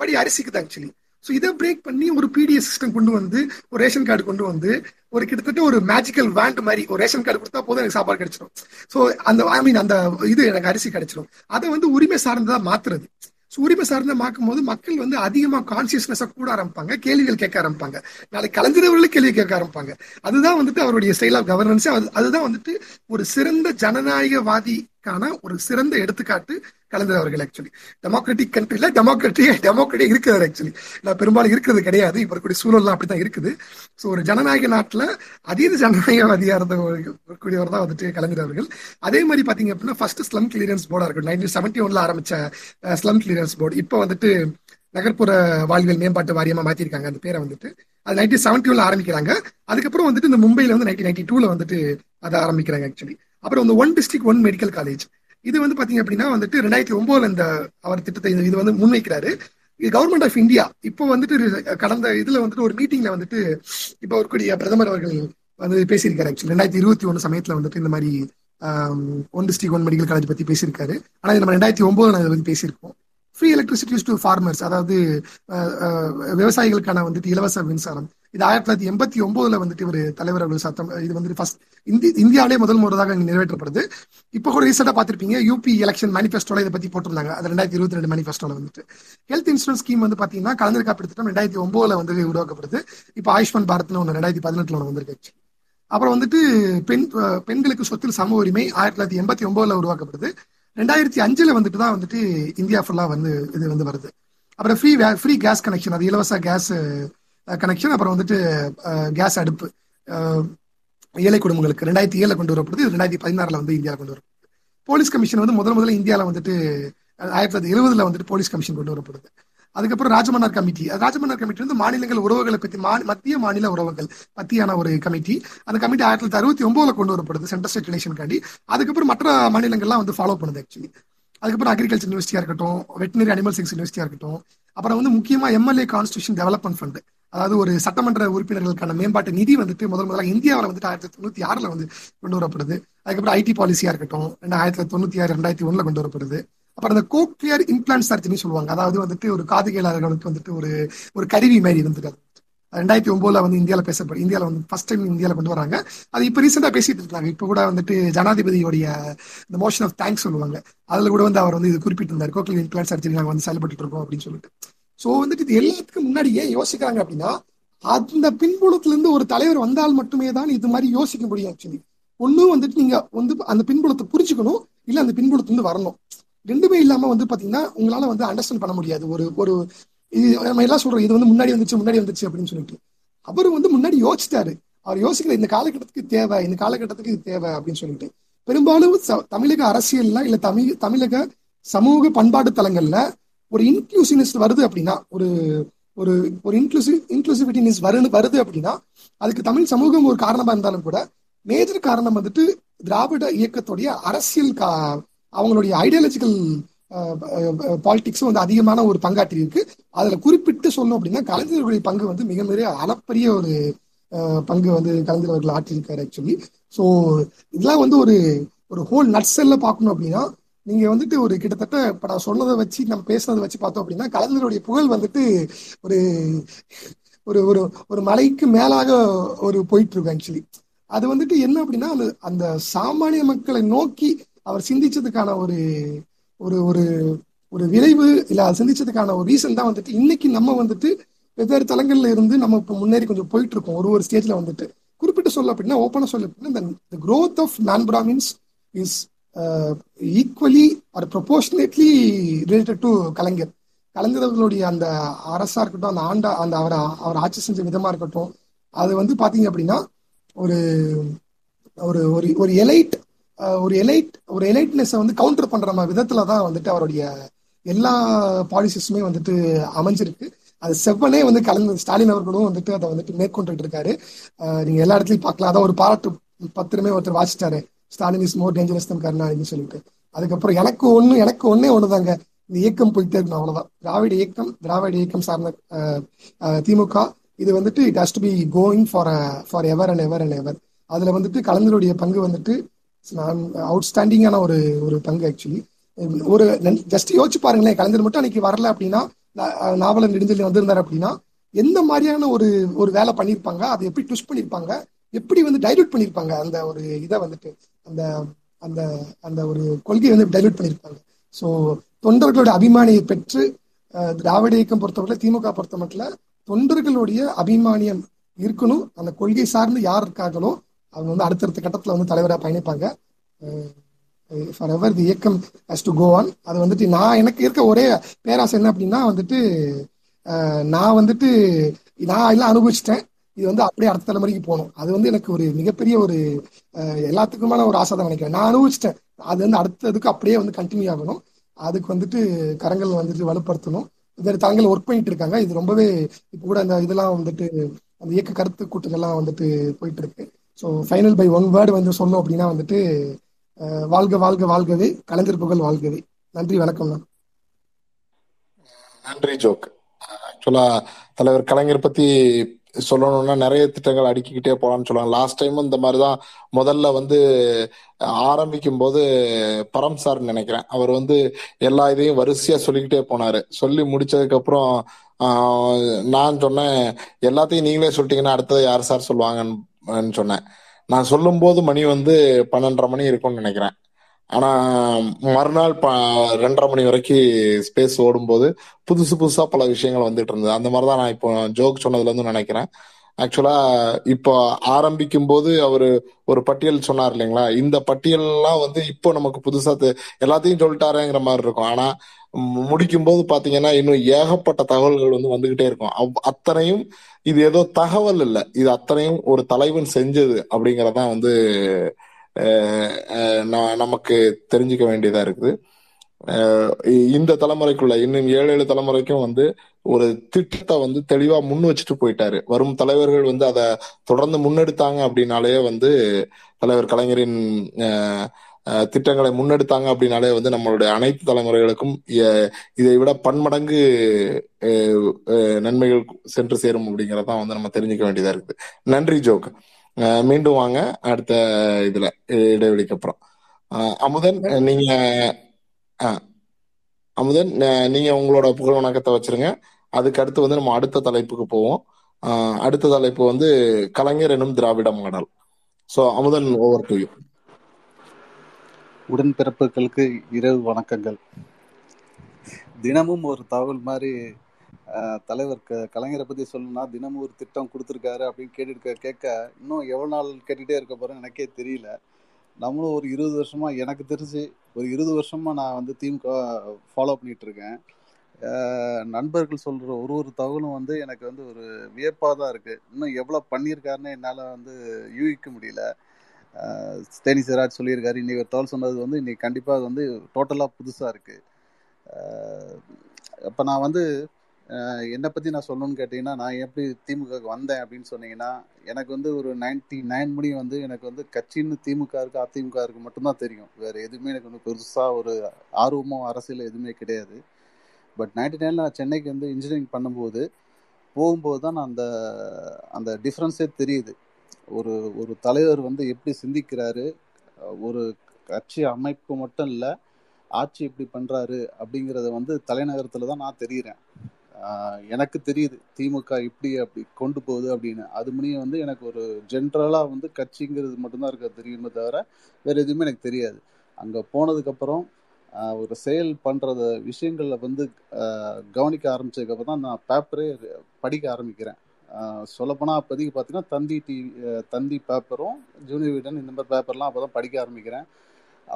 படி அரிசிக்கு தான் ஆக்சுவலி ஸோ இதை பிரேக் பண்ணி ஒரு பிடிஎஸ் சிஸ்டம் கொண்டு வந்து ஒரு ரேஷன் கார்டு கொண்டு வந்து ஒரு கிட்டத்தட்ட ஒரு மேஜிக்கல் வேண்ட் மாதிரி ஒரு ரேஷன் கார்டு கொடுத்தா போதும் எனக்கு சாப்பாடு கிடைச்சிடும் ஸோ அந்த ஐ மீன் அந்த இது எனக்கு அரிசி கிடைச்சிடும் அதை வந்து உரிமை சார்ந்ததா மாத்துறது. ஸோ உரிமை சார்ந்த மாக்கும் போது மக்கள் வந்து அதிகமாக கான்சியஸ்னஸா கூட ஆரம்பிப்பாங்க கேள்விகள் கேட்க ஆரம்பிப்பாங்க. நாளைக்கு கலைஞரவர்களே கேள்வி கேட்க ஆரம்பிப்பாங்க. அதுதான் வந்துட்டு அவருடைய ஸ்டைல் ஆஃப் கவர்னன்ஸ் அதுதான் வந்துட்டு ஒரு சிறந்த ஜனநாயகவாதிக்கான ஒரு சிறந்த எடுத்துக்காட்டு கலைஞர் அவர்கள் ஆக்சுவலி டெமோக்ராட்டிக் கண்ட்ரில டெமோக்ராட்டி டெமோக்ராட்டி இருக்கிறார் ஆக்சுவலி நான் பெரும்பாலும் இருக்கிறது கிடையாது. இப்ப இருக்கக்கூடிய சூழல்லாம் அப்படித்தான் இருக்குது. ஸோ ஒரு ஜனநாயக நாட்டுல அதீத ஜனநாயகவாதியா இருந்தவர்கள் தான் வந்துட்டு கலைஞர் அவர்கள் அதே மாதிரி பாத்தீங்க அப்படின்னா ஃபர்ஸ்ட் ஸ்லம் கிளியரன்ஸ் போர்டா இருக்கும் நைன்டீன் செவன்டி ஒன்ல ஆரம்பிச்ச ஸ்லம் கிளியரன்ஸ் போர்டு இப்போ வந்துட்டு நகர்ப்புற வாழ்வியல் மேம்பாட்டு வாரியமா மாத்திருக்காங்க அந்த பேரை வந்துட்டு. அது நைன்டீன் செவன்டி ஒன்ல ஆரம்பிக்கிறாங்க. அதுக்கப்புறம் வந்துட்டு இந்த மும்பையில வந்து நைன்டீன் நைன்டி டூல வந்துட்டு அதை ஆரம்பிக்கிறாங்க ஆக்சுவலி அப்புறம் இந்த one district one medical college இது வந்து பாத்தீங்க அப்படின்னா வந்துட்டு ரெண்டாயிரத்தி ஒன்பதுல இந்த அவர் திட்டத்தை இது- இது வந்து முன்வைக்கிறாரு. இது கவர்மெண்ட் ஆஃப் இந்தியா இப்போ வந்துட்டு கடந்த இதுல வந்துட்டு ஒரு மீட்டிங்ல வந்துட்டு இப்போ இருக்கக்கூடிய பிரதமர் அவர்கள் வந்து பேசியிருக்காரு ஆக்சுவலி ரெண்டாயிரத்தி இருபத்தி ஒன்று சமயத்துல வந்துட்டு இந்த மாதிரி one district one medical college பத்தி பேசியிருக்காரு. ஆனா இது நம்ம ரெண்டாயிரத்தி ஒன்பதுல அதை பத்தி பேசியிருக்கோம். ஃப்ரீ எலக்ட்ரிசிட்டிஸ் டு ஃபார்மர்ஸ் அதாவது விவசாயிகளுக்கான வந்துட்டு இலவச மின்சாரம். இது ஆயிரத்தி தொள்ளாயிரத்தி எண்பத்தி ஒன்பதுல வந்துட்டு ஒரு தலைவர் அவர்கள் சத்தம் இது வந்துட்டு ஃபர்ஸ்ட் இந்தி இந்தியாவிலே முதல் முறையாக இங்கே நிறைவேற்றப்படுது. இப்போ கூட ரீசெண்டாக பார்த்திருப்பீங்க யூபி எலெக்ஷன் மேனிஃபெஸ்டோல இதை பத்தி போட்டிருந்தாங்க. அது ரெண்டாயிரத்தி இருபத்தி ரெண்டு மேனிஃபெஸ்டோல வந்துட்டு. ஹெல்த் இன்சூரன்ஸ் ஸ்கீம் வந்து பார்த்தீங்கன்னா கலைஞர் காப்பீடு திட்டம் ரெண்டாயிரத்தி ஒன்பதுல வந்து உருவாக்கப்படுது. இப்போ ஆயுஷ்மான் பாரத்னு ஒன்று ரெண்டாயிரத்தி பதினெட்டுல ஒன்று வந்திருக்கு அப்புறம் வந்துட்டு பெண் பெண்களுக்கு சொத்தில் சம உரிமை ஆயிரத்தி தொள்ளாயிரத்தி எண்பத்தி ஒன்பதுல உருவாக்கப்படுது. ரெண்டாயிரத்தி அஞ்சுல வந்துட்டு தான் வந்துட்டு இந்தியா ஃபுல்லா வந்து இது வந்து வருது. அப்புறம் ஃப்ரீ ஃப்ரீ கேஸ் கனெக்ஷன் அது இலவச கேஸ் கனெக்ஷன் அப்புறம் வந்துட்டு கேஸ் அடுப்பு ஏழை குடும்பங்களுக்கு ரெண்டாயிரத்தி ஏழுல கொண்டு வரப்படுது இது ரெண்டாயிரத்தி பதினாறுல வந்து இந்தியாவில் கொண்டு வரப்படுது. போலீஸ் கமிஷன் வந்து முதல் முதல்ல இந்தியாவில் வந்துட்டு ஆயிரத்தி தொள்ளாயிரத்தி எழுபதுல வந்துட்டு போலீஸ் கமிஷன் கொண்டு வரப்படுது. அதுக்கப்புறம் ராஜமன்னார் கமிட்டி. ராஜமன்னார் கமிட்டி வந்து மாநிலங்கள் உறவுகளை பத்தி மத்திய மாநில உறவுகள் பத்தியான ஒரு கமிட்டி. அந்த கமிட்டி ஆயிரத்தி தொள்ளாயிரத்தி அறுபத்தி ஒன்பதுல கொண்டு வரப்படுது சென்ட்ரல் ஸ்டேட் ரிலேஷனுக்காண்டி அதுக்கப்புறம் மற்ற மாநிலங்கள்லாம் வந்து ஃபாலோ பண்ணுது ஆக்சுவலி அதுக்கப்புறம் அக்ரிகல்ச்சர் யூனிவர்சிட்டியா இருக்கட்டும் வெட்டினரி அனிமல் சயின்ஸ் யூனிவர்சிட்டியா இருக்கட்டும். அப்புறம் வந்து முக்கியமா எம்எல்ஏ கான்ஸ்டியூஷன் டெவலப்மெண்ட் ஃபண்ட் அதாவது ஒரு சட்டமன்ற உறுப்பினர்களுக்கான மேம்பாட்டு நிதி வந்துட்டு முதல் முதல்ல இந்தியாவில் வந்துட்டு ஆயிரத்தி தொண்ணூத்தி ஆறுல வந்து கொண்டு வரப்படுது. அதுக்கப்புறம் ஐடி பாலிசியா இருக்கட்டும் ரெண்டாயிரத்தி தொண்ணூத்தி ஆறு ரெண்டாயிரத்தி ஒண்ணுல கொண்டு வரப்படுது. அப்புறம் அந்த கோக்லியர் இம்ப்ளான்ட் சர்ஜரின்னு சொல்லுவாங்க. அதாவது வந்துட்டு ஒரு காது கேளாளர்களுக்கு வந்துட்டு ஒரு ஒரு கருவி மாதிரி இருந்துட்டு அது. ரெண்டாயிரத்தி ஒன்பதுல வந்து இந்தியாவில் பேசப்படும் இந்தியாவில் வந்து ஃபர்ஸ்ட் டைம் இந்தியாவில் கொண்டு வராங்க. அது இப்போ ரீசெண்டாக பேசிட்டு இருக்காங்க. இப்போ கூட வந்துட்டு ஜனாதிபதியோடைய இந்த மோஷன் ஆஃப் தேங்க்ஸ் சொல்லுவாங்க. அதில் கூட வந்து அவர் வந்து இது குறிப்பிட்டிருந்தார். கோக்லியர் இம்ப்ளான்ட் சர்ஜரி நாங்கள் வந்து செயல்பட்டு இருக்கோம் அப்படின்னு சொல்லிட்டு. ஸோ வந்துட்டு இது எல்லாத்துக்கும் முன்னாடி ஏன் யோசிக்கிறாங்க அப்படின்னா அந்த பின்புலத்துல இருந்து ஒரு தலைவர் வந்தால் மட்டுமே தான் இது மாதிரி யோசிக்க முடியும் ஆக்சுவலி ஒன்னும் வந்துட்டு நீங்க வந்து அந்த பின்புலத்தை புரிஞ்சுக்கணும். இல்ல அந்த பின்புலத்துல இருந்து வரணும். ரெண்டுமே இல்லாம வந்து பாத்தீங்கன்னா உங்களால வந்து அண்டர்ஸ்டாண்ட் பண்ண முடியாது. ஒரு ஒரு இது நம்ம எல்லாம் சொல்றோம் இது வந்து முன்னாடி வந்துச்சு முன்னாடி வந்துச்சு அப்படின்னு சொல்லிட்டு. அவர் வந்து முன்னாடி யோசிச்சிட்டாரு அவர் யோசிக்கிற இந்த காலகட்டத்துக்கு தேவை இந்த காலகட்டத்துக்கு இது தேவை அப்படின்னு சொல்லிட்டு. பெரும்பாலும் ச- தமிழக அரசியல்ல இல்ல தமிழ் தமிழக சமூக பண்பாட்டு தலங்கள்ல ஒரு இன்க்ளூசிவ்னஸ் வருது அப்படின்னா ஒரு ஒரு ஒரு இன்க்ளூசிவ் இன்க்ளூசிவிட்டினஸ் வருது வருது அப்படின்னா அதுக்கு தமிழ் சமூகம் ஒரு காரணமா இருந்தாலும் கூட மேஜர் காரணம் வந்துட்டு திராவிட இயக்கத்துடைய அரசியல் கா அவங்களுடைய ஐடியாலஜிக்கல் பாலிடிக்ஸும் வந்து அதிகமான ஒரு பங்காற்றி இருக்கு. அதுல குறிப்பிட்டு சொல்லணும் அப்படின்னா கலைஞர்களுடைய பங்கு வந்து மிக மிக அளப்பரிய ஒரு பங்கு வந்து கலைஞர் அவர்கள் ஆற்றியிருக்காரு ஆக்சுவலி ஸோ இதெல்லாம் வந்து ஒரு ஒரு ஹோல் நட்ஸெல்ல பார்க்கணும் அப்படின்னா நீங்க வந்துட்டு ஒரு கிட்டத்தட்ட இப்ப நான் சொன்னதை வச்சு நம்ம பேசுனதை வச்சு பார்த்தோம் அப்படின்னா கலைஞருடைய புகழ் வந்துட்டு ஒரு ஒரு ஒரு ஒரு மலைக்கு மேலாக ஒரு போயிட்டு இருக்கு ஆக்சுவலி அது வந்துட்டு என்ன அப்படின்னா அந்த அந்த சாமானிய மக்களை நோக்கி அவர் சிந்திச்சதுக்கான ஒரு ஒரு ஒரு ஒரு விளைவு இல்லை அது சிந்திச்சதுக்கான ஒரு ரீசன் தான் வந்துட்டு இன்னைக்கு நம்ம வந்துட்டு வெவ்வேறு தளங்கள்ல இருந்து நம்ம இப்போ முன்னேறி கொஞ்சம் போயிட்டு இருக்கோம் ஒரு ஒரு ஸ்டேஜ்ல வந்துட்டு. குறிப்பிட்டு சொல்ல அப்படின்னா ஓப்பனாக சொல்ல அப்படின்னா இந்த growth of man Brahmins is equally or proportionately related to Kalaignar. கலைஞர்களுடைய அந்த அரசா இருக்கட்டும் அந்த ஆண்டா அந்த அவரை அவர் ஆட்சி செஞ்ச விதமா இருக்கட்டும் அது வந்து பாத்தீங்க அப்படின்னா ஒரு ஒரு ஒரு ஒரு எலைட் ஒரு எலைட் ஒரு எலைட்னஸை வந்து கவுண்டர் பண்ற மாதிரி விதத்துல தான் வந்துட்டு அவருடைய எல்லா பாலிசிஸுமே வந்துட்டு அமைஞ்சிருக்கு. அது செவ்வனே வந்து கலந்து ஸ்டாலின் அவர்களும் வந்துட்டு அதை வந்துட்டு மேற்கொண்டுட்டு இருக்காரு. நீங்க எல்லா இடத்துலயும் பார்க்கலாம். அதான் ஒரு பாராட்டு பத்திரமே ஒருத்தர் வாசிச்சாரு. Stalin is more dangerous than கருணாநிதினு சொல்லிட்டு. அதுக்கப்புறம் எனக்கு ஒண்ணு எனக்கு ஒன்னே ஒண்ணுதாங்க. இந்த இயக்கம் போயிட்டே இருக்கணும் அவ்வளவுதான். திராவிட இயக்கம் திராவிட இயக்கம் சார்ந்த திமுக இது வந்துட்டு it has to be going for for ever and ever and ever அதுல வந்துட்டு கலைஞருடைய பங்கு வந்துட்டு அவுட்ஸ்டாண்டிங்கான ஒரு ஒரு பங்கு ஆக்சுவலி ஒரு ஜஸ்ட் யோசிச்சு பாருங்களேன் கலைஞர் மட்டும் அன்னைக்கு வரல அப்படின்னா நா- நாவலர் நெடுஞ்செல்வி வந்திருந்தாரு அப்படின்னா எந்த மாதிரியான ஒரு ஒரு வேலை பண்ணியிருப்பாங்க அதை எப்படி ட்விஸ்ட் பண்ணியிருப்பாங்க எப்படி வந்து டைல்யூட் பண்ணியிருப்பாங்க அந்த ஒரு இதை வந்துட்டு அந்த அந்த அந்த ஒரு கொள்கையை வந்து டைல்யூட் பண்ணியிருப்பாங்க ஸோ தொண்டர்களோட அபிமானியை பெற்று திராவிட இயக்கம் பொறுத்தவரை திமுக பொறுத்த மட்டும் தொண்டர்களுடைய அபிமானியம் இருக்கணும் அந்த கொள்கை சார்ந்து யார் இருக்காங்களோ அவங்க வந்து அடுத்தடுத்த கட்டத்தில் வந்து தலைவராக பயணிப்பாங்க. ஃபார் எவர் தி இயக்கம் ஹஸ் டு கோ ஆன் அது வந்துட்டு நான் எனக்கு இருக்க ஒரே பேராசை என்ன அப்படின்னா வந்துட்டு நான் வந்துட்டு நான் எல்லாம் அனுபவிச்சிட்டேன். இது வந்து அப்படியே அடுத்த தலைமுறைக்கு போகணும். அது வந்து எனக்கு ஒரு மிகப்பெரிய ஒரு எல்லாத்துக்குமான ஒரு ஆசை தான் நினைக்கிறேன். நான் அனுபவிச்சிட்டேன். அது வந்து அடுத்ததுக்கு அப்படியே வந்து கண்டினியூ ஆகணும். அதுக்கு வந்துட்டு கரங்கள் வந்துட்டு வலுப்படுத்தணும். இந்த தளங்கள் ஒர்க் பண்ணிட்டு இருக்காங்க. இது ரொம்பவே இப்போ கூட அந்த இதெல்லாம் வந்துட்டு அந்த இயக்க கருத்து கூட்டங்கள்லாம் வந்துட்டு போயிட்டு இருக்கு. So final by one word வந்து சொன்னோம் அப்படின்னா வந்துட்டு வாழ்க வாழ்க வாழ்கவே கலைஞர் புகழ் வாழ்கவே. நன்றி வணக்கம் நன்றி ஜோக். ஆக்சுவலா தலைவர் கலைஞர் பத்தி சொல்லணும்னா நிறைய திட்டங்கள் அடுக்கிக்கிட்டே போலாம்னு சொல்லுவாங்க. லாஸ்ட் டைம் இந்த மாதிரிதான் முதல்ல வந்து ஆரம்பிக்கும் போது பரம் சார் நினைக்கிறேன். அவர் வந்து எல்லா இதையும் வரிசையா சொல்லிக்கிட்டே போனாரு. சொல்லி முடிச்சதுக்கு அப்புறம் நான் சொன்னேன் எல்லாத்தையும் நீங்களே சொல்லிட்டீங்கன்னா அடுத்தது யார் சார் சொல்லுவாங்கன்னு சொன்னேன். நான் சொல்லும்போது மணி வந்து பன்னெண்டரை மணி இருக்கும்னு நினைக்கிறேன். ஆனா மறுநாள் ரெண்டரை மணி வரைக்கும் ஸ்பேஸ் ஓடும்போது புதுசு புதுசா பல விஷயங்கள் வந்துட்டு இருந்தது. அந்த மாதிரிதான் நான் இப்போ ஜோக் சொன்னதுல இருந்து நினைக்கிறேன். ஆக்சுவலா இப்போ ஆரம்பிக்கும் போது அவரு ஒரு பட்டியல் சொன்னார் இல்லைங்களா? இந்த பட்டியல்லாம் வந்து இப்போ நமக்கு புதுசா எல்லாத்தையும் சொல்லிட்டாருங்கிற மாதிரி இருக்கும். ஆனா முடிக்கும் போது பாத்தீங்கன்னா இன்னும் ஏகப்பட்ட தகவல்கள் வந்து வந்துகிட்டே இருக்கும். அவ்- அத்தனையும் இது ஏதோ தகவல் இல்லை. இது அத்தனையும் ஒரு தலைவன் செஞ்சது அப்படிங்கறதான் வந்து ந- நமக்கு தெரிஞ்சுக்க வேண்டியதா இருக்குது. இந்த தலைமுறைக்குள்ள இன்னும் ஏழு ஏழு தலைமுறைக்கும் வந்து ஒரு திட்டத்தை வந்து தெளிவா முன் வச்சுட்டு போயிட்டாரு. வரும் தலைவர்கள் வந்து அதை தொடர்ந்து முன்னெடுத்தாங்க அப்படின்னாலே வந்து தலைவர் கலைஞரின் திட்டங்களை முன்னெடுத்தாங்க அப்படின்னாலே வந்து நம்மளுடைய அனைத்து தலைமுறைகளுக்கும் இதை விட பன்மடங்கு நன்மைகள் சென்று சேரும் அப்படிங்கறதான் வந்து நம்ம தெரிஞ்சுக்க வேண்டியதா இருக்குது. நன்றி ஜோக். மீண்டும் வாங்க. அடுத்த இதுல இடைவெளிக்கு அப்புறம். அமுதன் நீங்க ஆ. அமுதன் ந- நீங்க உங்களோட புகழ் வணக்கத்தை வச்சிருங்க. அதுக்கு அடுத்து வந்து நம்ம அடுத்த தலைப்புக்கு போவோம். ஆஹ் அடுத்த தலைப்பு வந்து கலைஞர் எனும் Dravida model. So Amudhan over to you உடன்பிறப்புகளுக்கு இரவு வணக்கங்கள். தினமும் ஒரு தகவல் மாதிரி அஹ், தலைவர் க கலைஞரை பற்றி சொல்லணும்னா தினமும் ஒரு திட்டம் கொடுத்துருக்காரு அப்படின்னு கேட்டுட்டு கேட்க இன்னும் எவ்வளோ நாள் கேட்டுகிட்டே இருக்க போறேன்னு எனக்கே தெரியல. நம்மளும் ஒரு இருபது வருஷமா எனக்கு தெரிஞ்சு ஒரு இருபது வருஷமா நான் வந்து திமுக ஃபாலோ பண்ணிட்டு இருக்கேன் நண்பர்கள் சொல்ற ஒரு ஒரு தகவலும் வந்து எனக்கு வந்து ஒரு வியப்பாக தான் இருக்கு. இன்னும் எவ்வளோ பண்ணியிருக்காருன்னு என்னால் வந்து யூகிக்க முடியல. அஹ் தேனி சிராஜ் சொல்லியிருக்காரு இன்னைக்கு ஒரு தகவல் சொன்னது வந்து இன்னைக்கு கண்டிப்பாக வந்து டோட்டலாக புதுசாக இருக்கு. இப்போ நான் வந்து என்னை பற்றி நான் சொல்லணும்னு கேட்டிங்கன்னா நான் எப்படி திமுகவுக்கு வந்தேன் அப்படின்னு சொன்னீங்கன்னா எனக்கு வந்து ஒரு நைன்டி நைன் மணி வந்து எனக்கு வந்து கட்சின்னு திமுக இருக்கு அதிமுக இருக்கு மட்டும்தான் தெரியும். வேற எதுவுமே எனக்கு வந்து பெருசாக ஒரு ஆர்வமோ அரசியல் எதுவுமே கிடையாது. பட் நைன்டி நைனில் நான் சென்னைக்கு வந்து இன்ஜினியரிங் பண்ணும்போது போகும்போது தான் நான் அந்த அந்த டிஃப்ரென்ஸே தெரியுது. ஒரு ஒரு தலைவர் வந்து எப்படி சிந்திக்கிறாரு ஒரு கட்சி அமைப்பு மட்டும் இல்லை ஆட்சி எப்படி பண்றாரு அப்படிங்கிறத வந்து தலைநகரத்துல தான் நான் தெரியுறேன். எனக்கு தெரியுது திமுக இப்படி அப்படி கொண்டு போகுது அப்படின்னு. அது முடியும் வந்து எனக்கு ஒரு ஜென்ரலாக வந்து கட்சிங்கிறது மட்டும்தான் இருக்க தெரியுமே தவிர வேறு எதுவுமே எனக்கு தெரியாது. அங்கே போனதுக்கப்புறம் ஒரு செயல் பண்ணுறத விஷயங்களில் வந்து கவனிக்க ஆரம்பித்ததுக்கப்புறம் தான் நான் பேப்பரே படிக்க ஆரம்பிக்கிறேன். சொல்லப்போனால் அப்போதைக்கு பார்த்தீங்கன்னா தந்தி டிவி தந்தி பேப்பரும் ஜூனியர் வீடன் இந்த மாதிரி பேப்பர்லாம் அப்போ தான் படிக்க ஆரம்பிக்கிறேன்.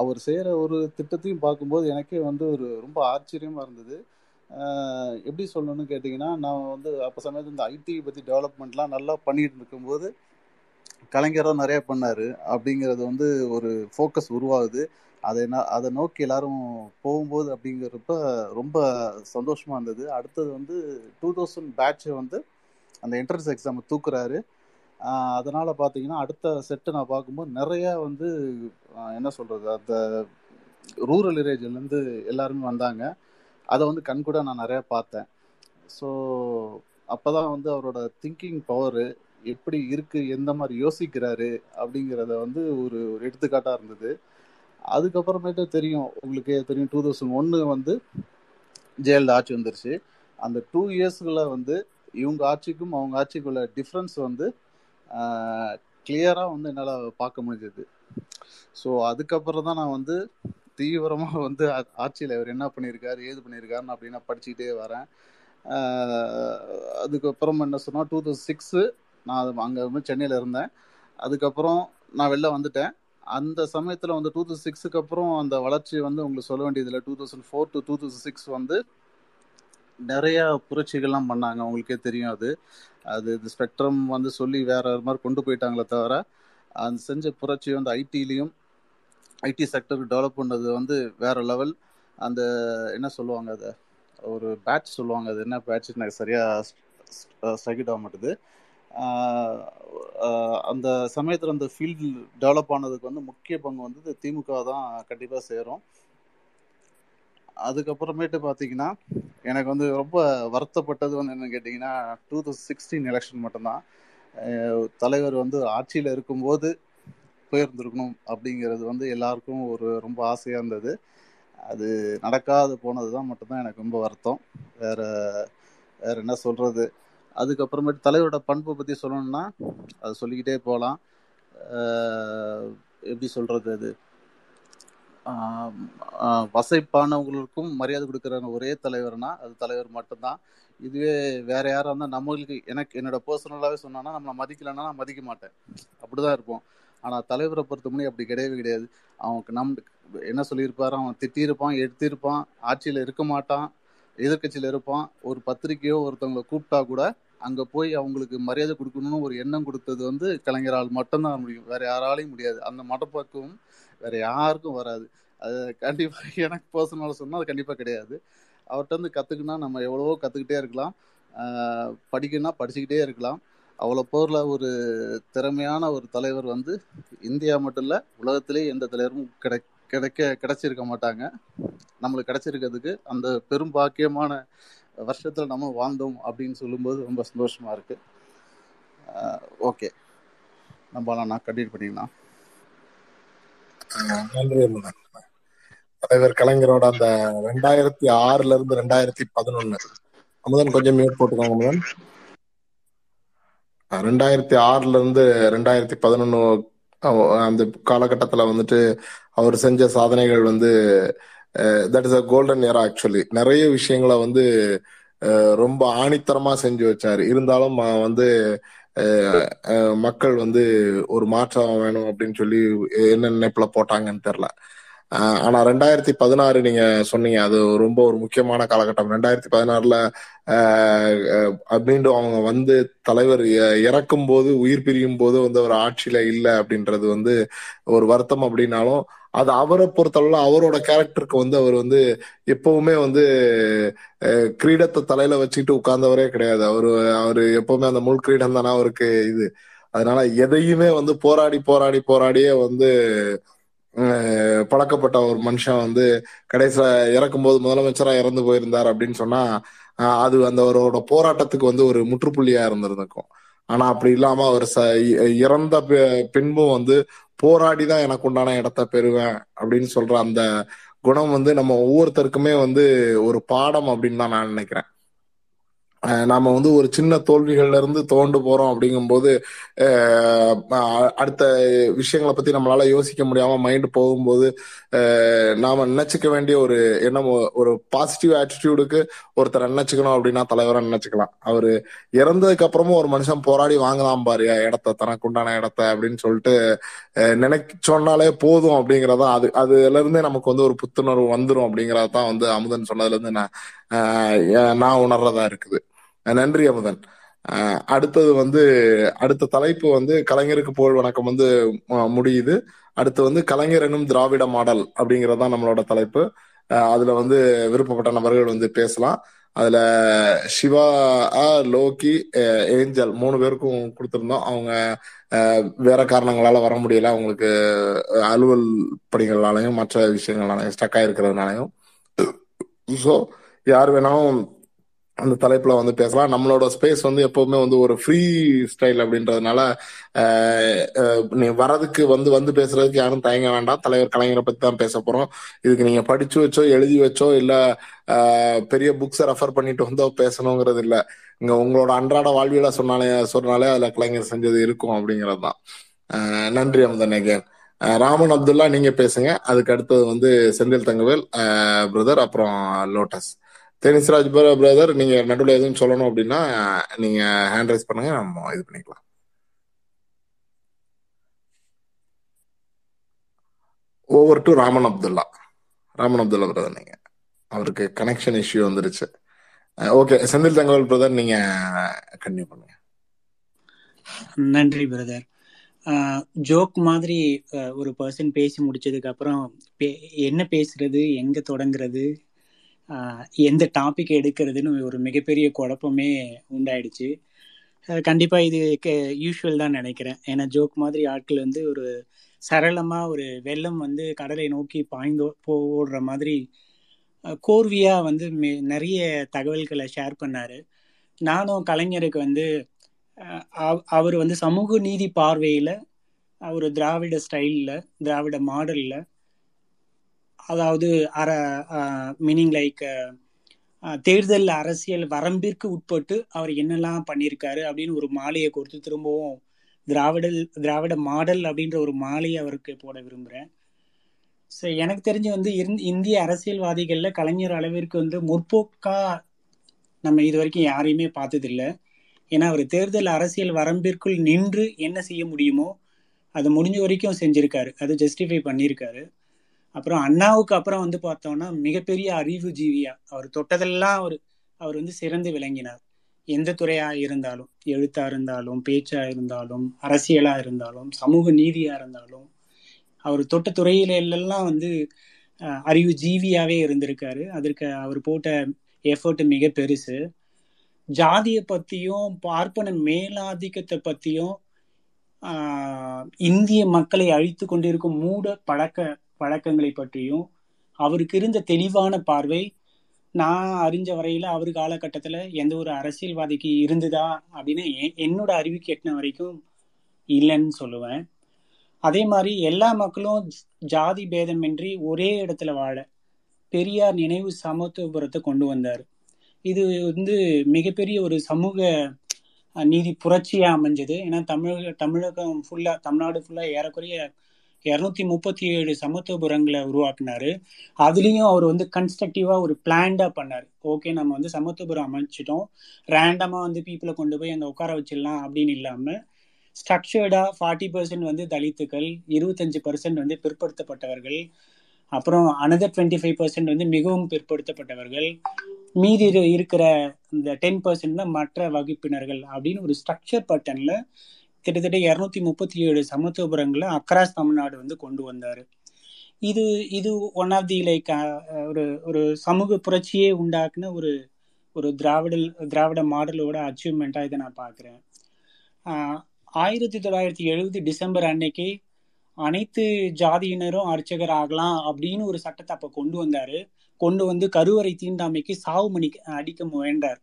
அவர் செய்கிற ஒரு திட்டத்தையும் பார்க்கும்போது எனக்கே வந்து ஒரு ரொம்ப ஆச்சரியமாக இருந்தது. எப்படி சொல்லணும்னு கேட்டிங்கன்னா நான் வந்து அப்போ சமயத்தில் இந்த ஐடி பற்றி டெவலப்மெண்ட்லாம் நல்லா பண்ணிட்டு இருக்கும்போது கலைஞரும் நிறைய பண்ணார். அப்படிங்கிறது வந்து ஒரு ஃபோக்கஸ் உருவாகுது. அதை நான் அதை நோக்கி எல்லாரும் போகும்போது அப்படிங்கிறப்ப ரொம்ப சந்தோஷமாக இருந்தது. அடுத்தது வந்து டூ தௌசண்ட் பேட்சை வந்து அந்த என்ட்ரன்ஸ் எக்ஸாம் தூக்குறாரு. அதனால் பார்த்தீங்கன்னா அடுத்த செட்டு நான் பார்க்கும்போது நிறையா வந்து என்ன சொல்கிறது அந்த ரூரல் ஏரியாஜிலேருந்து எல்லாருமே வந்தாங்க. அதை வந்து கண்கூட நான் நிறைய பார்த்தேன். ஸோ அப்பதான் வந்து அவரோட திங்கிங் பவர் எப்படி இருக்கு எந்த மாதிரி யோசிக்கிறாரு அப்படிங்கிறத வந்து ஒரு ஒரு எடுத்துக்காட்டாக இருந்தது. அதுக்கப்புறமேட்டு தெரியும் உங்களுக்கே தெரியும் டூ தௌசண்ட் ஒன்று வந்து ஜெயலலிதா ஆட்சி வந்துருச்சு. அந்த டூ இயர்ஸ்குள்ளே வந்து இவங்க ஆட்சிக்கும் அவங்க ஆட்சிக்குள்ள டிஃப்ரென்ஸ் வந்து கிளியராக வந்து என்னால் பார்க்க முடிஞ்சது. ஸோ அதுக்கப்புறம் தான் நான் வந்து தீவிரமாக வந்து ஆட்சியில் இவர் என்ன பண்ணியிருக்காரு ஏது பண்ணியிருக்காருன்னு அப்படின்னு படிச்சுக்கிட்டே வரேன். அதுக்கப்புறம் என்ன சொன்னால் டூ தௌசண்ட் சிக்ஸு நான் அங்கே வந்து சென்னையில் இருந்தேன். அதுக்கப்புறம் நான் வெளில வந்துட்டேன். அந்த சமயத்தில் வந்து டூ தௌசண்ட் சிக்ஸுக்கு அப்புறம் அந்த வளர்ச்சி வந்து உங்களுக்கு சொல்ல வேண்டியதில்லை. Two thousand four to two thousand six வந்து நிறையா புரட்சிகள்லாம் பண்ணாங்க. உங்களுக்கே தெரியும் அது. அது இது ஸ்பெக்ட்ரம் வந்து சொல்லி வேற ஒரு மாதிரி கொண்டு போயிட்டாங்களே தவிர அந்த செஞ்ச புரட்சி வந்து ஐடிலையும் ஐடி செக்டர் டெவலப் பண்ணது வந்து வேற லெவல் அந்த என்ன சொல்லுவாங்க அதை? ஒரு பேட்ச் சொல்லுவாங்க அது. என்ன பேட்ச் எனக்கு சரியாக ஸ்ட்ரைக் ஆக மாட்டுது. அந்த சமயத்தில் அந்த ஃபீல்டு டெவலப் ஆனதுக்கு வந்து முக்கிய பங்கு வந்து திமுக தான் கண்டிப்பாக சேரும். அதுக்கப்புறமேட்டு பார்த்தீங்கன்னா எனக்கு வந்து ரொம்ப வருத்தப்பட்டது வந்து என்னன்னு கேட்டிங்கன்னா டூ தௌசண்ட் சிக்ஸ்டீன் எலெக்ஷன் மட்டும்தான். தலைவர் வந்து ஆட்சியில் இருக்கும்போது போயிருந்துருக்கணும் அப்படிங்கிறது வந்து எல்லாருக்கும் ஒரு ரொம்ப ஆசையாக இருந்தது. அது நடக்காது போனது தான் மட்டும்தான் எனக்கு ரொம்ப வருத்தம். வேற வேற என்ன சொல்கிறது அதுக்கப்புறமேட்டு தலைவரோட பண்பை பற்றி சொல்லணும்னா அது சொல்லிக்கிட்டே போகலாம் எப்படி சொல்கிறது அது? வசைப்பானவங்களுக்கும் மரியாதை கொடுக்குற ஒரே தலைவர்னா அது தலைவர் மட்டும்தான். இதுவே வேற யாராக இருந்தால் நம்மளுக்கு எனக்கு என்னோட பர்சனலாகவே சொன்னோன்னா நம்மளை மதிக்கலைன்னா நான் மதிக்க மாட்டேன். அப்படிதான் இருப்போம். ஆனால் தலைவரை பொறுத்த முடியும் அப்படி கிடையவே கிடையாது. அவனுக்கு நம் என்ன சொல்லியிருப்பாரு? அவன் திட்டியிருப்பான் எடுத்திருப்பான் ஆட்சியில் இருக்க மாட்டான் எதிர்கட்சியில் இருப்பான். ஒரு பத்திரிக்கையோ ஒருத்தவங்களை கூப்பிட்டா கூட அங்கே போய் அவங்களுக்கு மரியாதை கொடுக்கணும்னு ஒரு எண்ணம் கொடுத்தது வந்து கலைஞரால் மட்டும்தான் முடியும். வேற யாராலையும் முடியாது. அந்த மடப்பக்குவம் வேற யாருக்கும் வராது. அது கண்டிப்பாக எனக்கு பர்சனலாக சொன்னால் அது கண்டிப்பாக கிடையாது. அவர்கிட்ட இருந்து கற்றுக்குன்னா நம்ம எவ்வளவோ கற்றுக்கிட்டே இருக்கலாம். படிக்கணும்னா படிச்சுக்கிட்டே இருக்கலாம். அவ்வளோ போர்ல ஒரு திறமையான ஒரு தலைவர் வந்து இந்தியா மட்டும் இல்ல உலகத்திலே எந்த தலைவரும் கிடை கிடைக்க கிடைச்சிருக்க மாட்டாங்க. நம்மளுக்கு கிடைச்சிருக்கிறதுக்கு அந்த பெரும் பாக்கியமான வருஷத்துல நம்ம வாழ்ந்தோம் அப்படின்னு சொல்லும்போது ரொம்ப சந்தோஷமா இருக்கு. ஓகே. நம்ம நான் கண்டினியூ பண்ணிக்கலாம் நன்றி தலைவர் கலைஞரோட அந்த ரெண்டாயிரத்தி ஆறுல இருந்து ரெண்டாயிரத்தி பதினொன்னு. அமுதன் கொஞ்சம் மியூட் போட்டுக்கோங்க அமுதன். ரெண்டாயிரத்தி ஆறுல இருந்து ரெண்டாயிரத்தி பதினொன்னு அந்த காலகட்டத்துல வந்துட்டு அவர் செஞ்ச சாதனைகள் வந்து that is a golden year actually நிறைய விஷயங்களை வந்து ரொம்ப ஆணித்தரமா செஞ்சு வச்சாரு. இருந்தாலும் வந்து அஹ் மக்கள் வந்து ஒரு மாற்றம் வேணும் அப்படின்னு சொல்லி என்ன நினைப்புல போட்டாங்கன்னு தெரியல. ஆனா ரெண்டாயிரத்தி பதினாறு நீங்க சொன்னீங்க அது ரொம்ப ஒரு முக்கியமான காலகட்டம். ரெண்டாயிரத்தி பதினாறுல மீண்டும் அவங்க வந்து தலைவர் இறக்கும் போது உயிர் பிரியும் போது வந்து அவர் ஆட்சியில இல்லை அப்படின்றது வந்து ஒரு வருத்தம் அப்படின்னாலும் அது அவரை பொறுத்தளவுல அவரோட கேரக்டருக்கு வந்து அவர் வந்து எப்பவுமே வந்து அஹ், கிரீடத்தை தலையில வச்சுக்கிட்டு உட்கார்ந்தவரே கிடையாது. அவரு அவரு எப்பவுமே அந்த முள் கிரீடம் தானே அவருக்கு இது. அதனால எதையுமே வந்து போராடி போராடி போராடியே வந்து பழக்கப்பட்ட ஒரு மனுஷன் வந்து கடைசியில இறக்கும்போது முதலமைச்சரா இறந்து போயிருந்தார் அப்படின்னு சொன்னா அது அந்த அவரோட போராட்டத்துக்கு வந்து ஒரு முற்றுப்புள்ளியா இருந்திருக்கும் ஆனா அப்படி இல்லாம அவர் ச இ- இறந்த பின்பும் வந்து போராடி தான் எனக்கு உண்டான இடத்த பெறுவேன் அப்படின்னு சொல்ற அந்த குணம் வந்து நம்ம ஒவ்வொருத்தருக்குமே வந்து ஒரு பாடம் அப்படின்னு தான் நான் நினைக்கிறேன். நாம வந்து ஒரு சின்ன தோல்விகள்ல இருந்து தோண்டு போறோம் அப்படிங்கும்போது அடுத்த விஷயங்களை பத்தி நம்மளால யோசிக்க முடியாம மைண்ட் போகும்போது நாம நினைச்சுக்க வேண்டிய ஒரு என்ன ஒரு பாசிட்டிவ் ஆட்டிடியூடுக்கு ஒருத்தரை நினைச்சுக்கணும் அப்படின்னா தலைவரை நினைச்சுக்கலாம். அவரு இறந்ததுக்கு அப்புறமும் ஒரு மனுஷன் போராடி வாங்கலாம் பாரு இடத்த தனக்கு உண்டான இடத்த அப்படின்னு சொல்லிட்டு நினைச்சோன்னாலே போதும் அப்படிங்கறதா அது அதுல இருந்தே நமக்கு வந்து ஒரு புத்துணர்வு வந்துடும் அப்படிங்கறதான் வந்து அமுதன் சொன்னதுல இருந்து நான் நான் உணர்றதா இருக்குது. நன்றி அமுதன். அடுத்தது வந்து அடுத்த தலைப்பு வந்து கலைஞருக்கு புகழ் வணக்கம் வந்து மு- முடியுது. அடுத்து வந்து கலைஞர் எனும் திராவிட மாடல் அப்படிங்கறது தான் நம்மளோட தலைப்பு. அதுல வந்து விருப்பப்பட்ட நபர்கள் வந்து பேசலாம். அதுல சிவா லோக்கி லோகி ஏஞ்சல் மூணு பேருக்கும் கொடுத்துருந்தோம். அவங்க வேற காரணங்களால வர முடியல. அவங்களுக்கு அலுவல் பணிகளாலையும் மற்ற விஷயங்களாலையும் ஸ்டக் ஆயிருக்கிறதுனாலையும். ஸோ யார் வேணாலும் அந்த தலைப்புல வந்து பேசலாம். நம்மளோட ஸ்பேஸ் வந்து எப்பவுமே வந்து ஒரு ஃப்ரீ ஸ்டைல் அப்படின்றதுனால நீ வரதுக்கு வந்து வந்து பேசுறதுக்கு யாரும் தயங்க வேண்டாம். தலைவர் கலைஞரை பத்தி தான் பேச போறோம். இதுக்கு நீங்க படிச்சு வச்சோ எழுதி வச்சோ இல்ல பெரிய புக்ஸை ரெஃபர் பண்ணிட்டு வந்தோ பேசணுங்கிறது இல்ல. இங்க உங்களோட அன்றாட வாழ்வியல சொன்னாலே சொன்னாலே அதுல கலைஞர் செஞ்சது இருக்கும் அப்படிங்கிறது தான். நன்றி அமுதன் ராமன் அப்துல்லா நீங்க பேசுங்க. அதுக்கு அடுத்தது வந்து செந்தில் தங்கவேல் பிரதர் அப்புறம் லோட்டஸ். தெனிஸ்ராஜ் பிரதர் நீங்க நடுவில் எதுவும் சொல்லணும் அப்படின்னா நீங்க ஹேண்ட் ரைஸ் பண்ணுங்க நம்ம இது பண்ணிக்கலாம். Over to Raman Abdullah Raman Abdullah brother நீங்க. அவருக்கு கனெக்ஷன் இஷ்யூ வந்துருச்சு. ஓகே செந்தில் தங்கவல் பிரதர் நீங்க கண்டினியூ பண்ணுங்க. நன்றி பிரதர் ஜோக் மாதிரி ஒரு பர்சன் பேசி முடிச்சதுக்கு அப்புறம் பே- என்ன பேசுறது எங்க தொடங்குறது? எந்த டாபிக் எடுக்கிறதுன்னு ஒரு மிகப்பெரிய குழப்பமே உண்டாயிடுச்சு. கண்டிப்பாக இது யூஷுவல் தான் நினைக்கிறேன். ஏன்னா ஜோக் மாதிரி ஆட்கள் வந்து ஒரு சரளமாக ஒரு வெள்ளம் வந்து கடலை நோக்கி பாய்ந்து போடுற மாதிரி கோர்வியாக வந்து மே- நிறைய தகவல்களை ஷேர் பண்ணார். நானும் கலைஞருக்கு வந்து அவ- அவர் வந்து சமூக நீதி பார்வையில் ஒரு திராவிட ஸ்டைலில் திராவிட மாடலில் அதாவது அர மீனிங் லைக் தேர்தல் அரசியல் வரம்பிற்கு உட்பட்டு அவர் என்னெல்லாம் பண்ணியிருக்காரு அப்படின்னு ஒரு மாலையை கொடுத்து திரும்பவும் திராவிட திராவிட மாடல் அப்படின்ற ஒரு மாலையை அவருக்கு போட விரும்புகிறேன் ஸோ எனக்கு தெரிஞ்சு வந்து இந்திய அரசியல்வாதிகளில் கலைஞர் அளவிற்கு வந்து முற்போக்காக நம்ம இது வரைக்கும் யாரையுமே பார்த்ததில்ல. ஏன்னா அவர் தேர்தல் அரசியல் வரம்பிற்குள் நின்று என்ன செய்ய முடியுமோ அது முடிஞ்ச வரைக்கும் செஞ்சுருக்காரு. அது ஜஸ்டிஃபை பண்ணியிருக்காரு அப்புறம் அண்ணாவுக்கு அப்புறம் வந்து பார்த்தோம்னா மிகப்பெரிய அறிவு ஜீவியா அவர் தொட்டதெல்லாம் அவர் அவர் வந்து சிறந்து விளங்கினார். எந்த துறையா இருந்தாலும் எழுத்தா இருந்தாலும் பேச்சா இருந்தாலும் அரசியலா இருந்தாலும் சமூக நீதியா இருந்தாலும் அவர் தொட்ட துறையில எல்லாம் வந்து அறிவு ஜீவியாவே இருந்திருக்காரு. அதற்கு அவர் போட்ட எஃபர்ட் மிக பெருசு. ஜாதியை பத்தியும் பார்ப்பன மேலாதிக்கத்தை பத்தியும் இந்திய மக்களை அழித்து கொண்டிருக்கும் மூட பழக்க பழக்கங்களை பற்றியும் அவருக்கு இருந்த தெளிவான பார்வை நான் அறிஞ்ச வரையில் அவர் காலகட்டத்தில் எந்த ஒரு அரசியல்வாதிக்கு இருந்ததா அப்படின்னு எ- என்னோட அறிவு கேட்டின வரைக்கும் இல்லைன்னு சொல்லுவேன். அதே மாதிரி எல்லா மக்களும் ஜாதி பேதமின்றி ஒரே இடத்துல வாழ பெரியார் நினைவு சமத்துவபுரத்தை கொண்டு வந்தார். இது வந்து மிகப்பெரிய ஒரு சமூக நீதி புரட்சியாக அமைஞ்சது. ஏன்னா தமிழக தமிழகம் ஃபுல்லாக தமிழ்நாடு ஃபுல்லாக ஏறக்குறைய இரநூத்தி முப்பத்தி ஏழு சமத்துவபுரங்களை உருவாக்குனாரு. அதுலேயும் அவர் வந்து கன்ஸ்ட்ரக்டிவா ஒரு பிளான்டா பண்ணார். ஓகே நம்ம வந்து சமத்துவபுரம் அமைச்சிட்டோம். ரேண்டமா வந்து பீப்புளை கொண்டு போய் அங்கே உட்கார வச்சிடலாம் அப்படின்னு இல்லாமல் ஸ்ட்ரக்சர்டா ஃபார்ட்டி பர்சன்ட் வந்து தலித்துக்கள் இருபத்தஞ்சு பர்சன்ட் வந்து பிற்படுத்தப்பட்டவர்கள் அப்புறம் அனதர் டுவெண்ட்டி ஃபைவ் பர்சன்ட் வந்து மிகவும் பிற்படுத்தப்பட்டவர்கள் மீதி இருக்கிற இந்த டென் பர்சன்ட் தான் மற்ற வகுப்பினர்கள் அப்படின்னு ஒரு ஸ்ட்ரக்சர் பட்டன்ல கிட்டத்தட்ட இரநூத்தி முப்பத்தி ஏழு சமத்துவபுரங்களை அக்ராஸ் தமிழ்நாடு வந்து கொண்டு வந்தார். இது இது ஒன் ஆஃப் தி லைக் ஒரு ஒரு சமூக புரட்சியே உண்டாக்குன ஒரு ஒரு திராவிட திராவிட மாடலோட அச்சீவ்மெண்ட்டாக இதை நான் பார்க்குறேன். ஆயிரத்தி தொள்ளாயிரத்தி எழுபது டிசம்பர் அன்னைக்கு அனைத்து ஜாதியினரும் அர்ச்சகர் ஆகலாம் அப்படின்னு ஒரு சட்டத்தை அப்போ கொண்டு வந்தார். கொண்டு வந்து கருவறை தீண்டாமைக்கு சாவு மணி அடிக்க முயன்றார்.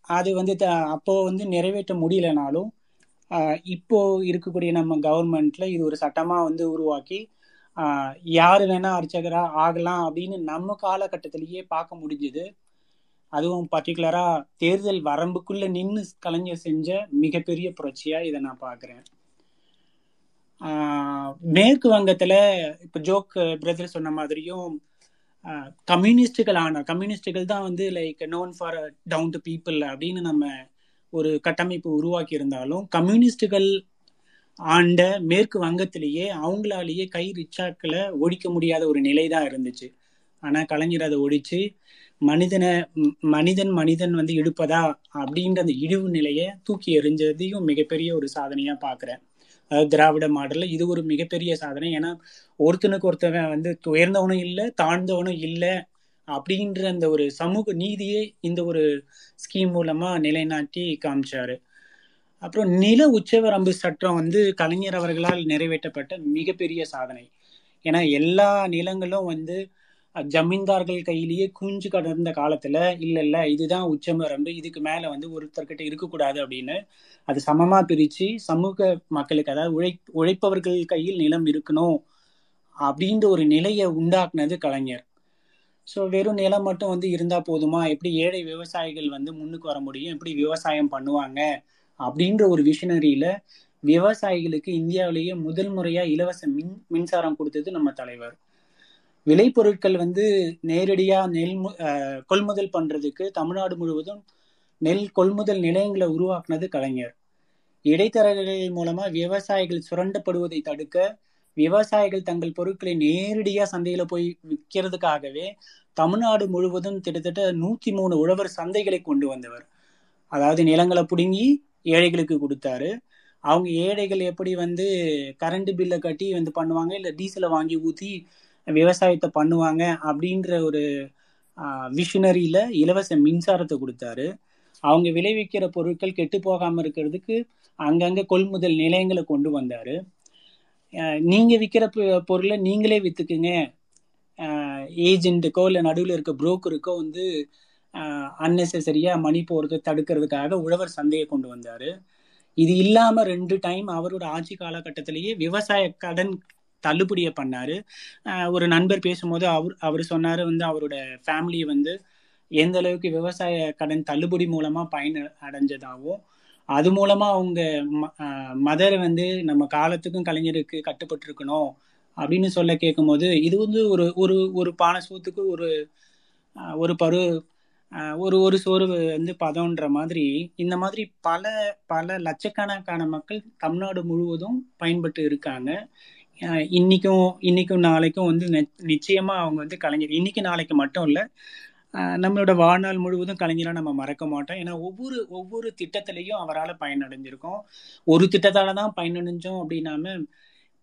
அது வந்து த- அப்போ வந்து நிறைவேற்ற முடியலனாலும் இப்போ இருக்கக்கூடிய நம்ம கவர்மெண்ட்ல இது ஒரு சட்டமா வந்து உருவாக்கி யார் யாரு வேணா அர்ச்சகரா ஆகலாம் அப்படின்னு நம்ம காலகட்டத்திலேயே பார்க்க முடிஞ்சது. அதுவும் பர்டிகுலரா தேர்தல் வரம்புக்குள்ள நின்று கலைஞர் செஞ்ச மிகப்பெரிய புரட்சியா இதை நான் பார்க்குறேன். மேற்கு வங்கத்துல இப்ப ஜோக் பிரதர் சொன்ன மாதிரியும் கம்யூனிஸ்டுகள் ஆனா கம்யூனிஸ்டுகள் தான் வந்து like known for down to people அப்படின்னு நம்ம ஒரு கட்டமைப்பு உருவாக்கி இருந்தாலும் கம்யூனிஸ்டுகள் ஆண்ட மேற்கு வங்கத்திலேயே அவங்களாலேயே கை ரிச்சாக்களை ஒழிக்க முடியாத ஒரு நிலை தான் இருந்துச்சு. ஆனால் கலைஞர் அதை ஒழிச்சு மனிதனை மனிதன் மனிதன் வந்து இழுப்பதா அப்படின்ற அந்த இழிவு நிலையை தூக்கி எறிஞ்சதையும் மிகப்பெரிய ஒரு சாதனையாக பார்க்குறேன். அதாவது திராவிட மாடலில் இது ஒரு மிகப்பெரிய சாதனை. ஏன்னா ஒருத்தனுக்கு ஒருத்தவன் வந்து உயர்ந்தவனும் இல்லை தாழ்ந்தவனும் இல்லை அப்படின்ற அந்த ஒரு சமூக நீதியை இந்த ஒரு ஸ்கீம் மூலமா நிலைநாட்டி காமிச்சாரு. அப்புறம் நில உச்சவரம்பு சட்டம் வந்து கலைஞர் அவர்களால் நிறைவேற்றப்பட்ட மிகப்பெரிய சாதனை. ஏன்னா எல்லா நிலங்களும் வந்து ஜமீன்தார்கள் கையிலேயே குஞ்சு கடந்த காலத்துல இல்ல இல்ல இதுதான் உச்சவரம்பு இதுக்கு மேல வந்து ஒருத்தர்கிட்ட இருக்கக்கூடாது அப்படின்னு அது சமமா பிரிச்சு சமூக மக்களுக்கு அதாவது உழை உழைப்பவர்கள் கையில் நிலம் இருக்கணும் அப்படின்ற ஒரு நிலையை உண்டாக்குனது கலைஞர். ஸோ வெறும் நிலம் மட்டும் வந்து இருந்தா போதுமா? எப்படி ஏழை விவசாயிகள் வந்து முன்னுக்கு வர முடியும்? எப்படி விவசாயம் பண்ணுவாங்க? அப்படின்ற ஒரு விஷனரியில விவசாயிகளுக்கு இந்தியாவிலேயே முதல் முறையா இலவச மின் மின்சாரம் கொடுத்தது நம்ம தலைவர். விளைபொருட்கள் வந்து நேரடியா நெல் மு- அஹ் கொள்முதல் பண்றதுக்கு தமிழ்நாடு முழுவதும் நெல் கொள்முதல் நிலையங்களை உருவாக்குனது கலைஞர். இடைத்தரகர்கள் மூலமா விவசாயிகள் சுரண்டப்படுவதை தடுக்க விவசாயிகள் தங்கள் பொருட்களை நேரடியாக சந்தையில் போய் விற்கிறதுக்காகவே தமிழ்நாடு முழுவதும் கிட்டத்தட்ட நூற்றி மூணு உழவர் சந்தைகளை கொண்டு வந்தவர். அதாவது நிலங்களை பிடுங்கி ஏழைகளுக்கு கொடுத்தாரு. அவங்க ஏழைகள் எப்படி வந்து கரண்ட் பில்லை கட்டி வந்து பண்ணுவாங்க இல்லை டீசலை வாங்கி ஊற்றி விவசாயத்தை பண்ணுவாங்க அப்படின்ற ஒரு விஷனரியில் இலவச மின்சாரத்தை கொடுத்தாரு. அவங்க விளைவிக்கிற பொருட்கள் கெட்டு போகாமல் இருக்கிறதுக்கு அங்கங்கே கொள்முதல் நிலையங்களை கொண்டு வந்தார். நீங்கள் நீங்க விற்கிற பொருளை நீங்களே வித்துக்குங்க. ஏஜென்ட்டுக்கோ இல்லை நடுவில் இருக்க புரோக்கருக்கோ வந்து அன்னெசரியா மணி போறது தடுக்கிறதுக்காக உழவர் சந்தையை கொண்டு வந்தார். இது இல்லாம ரெண்டு டைம் அவரோட ஆட்சி காலகட்டத்திலேயே விவசாய கடன் தள்ளுபடியை பண்ணாரு. ஒரு நண்பர் பேசும்போது அவர் அவர் சொன்னாரு வந்து அவரோட ஃபேமிலி வந்து எந்த அளவுக்கு விவசாய கடன் தள்ளுபடி மூலமா பயன் அடைஞ்சதாகவும் அது மூலமா அவங்க மதரை வந்து நம்ம காலத்துக்கும் கலைஞருக்கு கட்டுப்பட்டு இருக்கணும் அப்படின்னு சொல்ல கேட்கும்போது இது வந்து ஒரு ஒரு ஒரு பானசூத்துக்கு ஒரு ஒரு பரு ஒரு ஒரு சோறு வந்து பதம்ன்ற மாதிரி இந்த மாதிரி பல பல லட்சக்கணக்கான மக்கள் தமிழ்நாடு முழுவதும் பயன்பட்டு இருக்காங்க. இன்னைக்கும் இன்னைக்கும் நாளைக்கும் வந்து நிச்சயமா அவங்க வந்து கலைஞர். இன்னைக்கு நாளைக்கு மட்டும் இல்லை நம்மளோட வாழ்நாள் முழுவதும் கலைஞராக நம்ம மறக்க மாட்டோம். ஏன்னா ஒவ்வொரு ஒவ்வொரு திட்டத்திலையும் அவரால் பயனடைஞ்சிருக்கோம். ஒரு திட்டத்தால் தான் பயனடைஞ்சோம் அப்படின்னாம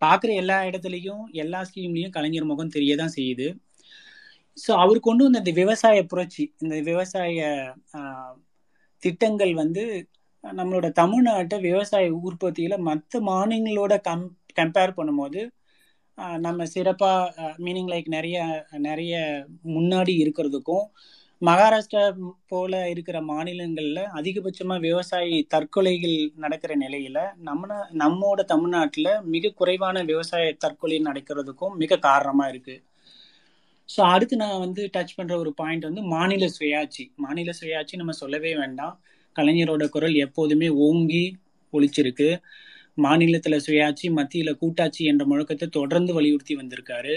பார்க்குற எல்லா இடத்துலையும் எல்லா ஸ்கீம்லையும் கலைஞர் முகம் தெரிய தான் செய்யுது. ஸோ அவர் கொண்டு வந்த இந்த விவசாய புரட்சி இந்த விவசாய திட்டங்கள் வந்து நம்மளோட தமிழ்நாட்டை விவசாய உற்பத்தியில் மற்ற மாநிலங்களோட கம் கம்பேர் பண்ணும்போது நம்ம சிறப்பாக மீனிங் லைக் நிறைய நிறைய முன்னாடி இருக்கிறதுக்கும் மகாராஷ்டிரா போல இருக்கிற மாநிலங்களில் அதிகபட்சமாக விவசாயி தற்கொலைகள் நடக்கிற நிலையில் நம்ம நம்மோட தமிழ்நாட்டில் மிக குறைவான விவசாய தற்கொலை நடக்கிறதுக்கும் மிக காரணமாக இருக்குது ஸோ அடுத்து நான் வந்து டச் பண்ணுற ஒரு பாயிண்ட் வந்து மாநில சுயாட்சி. மாநில சுயாட்சி நம்ம சொல்லவே வேண்டாம். கலைஞரோட குரல் எப்போதுமே ஓங்கி ஒழிச்சிருக்கு மாநிலத்துல சுயாட்சி மத்தியில கூட்டாட்சி என்ற முழக்கத்தை தொடர்ந்து வலியுறுத்தி வந்திருக்காரு.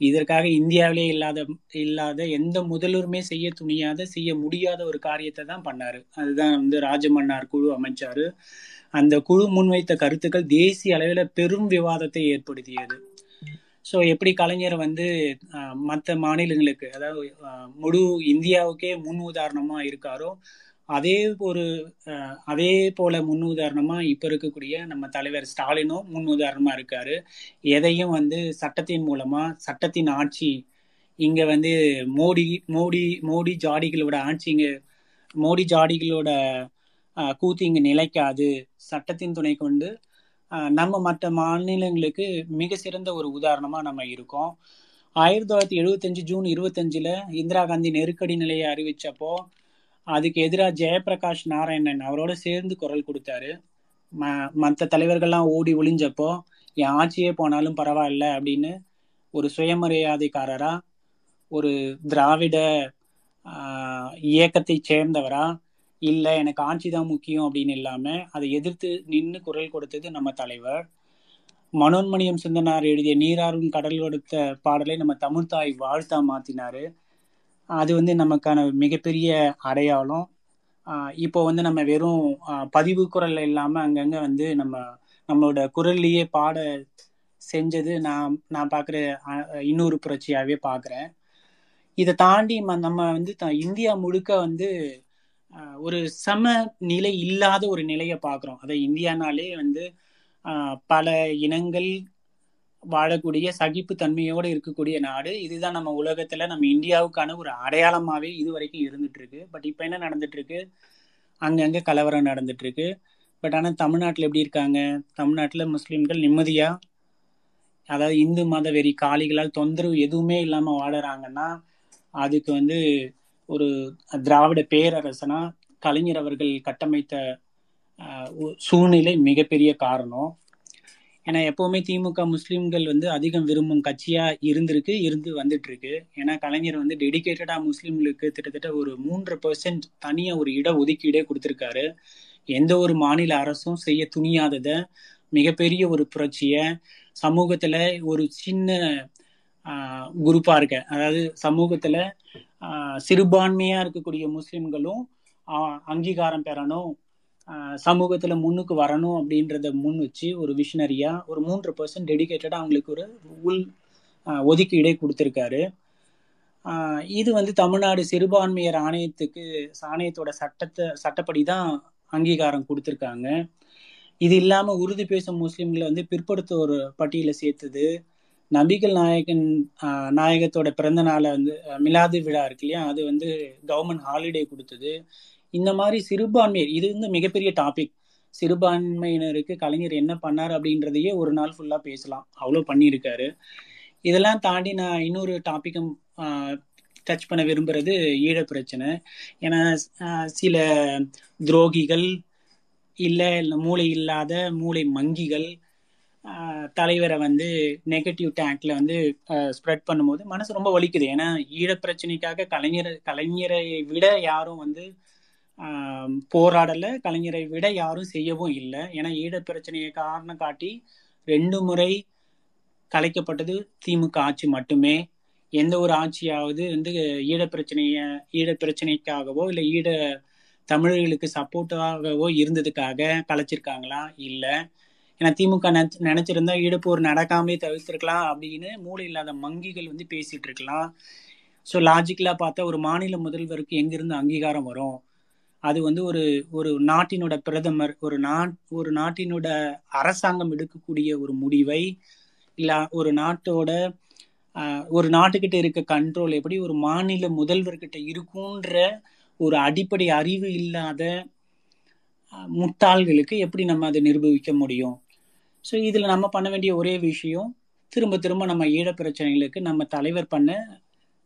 இதற்காக இந்தியாவிலே இல்லாத இல்லாத எந்த முதல்வருமே செய்ய துணியாத செய்ய முடியாத ஒரு காரியத்தை தான் பண்ணாரு. அதுதான் வந்து ராஜமன்னார் குழு அமைச்சாரு. அந்த குழு முன்வைத்த கருத்துக்கள் தேசிய அளவில் பெரும் விவாதத்தை ஏற்படுத்தியது. ஸோ எப்படி கலைஞர் வந்து மற்ற மாநிலங்களுக்கு அதாவது அஹ், முழு இந்தியாவுக்கே முன் உதாரணமா இருக்காரோ அதே ஒரு அதே போல முன் உதாரணமா இப்ப இருக்கக்கூடிய நம்ம தலைவர் ஸ்டாலினும் முன் உதாரணமா இருக்காரு. எதையும் வந்து சட்டத்தின் மூலமா சட்டத்தின் ஆட்சி இங்க வந்து மோடி மோடி மோடி ஜாடிகளோட ஆட்சி இங்க மோடி ஜாடிகளோட கூத்து இங்க நிலைக்காது. சட்டத்தின் துணை கொண்டு நம்ம மற்ற மாநிலங்களுக்கு மிக சிறந்த ஒரு உதாரணமா நம்ம இருக்கோம். ஆயிரத்தி தொள்ளாயிரத்தி எழுபத்தஞ்சு ஜூன் இருபத்தஞ்சுல இந்திரா காந்தி நெருக்கடி நிலையை அறிவிச்சப்போ அதுக்கு எதிராக ஜெயபிரகாஷ் நாராயணன் அவரோட சேர்ந்து குரல் கொடுத்தாரு. ம மற்ற தலைவர்கள்லாம் ஓடி ஒளிஞ்சப்போ என் ஆட்சியே போனாலும் பரவாயில்ல அப்படின்னு ஒரு சுயமரியாதைக்காரரா ஒரு திராவிட இயக்கத்தை சேர்ந்தவரா இல்லை எனக்கு ஆட்சி தான் முக்கியம் அப்படின்னு இல்லாமல் அதை எதிர்த்து நின்று குரல் கொடுத்தது நம்ம தலைவர். மனோன்மணியம் சிந்தனார் எழுதிய நீராறும் கடல் கொடுத்த பாடலை நம்ம தமிழ்தாய் வாழ்த்தா மாத்தினாரு. அது வந்து நமக்கான மிகப்பெரிய அடையாளம். இப்போ வந்து நம்ம வெறும் பதிவு குரல் இல்லாமல் அங்கங்கே வந்து நம்ம நம்மளோட குரல்லையே பாட செஞ்சது நான் நான் பார்க்குற இன்னொரு புரட்சியாகவே பார்க்குறேன் இதை தாண்டி ம- நம்ம வந்து த- இந்தியா முழுக்க வந்து ஒரு சம நிலை இல்லாத ஒரு நிலையை பார்க்குறோம் அதை இந்தியானாலே வந்து பல இனங்கள் வாழக்கூடிய சகிப்பு தன்மையோடு இருக்கக்கூடிய நாடு. இதுதான் நம்ம உலகத்துல நம்ம இந்தியாவுக்கான ஒரு அடையாளமாவே இது வரைக்கும் இருந்துட்டு இருக்கு பட் இப்போ என்ன நடந்துட்டு இருக்கு அங்கங்க கலவரம் நடந்துட்டு இருக்கு பட் ஆனா தமிழ்நாட்டுல எப்படி இருக்காங்க? தமிழ்நாட்டுல முஸ்லிம்கள் நிம்மதியா? அதாவது இந்து மத வெறி காளிகளால் தொந்தரவு எதுவுமே இல்லாம வாழறாங்கன்னா அதுக்கு வந்து ஒரு திராவிட பேரரசனா கலைஞர் அவர்கள் கட்டமைத்த சூழ்நிலை மிகப்பெரிய காரணம். ஏன்னா எப்பவுமே திமுக முஸ்லீம்கள் வந்து அதிகம் விரும்பும் கட்சியா இருந்திருக்கு இருந்து வந்துட்டு இருக்கு ஏன்னா கலைஞர் வந்து டெடிக்கேட்டடா முஸ்லீம்களுக்கு கிட்டத்தட்ட ஒரு மூன்று பெர்சன்ட் தனியா ஒரு இட ஒதுக்கீடே கொடுத்திருக்காரு. எந்த ஒரு மாநில அரசும் செய்ய துணியாதத மிகப்பெரிய ஒரு புரட்சிய சமூகத்துல ஒரு சின்ன குரூப்பா இருக்க அதாவது சமூகத்துல சிறுபான்மையா இருக்கக்கூடிய முஸ்லிம்களும் அங்கீகாரம் பெறணும் சமூகத்துல முன்னுக்கு வரணும் அப்படின்றத முன் வச்சு ஒரு விஷனரியா ஒரு மூன்று பர்சன்ட் டெடிகேட்டடா அவங்களுக்கு ஒரு உள் ஒதுக்கீடே கொடுத்திருக்காரு. இது வந்து தமிழ்நாடு சிறுபான்மையர் ஆணையத்துக்கு ஆணையத்தோட சட்டத்தை சட்டப்படி தான் அங்கீகாரம் கொடுத்துருக்காங்க. இது இல்லாம உருது பேசும் முஸ்லிம்களை வந்து பிற்படுத்தோர் பட்டியல சேர்த்தது. நபிகள் நாயகன் நாயகத்தோட பிறந்த நாளை வந்து மிலாது விழா இருக்கு இல்லையா? அது வந்து கவர்மெண்ட் ஹாலிடே கொடுத்தது. இந்த மாதிரி சிறுபான்மையர் இது வந்து மிகப்பெரிய டாபிக் சிறுபான்மையினருக்கு கலைஞர் என்ன பண்ணார் அப்படின்றதையே ஒரு நாள் ஃபுல்லாக பேசலாம். அவ்வளோ பண்ணியிருக்காரு. இதெல்லாம் தாண்டி நான் இன்னொரு டாப்பிக்கும் டச் பண்ண விரும்புறது ஈழ பிரச்சனை. ஏன்னா சில துரோகிகள் இல்லை மூளை இல்லாத மூளை மங்கிகள் தலைவரை வந்து நெகட்டிவ் டேங்க்ல வந்து ஸ்ப்ரெட் பண்ணும்போது மனசு ரொம்ப வலிக்குது. ஏன்னா ஈழ பிரச்சனைக்காக கலைஞர் கலைஞரை விட யாரும் வந்து போராடல கலைஞரை விட யாரும் செய்யவும் இல்லை. ஏன்னா ஈழ பிரச்சனையை காரணம் காட்டி ரெண்டு முறை கலைக்கப்பட்டது திமுக ஆட்சி மட்டுமே. எந்த ஒரு ஆட்சியாவது வந்து ஈழ பிரச்சனைய ஈழ பிரச்சனைக்காகவோ இல்லை ஈழ தமிழர்களுக்கு சப்போர்ட்டாகவோ இருந்ததுக்காக கலைச்சிருக்காங்களா? இல்லை. ஏன்னா திமுக நினைச்சு நினைச்சிருந்தா ஈடுப்போர் நடக்காமே தவிர்த்திருக்கலாம் அப்படின்னு மூளை இல்லாத மங்கிகள் வந்து பேசிட்டு இருக்கலாம். ஸோ லாஜிக்கலாக பார்த்தா ஒரு மாநில முதல்வருக்கு எங்கிருந்து அங்கீகாரம் வரும்? அது வந்து ஒரு ஒரு நாட்டினோட பிரதமர் ஒரு நாட் ஒரு நாட்டினோட அரசாங்கம் எடுக்கக்கூடிய ஒரு முடிவை இல்ல ஒரு நாட்டோட ஒரு நாட்டுக்கிட்ட இருக்க கண்ட்ரோல் எப்படி ஒரு மாநில முதல்வர்கிட்ட இருக்குன்ற ஒரு அடிப்படை அறிவு இல்லாத முட்டாள்களுக்கு எப்படி நம்ம அதை நிரூபிக்க முடியும்? ஸோ இதில் நம்ம பண்ண வேண்டிய ஒரே விஷயம் திரும்ப திரும்ப நம்ம ஈழ பிரச்சனைகளுக்கு நம்ம தலைவர் பண்ண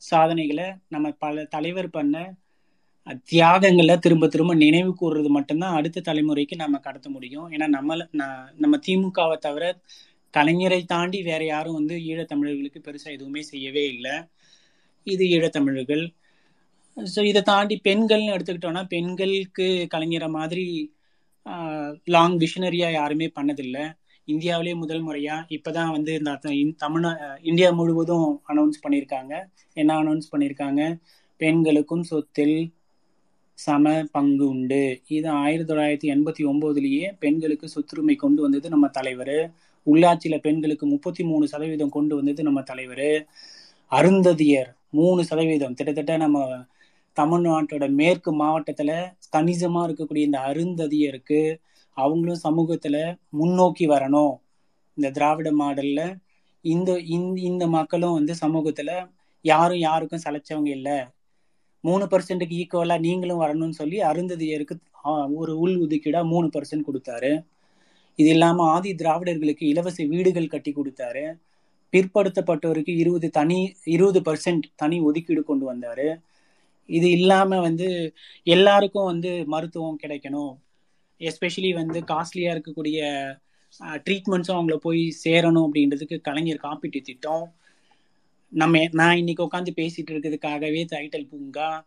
சாதனைகளை நம்ம பல தலைவர் பண்ண தியாகங்களை திரும்ப திரும்ப நினைவு கூறுறது மட்டும்தான் அடுத்த தலைமுறைக்கு நம்ம கடத்த முடியும். ஏன்னா நம்மள நம்ம திமுகவை தவிர கலைஞரை தாண்டி வேற யாரும் வந்து ஈழத்தமிழர்களுக்கு பெருசாக எதுவுமே செய்யவே இல்லை. இது ஈழத்தமிழர்கள். ஸோ இதை தாண்டி பெண்கள்னு எடுத்துக்கிட்டோம்னா பெண்களுக்கு கலைஞரை மாதிரி லாங் விஷனரியாக யாருமே பண்ணதில்லை. இந்தியாவிலே முதல் முறையாக இப்போ தான் வந்து இந்த தமிழ் இந்- தமிழ்நா இந்தியா முழுவதும் அனௌன்ஸ் பண்ணியிருக்காங்க. என்ன அனௌன்ஸ் பண்ணியிருக்காங்க? பெண்களுக்கும் சொத்தில் சம பங்கு உண்டு. இது ஆயிரத்தி தொள்ளாயிரத்தி எண்பத்தி ஒம்போதுலேயே பெண்களுக்கு சொத்துரிமை கொண்டு வந்தது நம்ம தலைவர். உள்ளாட்சியில் பெண்களுக்கு முப்பத்தி மூணு சதவீதம் கொண்டு வந்தது நம்ம தலைவர். அருந்ததியர் மூணு சதவீதம். கிட்டத்தட்ட நம்ம தமிழ்நாட்டோட மேற்கு மாவட்டத்தில் கணிசமாக இருக்கக்கூடிய இந்த அருந்ததியருக்கு அவங்களும் சமூகத்தில் முன்னோக்கி வரணும். இந்த திராவிட மாடலில் இந்த இந்த இந்த மக்களும் வந்து சமூகத்தில் யாரும் யாருக்கும் சளைச்சவங்க இல்லை. மூணு பர்சன்ட்டுக்கு ஈக்குவலாக நீங்களும் வரணும்னு சொல்லி அருந்ததியருக்கு ஒரு உள் ஒதுக்கீடா மூணு பர்சன்ட் கொடுத்தாரு. இது இல்லாமல் ஆதி திராவிடர்களுக்கு இலவச வீடுகள் கட்டி கொடுத்தாரு. பிற்படுத்தப்பட்டோருக்கு இருபது தனி இருபது பர்சன்ட் தனி ஒதுக்கீடு கொண்டு வந்தார். இது இல்லாமல் வந்து எல்லாருக்கும் வந்து மருத்துவம் கிடைக்கணும். எஸ்பெஷலி வந்து காஸ்ட்லியாக இருக்கக்கூடிய ட்ரீட்மெண்ட்ஸும் அவங்கள போய் சேரணும் அப்படின்றதுக்கு கலைஞர் காப்பீட்டு திட்டம் நம்ம நான் இன்னைக்கு உட்காந்து பேசிட்டு இருக்கிறதுக்காகவே டைட்டல் பூங்கா.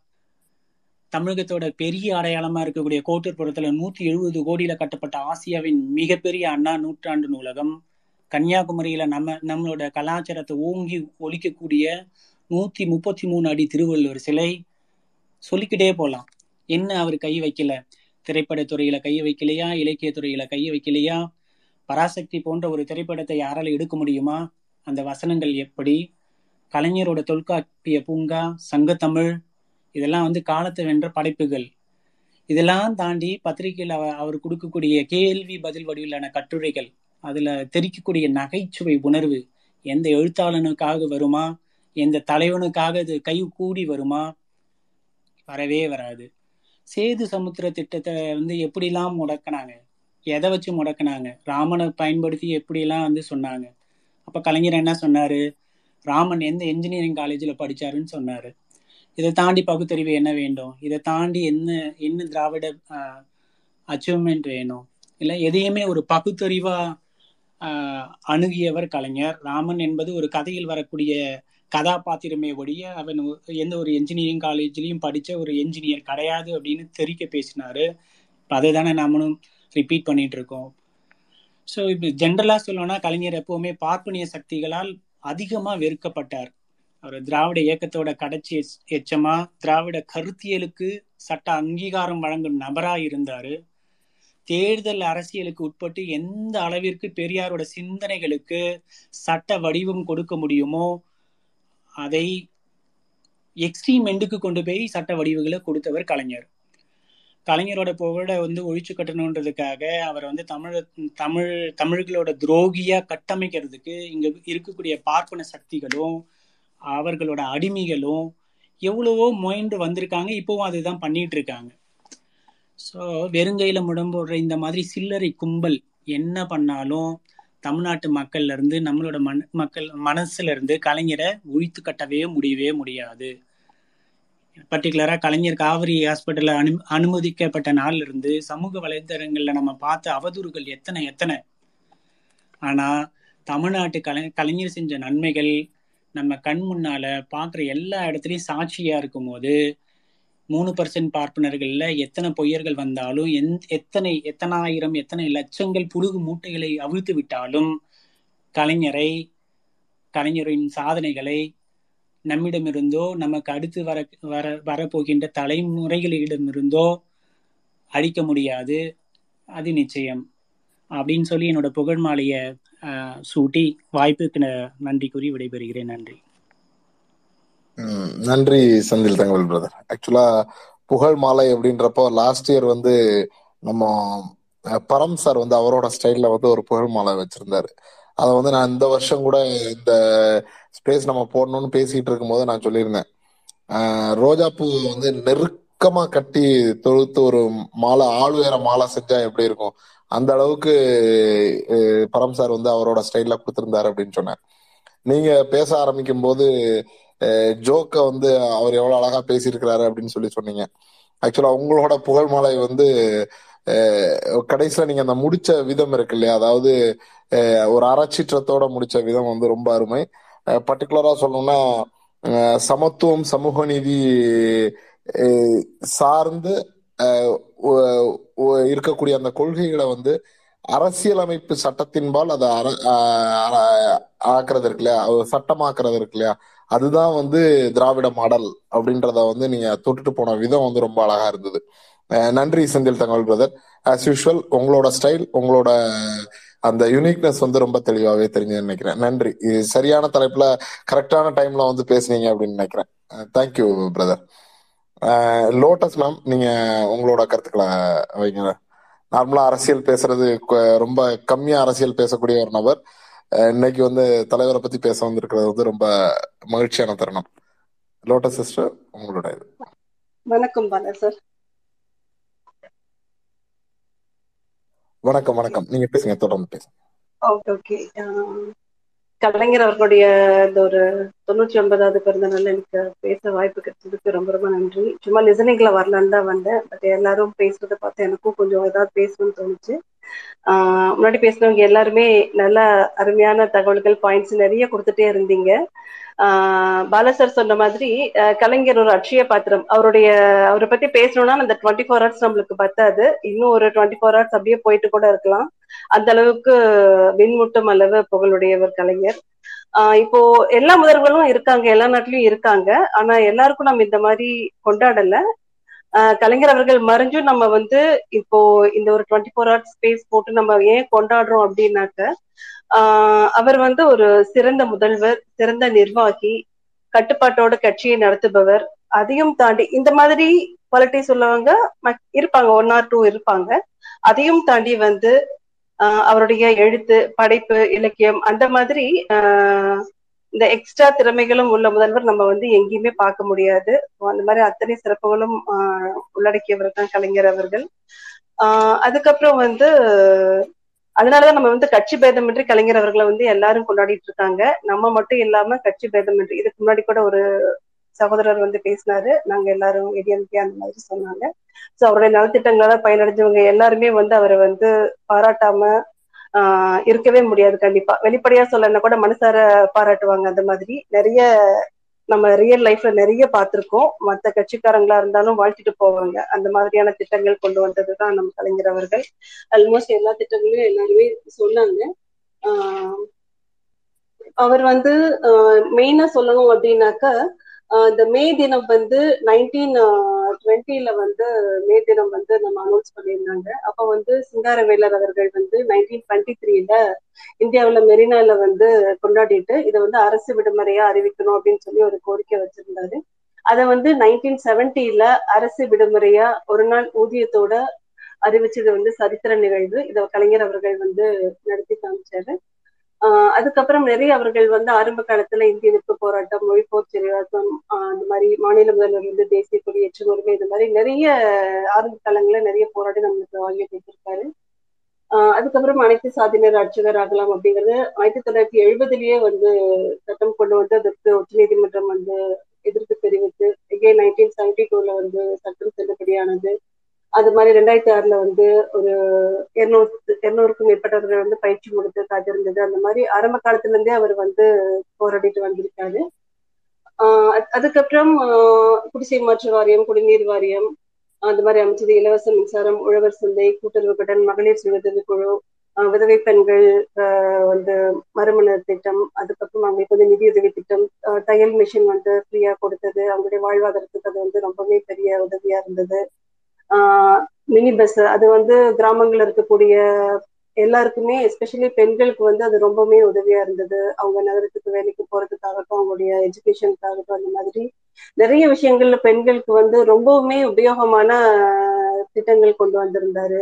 தமிழகத்தோட பெரிய அடையாளமா இருக்கக்கூடிய கோட்டூர்புரத்துல நூத்தி எழுபது கோடியில கட்டப்பட்ட ஆசியாவின் மிகப்பெரிய அண்ணா நூற்றாண்டு நூலகம். கன்னியாகுமரியில நம்ம நம்மளோட கலாச்சாரத்தை ஓங்கி ஒழிக்கக்கூடிய நூத்தி முப்பத்தி மூணு அடி திருவள்ளுவர் சிலை. சொல்லிக்கிட்டே போலாம். என்ன அவர் கை வைக்கல? திரைப்படத்துறையில கை வைக்கலையா? இலக்கிய துறையில கை வைக்கலையா? பராசக்தி போன்ற ஒரு திரைப்படத்தை யாரால எடுக்க முடியுமா? அந்த வசனங்கள் எப்படி? கலைஞரோட தொல்காப்பிய பூங்கா சங்கத்தமிழ் இதெல்லாம் வந்து காலத்தை வென்ற படைப்புகள். இதெல்லாம் தாண்டி பத்திரிகையில் அவர் கொடுக்கக்கூடிய கேள்வி பதில் வடிவிலான கட்டுரைகள் அதுல தெரிக்கக்கூடிய நகைச்சுவை உணர்வு எந்த எழுத்தாளனுக்காக வருமா எந்த தலைவனுக்காக இது கை கூடி வருமா வரவே வராது. சேது சமுத்திர திட்டத்தை வந்து எப்படிலாம் முடக்கினாங்க எதை வச்சு முடக்கினாங்க ராமனை பயன்படுத்தி எப்படிலாம் வந்து சொன்னாங்க. அப்ப கலைஞர் என்ன சொன்னாரு ராமன் எந்த என்ஜினியரிங் காலேஜில் படிச்சாருன்னு சொன்னார். இதை தாண்டி பகுத்தறிவு என்ன வேண்டும்? இதை தாண்டி என்ன என்ன திராவிட அச்சீவ்மெண்ட் வேணும்? இல்லை எதையுமே ஒரு பகுத்தறிவாக அணுகியவர் கலைஞர். ராமன் என்பது ஒரு கதையில் வரக்கூடிய கதாபாத்திரமே ஒழிய அவன் எந்த ஒரு என்ஜினியரிங் காலேஜ்லேயும் படித்த ஒரு என்ஜினியர் கிடையாது அப்படின்னு தெரிக்க பேசினார். இப்ப அதை தானே நாமளும் ரிப்பீட் பண்ணிட்டு இருக்கோம். ஸோ இப்போ ஜென்ரலாக சொல்லணும்னா கலைஞர் எப்போவுமே பார்ப்பனிய சக்திகளால் அதிகமா வெறுக்கப்பட்டார். அவர் திராவிட இயக்கத்தோட கடைச்சி எச்- எச்சமா திராவிட கருத்தியலுக்கு சட்ட அங்கீகாரம் வழங்கும் நபரா இருந்தாரு. தேர்தல் அரசியலுக்கு உட்பட்டு எந்த அளவிற்கு பெரியாரோட சிந்தனைகளுக்கு சட்ட வடிவம் கொடுக்க முடியுமோ அதை எக்ஸ்ட்ரீம் எண்டுக்கு கொண்டு போய் சட்ட வடிவுகளை கொடுத்தவர் கலைஞர். கலைஞரோட புகழை வந்து ஒழிச்சு கட்டணுன்றதுக்காக அவர் வந்து தமிழ தமிழ் தமிழர்களோட துரோகியா கட்டமைக்கிறதுக்கு இங்க இருக்கக்கூடிய பார்ப்பன சக்திகளும் அவர்களோட அடிமைகளும் எவ்வளவோ முயன்று வந்திருக்காங்க. இப்பவும் அதுதான் பண்ணிட்டு இருக்காங்க. ஸோ வெறுங்கையில முடம்போடுற இந்த மாதிரி சில்லறை கும்பல் என்ன பண்ணாலும் தமிழ்நாட்டு மக்கள்ல இருந்து நம்மளோட மன மக்கள் மனசுல இருந்து கலைஞரை ஒழித்து கட்டவே முடியவே முடியாது. பர்டிகுலராக கலைஞர் காவிரி ஹாஸ்பிட்டலில் அனு அனுமதிக்கப்பட்ட நாள்ல இருந்து சமூக வலைத்தளங்களில் நம்ம பார்த்த அவதூறுகள் எத்தனை எத்தனை? ஆனால் தமிழ்நாட்டு கலை கலைஞர் செஞ்ச நன்மைகள் நம்ம கண் முன்னால பார்க்குற எல்லா இடத்துலையும் சாட்சியாக இருக்கும்போது மூணு பர்சன்ட் பார்ப்பனர்களில் எத்தனை பொய்யர்கள் வந்தாலும் எந் எத்தனை எத்தனாயிரம் எத்தனை லட்சங்கள் புழுகு மூட்டைகளை அவிழ்த்து விட்டாலும் கலைஞரை கலைஞரின் சாதனைகளை நம்மிடமிருந்தோ நமக்கு அடுத்து வர வர வரப்போகின்ற தலைமுறைகளிடமிருந்தோ அழிக்க முடியாது. அது நிச்சயம். அப்படின்னு சொல்லி என்னோட புகழ் மாலையை ஆஹ், சூட்டி வாய்ப்புக்கு நன்றி கூறி விடைபெறுகிறேன். நன்றி. நன்றி செந்தில் தங்கவேல் பிரதர் ஆக்சுவலா புகழ் மாலை அப்படின்றப்போ லாஸ்ட் இயர் வந்து நம்ம பரம் சார் வந்து அவரோட ஸ்டைல்ல வந்து ஒரு புகழ் மாலை வச்சிருந்தாரு. அதை வந்து நான் இந்த வருஷம் கூட இந்த ஸ்பேஸ் நம்ம போடணும்னு பேசிட்டு இருக்கும்போது நான் சொல்லியிருந்தேன். ரோஜா ரோஜாப்பூ வந்து நெருக்கமா கட்டி தொழுத்து ஒரு மாலை ஆளுயர மாலை செஞ்சா எப்படி இருக்கும்? அந்த அளவுக்கு பரம் சார் வந்து அவரோட ஸ்டைல்ல கொடுத்திருந்தாரு அப்படின்னு சொன்னேன். நீங்க பேச ஆரம்பிக்கும் போது ஜோக்க வந்து அவர் எவ்வளவு அழகா பேசியிருக்கிறாரு அப்படின்னு சொல்லி சொன்னீங்க. ஆக்சுவலா உங்களோட புகழ் மாலை வந்து கடைசியில நீங்க அந்த முடிச்ச விதம் இருக்கு இல்லையா? அதாவது அஹ், ஒரு அறச்சீற்றத்தோட முடிச்ச விதம் வந்து ரொம்ப அருமை. பர்டிகுலரா சொல்லணும்னா அஹ், சமத்துவம் சமூக நீதி அஹ், சார்ந்து இருக்கக்கூடிய அந்த கொள்கைகளை வந்து அரசியலமைப்பு சட்டத்தின்பால் அதை அர ஆஹ் ஆக்குறது இருக்கு இல்லையா? சட்டமாக்குறது இருக்கு இல்லையா? அதுதான் வந்து திராவிட மாடல் அப்படின்றத வந்து நீங்க தொட்டுட்டு போன விதம் வந்து ரொம்ப அழகா இருந்தது. நன்றி Senthil Thangavel brother as usual உங்களோட ஸ்டைல் உங்களோட அந்த யூனிக்னஸ் வந்து ரொம்ப தெளிவாகவே தெரிஞ்சு நினைக்கிறேன். நன்றி. இது சரியான தலைப்புல கரெக்டான டைம்ல வந்து பேசுனீங்க அப்படின்னு நினைக்கிறேன். தேங்க்யூ பிரதர் லோட்டஸ் மேம் நீங்க உங்களோட கருத்துக்களை வைங்க. நார்மலா அரசியல் பேசுறது ரொம்ப கம்மியா அரசியல் பேசக்கூடிய ஒரு நபர். இன்னைக்கு வந்து தலைவரை பத்தி பேச வந்திருக்கிறது வந்து ரொம்ப மகிழ்ச்சியான தருணம். லோட்டஸ் சிஸ்டர் உங்களோட இது. வணக்கம் பாலா சார் வணக்கம் வணக்கம். நீங்க பேசுங்க தொடர்ந்து பேசுங்க. ஓகே ஓகே கலைஞர் அவர்களுடைய இந்த ஒரு தொண்ணூற்றி ஒன்பதாவது பிறந்த நாள் எனக்கு பேச வாய்ப்பு கிடைச்சதுக்கு ரொம்ப ரொம்ப நன்றி. சும்மா லிசனிங்ல வரலான்னு தான் வந்தேன். பட் எல்லாரும் பேசுறத பார்த்து எனக்கும் கொஞ்சம் ஏதாவது பேசணும்னு தோணுச்சு. ஆஹ் முன்னாடி பேசினவங்க எல்லாருமே நல்ல அருமையான தகவல்கள் பாயிண்ட்ஸ் நிறைய கொடுத்துட்டே இருந்தீங்க. ஆஹ் பாலா சார் சொன்ன மாதிரி கலைஞர் ஒரு அட்சய பாத்திரம். அவருடைய அவரை பத்தி பேசணும்னா அந்த டுவெண்ட்டி ஃபோர் ஹவர்ஸ் நம்மளுக்கு பத்தாது. இன்னும் ஒரு டுவெண்ட்டி ஃபோர் ஹவர்ஸ் அப்படியே போயிட்டு கூட இருக்கலாம். அந்த அளவுக்கு விண்முட்டும் அளவு புகழுடையவர் கலைஞர். ஆஹ் இப்போ எல்லா முதல்வர்களும் இருக்காங்க. எல்லா நாட்டிலயும் இருக்காங்க. ஆனா எல்லாருக்கும் நம்ம இந்த மாதிரி கொண்டாடல. கலைஞர் அவர்கள் மறைஞ்சும் நம்ம வந்து இப்போ இந்த ஒரு டுவெண்ட்டி ஃபோர் ஹவர்ஸ் ஸ்பேஸ் போட்டு நம்ம ஏன் கொண்டாடுறோம் அப்படின்னாக்க ஆஹ் அவர் வந்து ஒரு சிறந்த முதல்வர் சிறந்த நிர்வாகி கட்டுப்பாட்டோட கட்சியை நடத்துபவர். அதையும் தாண்டி இந்த மாதிரி குவாலிட்டி உள்ளவங்க இருப்பாங்க ஒன் ஆர் டூ இருப்பாங்க. அதையும் தாண்டி வந்து அவருடைய எழுத்து படைப்பு இலக்கியம் அந்த மாதிரி இந்த எக்ஸ்ட்ரா திறமைகளும் உள்ள முதல்வர் நம்ம வந்து எங்கேயுமே பார்க்க முடியாது. அந்த மாதிரி அத்தனை சிறப்புகளும் உள்ளடக்கியவர் தான் கலைஞர் அவர்கள். ஆஹ் அதுக்கப்புறம் வந்து அதனாலதான் நம்ம வந்து கட்சி பேதமின்றி கலைஞர் அவர்களை வந்து எல்லாரும் கொண்டாடிட்டு இருக்காங்க. நம்ம மட்டும் இல்லாம கட்சி பேதமின்றி இதுக்கு முன்னாடி கூட ஒரு சகோதரர் வந்து பேசினாரு. நாங்க எல்லாரும் ஏடிஎம்கே அந்த மாதிரி சொன்னாங்க. சோ அவருடைய நலத்திட்டங்களால பயனடைஞ்சவங்க எல்லாருமே வந்து அவரை வந்து பாராட்டாம ஆஹ் இருக்கவே முடியாது கண்டிப்பா. வெளிப்படையா சொல்லனா கூட மனசார பாராட்டுவாங்க அந்த மாதிரி. நிறைய நம்ம ரியல் லைஃப்ல நிறைய பார்த்திருக்கோம். மத்த கட்சிக்காரங்களா இருந்தாலும் வாழ்த்திட்டு போவாங்க. அந்த மாதிரியான திட்டங்கள் கொண்டு வந்ததுதான் நம்ம கலைஞர் அவர்கள். ஆல்மோஸ்ட் எல்லா திட்டங்களையும் எல்லாருமே சொன்னாங்க. ஆஹ் அவர் வந்து மெயினா சொல்லணும் அப்படின்னாக்க இந்த மே தினம் வந்து நைன்டீன் டுவெண்ட்டில வந்து மே தினம் வந்து நம்ம அனௌன்ஸ் பண்ணியிருந்தாங்க. அப்ப வந்து சிங்காரவேலர் அவர்கள் வந்து நைன்டீன் டுவெண்ட்டி த்ரீல இந்தியாவுல மெரினால வந்து கொண்டாடிட்டு இதை வந்து அரசு விடுமுறையா அறிவிக்கணும் அப்படின்னு சொல்லி ஒரு கோரிக்கை வச்சிருந்தாரு. அதை வந்து நைன்டீன் செவன்டில அரசு விடுமுறையா ஒரு நாள் ஊதியத்தோட அறிவிச்சது வந்து சரித்திர நிகழ்வு. இதை கலைஞர் அவர்கள் வந்து நடத்தி காமிச்சாரு. ஆஹ் அதுக்கப்புறம் நிறைய அவர்கள் வந்து ஆரம்ப காலத்துல இந்திய எதிர்ப்பு போராட்டம் மொழிப்போர் சிறைவாசம் அந்த மாதிரி மாநில முதல்வர் வந்து தேசிய கொடி உரிமை இந்த மாதிரி நிறைய ஆரம்ப காலங்களில் நிறைய போராட்டம் நம்மளுக்கு வாங்கி கொடுத்திருக்காரு ஆஹ் அதுக்கப்புறம் அனைத்து சாதியினர் அர்ச்சகர் ஆகலாம் அப்படிங்கிறது ஆயிரத்தி தொள்ளாயிரத்தி எழுபதுலயே வந்து சட்டம் கொண்டு வந்து அதற்கு உச்சநீதிமன்றம் வந்து எதிர்ப்பு தெரிவித்து எகே நைன்டீன் செவன்டி டூல வந்து சட்டம் செல்லுபடியானது. அது மாதிரி ரெண்டாயிரத்தி ஆறுல வந்து ஒரு இருநூறு இருநூறுக்கும் மேற்பட்டவர்கள் வந்து பயிற்சி கொடுத்து காத்திருந்தது அந்த மாதிரி ஆரம்ப காலத்துல இருந்தே அவர் வந்து போராடிட்டு வந்திருக்காரு. ஆஹ் அதுக்கப்புறம் ஆஹ் குடிசை மாற்று வாரியம் குடிநீர் வாரியம் அந்த மாதிரி அமைச்சது இலவச மின்சாரம் உழவர் சந்தை கூட்டுறவு கடன் மகளிர் சுயதவி குழு விதவை பெண்கள் ஆஹ் வந்து மறுமணர் திட்டம் அதுக்கப்புறம் அவங்களுக்கு வந்து நிதியுதவி திட்டம் தையல் மிஷின் வந்து ஃப்ரீயா கொடுத்தது. அவங்களுடைய வாழ்வாதாரத்துக்கு அது வந்து ரொம்பவே பெரிய உதவியா இருந்தது. மினி பஸ் அது வந்து கிராமங்கள்ல இருக்கக்கூடிய எல்லாருக்குமே எஸ்பெஷலி பெண்களுக்கு வந்து அது ரொம்பவுமே உதவியா இருந்தது. அவங்க நகரத்துக்கு வேலைக்கு போறதுக்காகட்டும் அவங்களுடைய எஜுகேஷனுக்காகட்டும் அந்த மாதிரி நிறைய விஷயங்கள்ல பெண்களுக்கு வந்து ரொம்பவுமே உபயோகமான திட்டங்கள் கொண்டு வந்திருந்தாரு.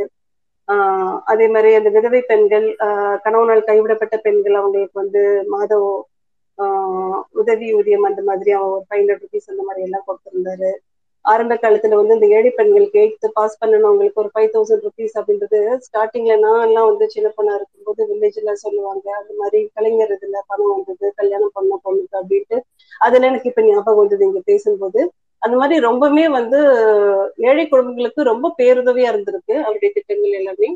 ஆஹ் அதே மாதிரி அந்த விதவை பெண்கள் ஆஹ் கணவனால் கைவிடப்பட்ட பெண்கள் அவங்களுக்கு வந்து மாதவோ ஆஹ் உதவி ஊதியம் அந்த மாதிரி அவங்க ஒரு ஃபைவ் ஹண்ட்ரட் ருபீஸ் அந்த மாதிரி எல்லாம் கொடுத்திருந்தாரு. ஆரம்ப காலத்துல வந்து இந்த ஏழை பெண்களுக்கு எயித்து பாஸ் பண்ணனவங்களுக்கு ஒரு ஃபைவ் தௌசண்ட் ருபீஸ் அப்படின்றது ஸ்டார்டிங்ல நான் எல்லாம் வந்து சின்ன பொண்ணா இருக்கும்போது வில்லேஜ்ல சொல்லுவாங்க அந்த மாதிரி கலைஞர் இதுல பணம் வந்தது கல்யாணம் பண்ண பொண்ணுக்கு அப்படின்ட்டு. அதுல எனக்கு இப்ப ஞாபகம் வந்தது இங்க பேசும்போது. அந்த மாதிரி ரொம்பவுமே வந்து ஏழை குடும்பங்களுக்கு ரொம்ப பேருதவியா இருந்திருக்கு அவருடைய திட்டங்கள் எல்லாமே.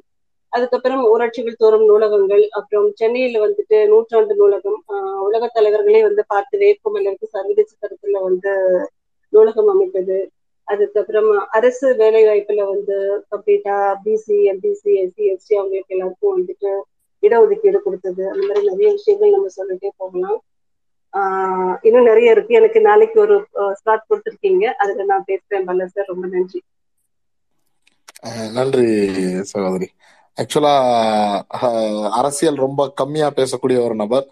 அதுக்கப்புறம் ஊராட்சிகள் தோறும் நூலகங்கள் அப்புறம் சென்னையில வந்துட்டு நூற்றாண்டு நூலகம் உலக தலைவர்களே வந்து பார்த்து வேட்பு மலருக்கு சர்வதேச தரத்துல வந்து நூலகம் அமைத்தது. அதுக்கப்புறமா அரசு வேலை வாய்ப்புல வந்து கம்ப்ளீட்டா பிசி எம்பிசி எஸ்சி எஸ்டி அவங்களுக்கு எல்லாருக்கும் வந்துட்டு இடஒதுக்கீடு கொடுத்தது. அந்த மாதிரி நிறைய விஷயங்கள் நம்ம சொல்லிட்டே போகலாம். ஆஹ் இன்னும் நிறைய இருக்கு. எனக்கு நாளைக்கு ஒரு ஸ்லாட் கொடுத்துருக்கீங்க. அதுல நான் பேசுறேன். பல்ல சார் ரொம்ப நன்றி. நன்றி சகோதரி. ஆக்சுவலா அரசியல் ரொம்ப கம்மியா பேசக்கூடிய ஒரு நபர்.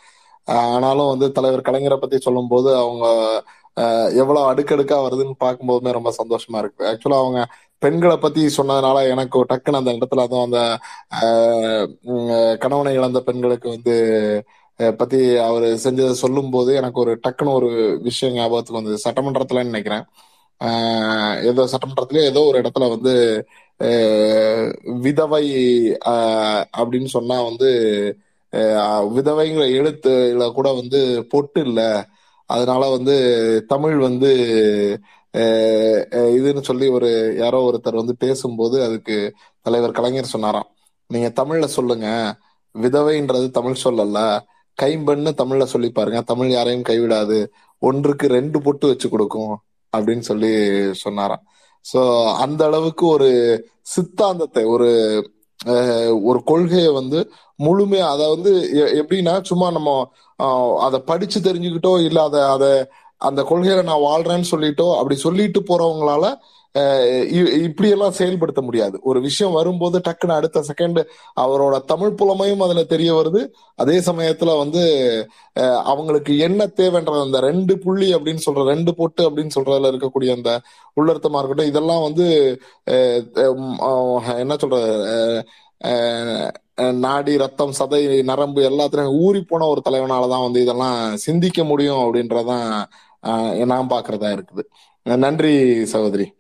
ஆனாலும் வந்து தலைவர் கலைஞரை பத்தி சொல்லும்போது அவங்க எவ்வளவு அடுக்கடுக்கா வருதுன்னு பார்க்கும்போதுமே ரொம்ப சந்தோஷமா இருக்கு. ஆக்சுவலா அவங்க பெண்களை பத்தி சொன்னதுனால எனக்கு டக்குன்னு அந்த இடத்துல அதுவும் அந்த கணவனை இழந்த பெண்களுக்கு வந்து பத்தி அவர் செஞ்சதை சொல்லும் போது எனக்கு ஒரு டக்குன்னு ஒரு விஷயம் ஞாபகத்துக்கு வந்தது. சட்டமன்றத்துல நினைக்கிறேன். ஏதோ சட்டமன்றத்திலே ஏதோ ஒரு இடத்துல வந்து விதவை அப்படின்னு சொன்னா வந்து விதவைங்கிற எழுத்துல கூட வந்து பொட்டு இல்லை. அதனால வந்து தமிழ் வந்து இதுன்னு சொல்லி ஒரு யாரோ ஒருத்தர் வந்து பேசும்போது அதுக்கு தலைவர் கலைஞர் சொன்னாராம். நீங்க தமிழ்ல சொல்லுங்க. விதவைன்றது தமிழ் சொல்லல கைம்பெண்ணு தமிழ்ல சொல்லி பாருங்க. தமிழ் யாரையும் கைவிடாது. ஒன்றுக்கு ரெண்டு பொட்டு வச்சு கொடுக்கும் அப்படின்னு சொல்லி சொன்னாராம். சோ அந்த அளவுக்கு ஒரு சித்தாந்தத்தை ஒரு ஒரு கொள்கையை வந்து முழுமையா அதை வந்து எ- எப்படின்னா சும்மா நம்ம அதை படிச்சு தெரிஞ்சுக்கிட்டோ இல்ல அதை அதை அந்த கொள்கையில நான் வாழ்றேன்னு சொல்லிட்டோ அப்படி சொல்லிட்டு போறவங்களால இ- இப்படியெல்லாம் செயல்படுத்த முடியாது. ஒரு விஷயம் வரும்போது டக்குன்னு அடுத்த செகண்ட் அவரோட தமிழ் புலமையும் அதுல தெரிய வருது. அதே சமயத்துல வந்து அவங்களுக்கு என்ன தேவைன்றது அந்த ரெண்டு புள்ளி அப்படின்னு சொல்ற ரெண்டு பொட்டு அப்படின்னு சொல்றதுல இருக்கக்கூடிய அந்த உள்ளர்த்தமா இருக்கட்டும் இதெல்லாம் வந்து என்ன சொல்ற நாடி ரத்தம் சதை நரம்பு எல்லாத்துலயும் ஊறி போன ஒரு தலைவனாலதான் வந்து இதெல்லாம் சிந்திக்க முடியும் அப்படின்றதான் நான் பாக்குறதா இருக்குது. நன்றி சகோதரி.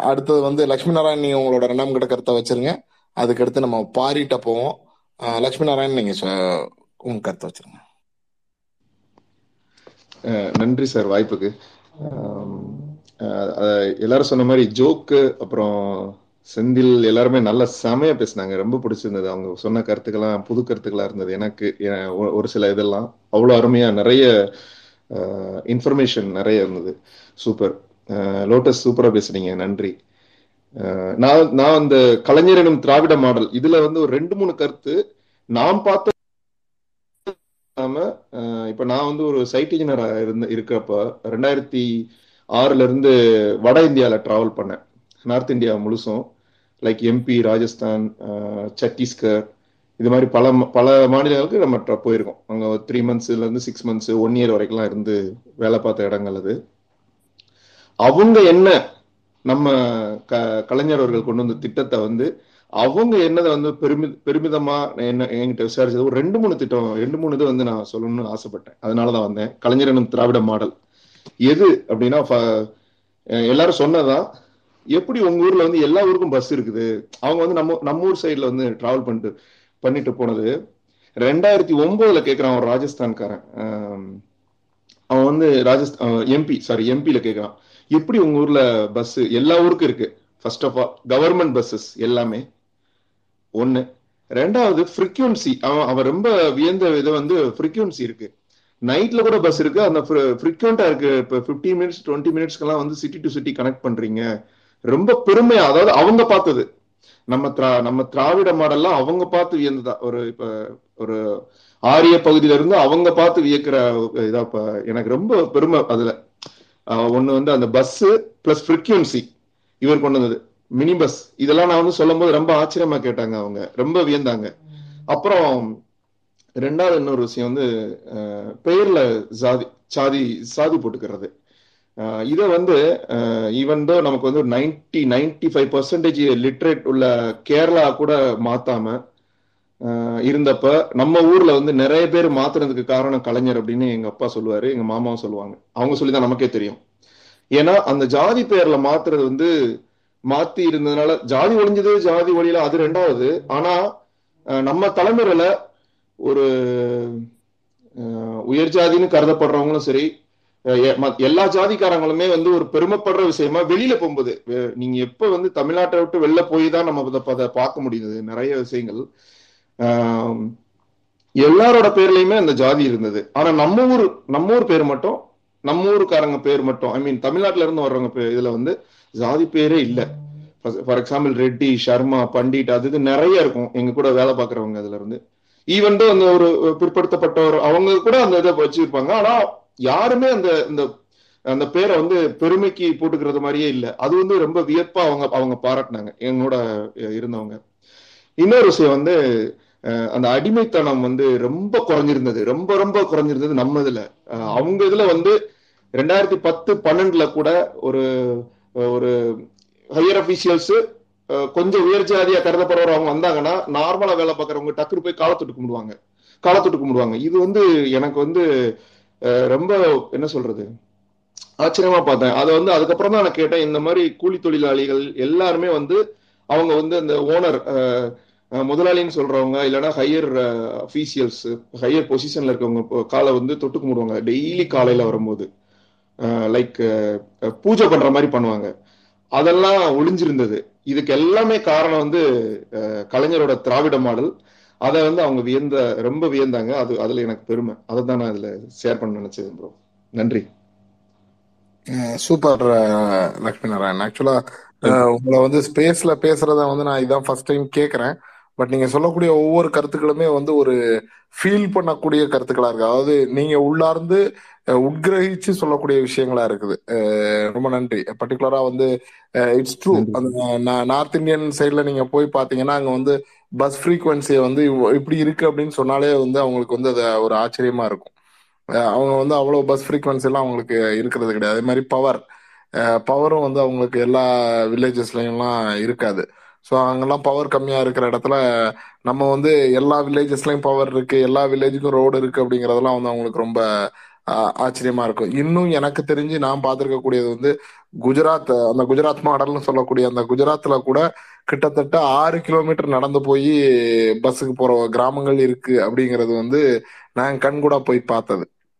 அடுத்தது வந்து லட்சுமி நாராயண் நீங்க உங்களோட ரெண்டாம் கிட்ட கருத்தை வச்சிருங்க. அதுக்கடுத்து நம்ம பாரிட்ட போவோம். லட்சுமி நாராயண் நீங்க சொ- உங்க கருத்தை வச்சிருங்க. நன்றி சார் வாய்ப்புக்கு. எல்லாரும் சொன்ன மாதிரி ஜோக்கு அப்புறம் செந்தில் எல்லாருமே நல்ல செமையா பேசினாங்க. ரொம்ப பிடிச்சிருந்தது. அவங்க சொன்ன கருத்துக்கெல்லாம் புது கருத்துக்களா இருந்தது. எனக்கு ஒரு சில இதெல்லாம் அவ்வளோ அருமையா நிறைய இன்ஃபர்மேஷன் நிறைய இருந்தது. சூப்பர் லோட்டஸ் சூப்பரா பேசுனீங்க. நன்றி. நான் நான் அந்த கலைஞர் எனும் திராவிட மாடல் இதுல வந்து ஒரு ரெண்டு மூணு கருத்து நாம் பார்த்த இப்ப நான் வந்து ஒரு சைட் இன்ஜினியரா இருந்த இருக்கிறப்ப ரெண்டாயிரத்தி ஆறுல இருந்து வட இந்தியால டிராவல் பண்ணேன். நார்த் இந்தியா முழுசும். லைக் எம்பி ராஜஸ்தான் சத்தீஸ்கர் இது மாதிரி பல ம- பல மாநிலங்களுக்கு நம்ம போயிருக்கோம். அங்கே த்ரீ மந்த்ஸ்ல இருந்து சிக்ஸ் மந்த்ஸ் ஒன் இயர் வரைக்கும்லாம் இருந்து வேலை பார்த்த இடங்கள் அது. அவங்க என்ன நம்ம க கலைஞர் அவர்கள் கொண்டு வந்த திட்டத்தை வந்து அவங்க என்னதை வந்து பெருமி பெருமிதமா என்ன என்கிட்ட விசாரிச்சது ஒரு ரெண்டு மூணு திட்டம் ரெண்டு மூணு இது வந்து நான் சொல்லணும்னு ஆசைப்பட்டேன். அதனாலதான் வந்தேன். கலைஞர் எனும் திராவிட மாடல். எது அப்படின்னா எல்லாரும் சொன்னதான் எப்படி உங்க ஊர்ல வந்து எல்லா ஊருக்கும் பஸ் இருக்குது? அவங்க வந்து நம்ம நம்ம ஊர் சைடுல வந்து டிராவல் பண்ணிட்டு பண்ணிட்டு போனது. ரெண்டாயிரத்தி ஒன்பதுல கேக்குறான் ஒரு ராஜஸ்தான்காரன். அவன் வந்து ராஜஸ்தான் எம்பி சாரி எம்பியில கேக்குறான். எப்படி உங்க ஊர்ல பஸ் எல்லா ஊருக்கும் இருக்கு? First of all government buses எல்லாமே. ஒண்ணு. ரெண்டாவது ஃப்ரீக்வன்சி அவன் அவன் ரொம்ப வியந்த இது வந்து ஃப்ரீக்வன்சி இருக்கு. நைட்ல கூட பஸ் இருக்கு. அந்த ஃப்ரீக்வெண்டா இருக்கு. இப்ப 15 மினிட்ஸ் டுவெண்ட்டி மினிட்ஸ்க்கெல்லாம் வந்து சிட்டி டு சிட்டி கனெக்ட் பண்றீங்க. ரொம்ப பெருமையா அதாவது அவங்க பார்த்தது. நம்ம திரா நம்ம திராவிட மாடல்லாம் அவங்க பார்த்து வியந்ததா ஒரு இப்ப ஒரு ஆரிய பகுதியில இருந்து அவங்க பார்த்து வியக்கிற இதா எனக்கு ரொம்ப பெருமை அதுல. ஒண்ணு வந்து அந்த பஸ் பிளஸ் ஃப்ரீக்வன்சி இவர் கொண்டு வந்தது. மினி பஸ் இதெல்லாம் நான் வந்து சொல்லும் போது ரொம்ப ஆச்சரியமா கேட்டாங்க அவங்க. ரொம்ப வியந்தாங்க. அப்புறம் ரெண்டாவது இன்னொரு விஷயம் வந்து பெயர்ல சாதி சாதி சாதி போட்டுக்கிறது. இதை வந்து ஈவன் தோ நமக்கு வந்து ஒரு ninety ninety five percentage literate உள்ள கேரளா கூட மாத்தாம இருந்தப்ப நம்ம ஊர்ல வந்து நிறைய பேர் மாத்துறதுக்கு காரணம் கலைஞர் அப்படின்னு எங்க அப்பா சொல்லுவாரு எங்க மாமாவும் சொல்லுவாங்க. அவங்க சொல்லிதான் நமக்கே தெரியும். ஏன்னா அந்த ஜாதி பேர்ல மாத்துறது வந்து மாத்தி இருந்ததுனால ஜாதி ஒழிஞ்சது ஜாதி ஒழியல அது ரெண்டாவது. ஆனா நம்ம தலைமுறையில ஒரு உயர் ஜாதின்னு கருதப்படுறவங்களும் சரி எல்லா ஜாதிக்காரங்களுமே வந்து ஒரு பெருமைப்படுற விஷயமா வெளியில போகும்போது நீங்க எப்ப வந்து தமிழ்நாட்டை விட்டு வெளில போய் தான் நம்ம அதை பார்க்க முடியுது நிறைய விஷயங்கள். எல்லாரோட பேர்லயுமே அந்த ஜாதி இருந்தது. ஆனா நம்ம ஊர் நம்ம ஊர் பேர் மட்டும் நம்ம ஊருக்காரங்க பேர் மட்டும் ஐ மீன் தமிழ்நாட்டுல இருந்து வர்றவங்க பேர் இதுல வந்து ஜாதி பேரே இல்லை. ஃபார் எக்ஸாம்பிள் ரெட்டி சர்மா பண்டிட் அது இது நிறைய இருக்கும். எங்க கூட வேலை பாக்குறவங்க அதுல இருந்து. ஈவன் அந்த ஒரு பிற்படுத்தப்பட்டவர் அவங்க கூட அந்த இதை வச்சிருப்பாங்க. ஆனா யாருமே அந்த இந்த அந்த பேரை வந்து பெருமைக்கு போட்டுக்கிறது மாதிரியே இல்ல. அது வந்து ரொம்ப வியப்பா அவங்க அவங்க பாராட்டினாங்க. என்னோட இருந்தவங்க. இன்னொரு விஷயம் வந்து அஹ், அந்த அடிமைத்தனம் வந்து ரொம்ப குறைஞ்சிருந்தது. ரொம்ப ரொம்ப குறைஞ்சிருந்தது நம்ம இதுல. அவங்க இதுல வந்து ரெண்டாயிரத்தி பத்து பன்னெண்டுல கூட ஒரு ஒரு ஹையர் அபிஷியல்ஸ் கொஞ்சம் உயர் ஜாதியா கருதப்படுறவர் அவங்க வந்தாங்கன்னா நார்மலா வேலை பார்க்கறவங்க டக்குனு போய் காலத்தொட்டு கும்பிடுவாங்க. காலத்தொட்டு கும்பிடுவாங்க. இது வந்து எனக்கு வந்து ரொம்ப என்ன சொல்றது? ஆச்சரியமா பார்த்தேன். அதை வந்து அதுக்கப்புறம் தான் நான் கேட்டேன் இந்த மாதிரி கூலி தொழிலாளிகள் எல்லாருமே வந்து அவங்க வந்து அந்த ஓனர் முதலாளின்னு சொல்றவங்க இல்லைன்னா ஹையர் அஃபீஷியல்ஸ் ஹையர் பொசிஷன்ல இருக்கவங்க காலை வந்து தொட்டு கும்பிடுவாங்க டெய்லி காலையில வரும்போது. லைக் பூஜை பண்ற மாதிரி பண்ணுவாங்க. அதெல்லாம் ஒளிஞ்சிருந்தது. இதுக்கு எல்லாமே காரணம் வந்து அஹ், கலைஞரோட திராவிட மாடல். அதை வந்து அவங்க வியந்த ரொம்ப வியந்தாங்க. அது அதுல எனக்கு பெருமை. அதை தான் நான் இதுல ஷேர் பண்ண நினைச்சது ப்ரோ நன்றி. சூப்பர் லக்ஷ்மி நாராயண் ஆக்சுவலா உங்களை வந்து ஸ்பேஸ்ல பேசுறத வந்து நான் இதான் ஃபர்ஸ்ட் டைம் கேக்குறேன். பட் நீங்க சொல்லக்கூடிய ஒவ்வொரு கருத்துக்களுமே வந்து ஒரு ஃபீல் பண்ணக்கூடிய கருத்துக்களா இருக்கு. அதாவது நீங்க உள்ளார்ந்து உட்கிரகிச்சு சொல்லக்கூடிய விஷயங்களா இருக்குது. ரொம்ப நன்றி. பர்டிகுலரா வந்து இட்ஸ் ட்ரூ அந்த நார்த் இந்தியன் சைட்ல நீங்க போய் பாத்தீங்கன்னா அங்க வந்து பஸ் ஃப்ரீக்வன்சியை வந்து இப்படி இருக்கு அப்படின்னு சொன்னாலே வந்து அவங்களுக்கு வந்து அது ஒரு ஆச்சரியமா இருக்கும். அவங்க வந்து அவ்வளோ பஸ் ஃப்ரீக்வன்சி எல்லாம் அவங்களுக்கு இருக்கிறது கிடையாது. அதே மாதிரி பவர் பவரும் வந்து அவங்களுக்கு எல்லா வில்லேஜஸ்லயும்லாம் இருக்காது. ஸோ அங்கெல்லாம் பவர் கம்மியாக இருக்கிற இடத்துல நம்ம வந்து எல்லா வில்லேஜஸ்லயும் பவர் இருக்கு எல்லா வில்லேஜுக்கும் ரோடு இருக்கு அப்படிங்கறதெல்லாம் வந்து அவங்களுக்கு ரொம்ப ஆச்சரியமா இருக்கும். இன்னும் எனக்கு தெரிஞ்சு நான் பார்த்திருக்கக்கூடியது வந்து குஜராத் அந்த குஜராத் மாடல்னு சொல்லக்கூடிய அந்த குஜராத்ல கூட கிட்டத்தட்ட ஆறு கிலோமீட்டர் நடந்து போய் பஸ்ஸுக்கு போற கிராமங்கள் இருக்கு அப்படிங்கிறது வந்து நான் கண்கூடா போய் பார்த்தது.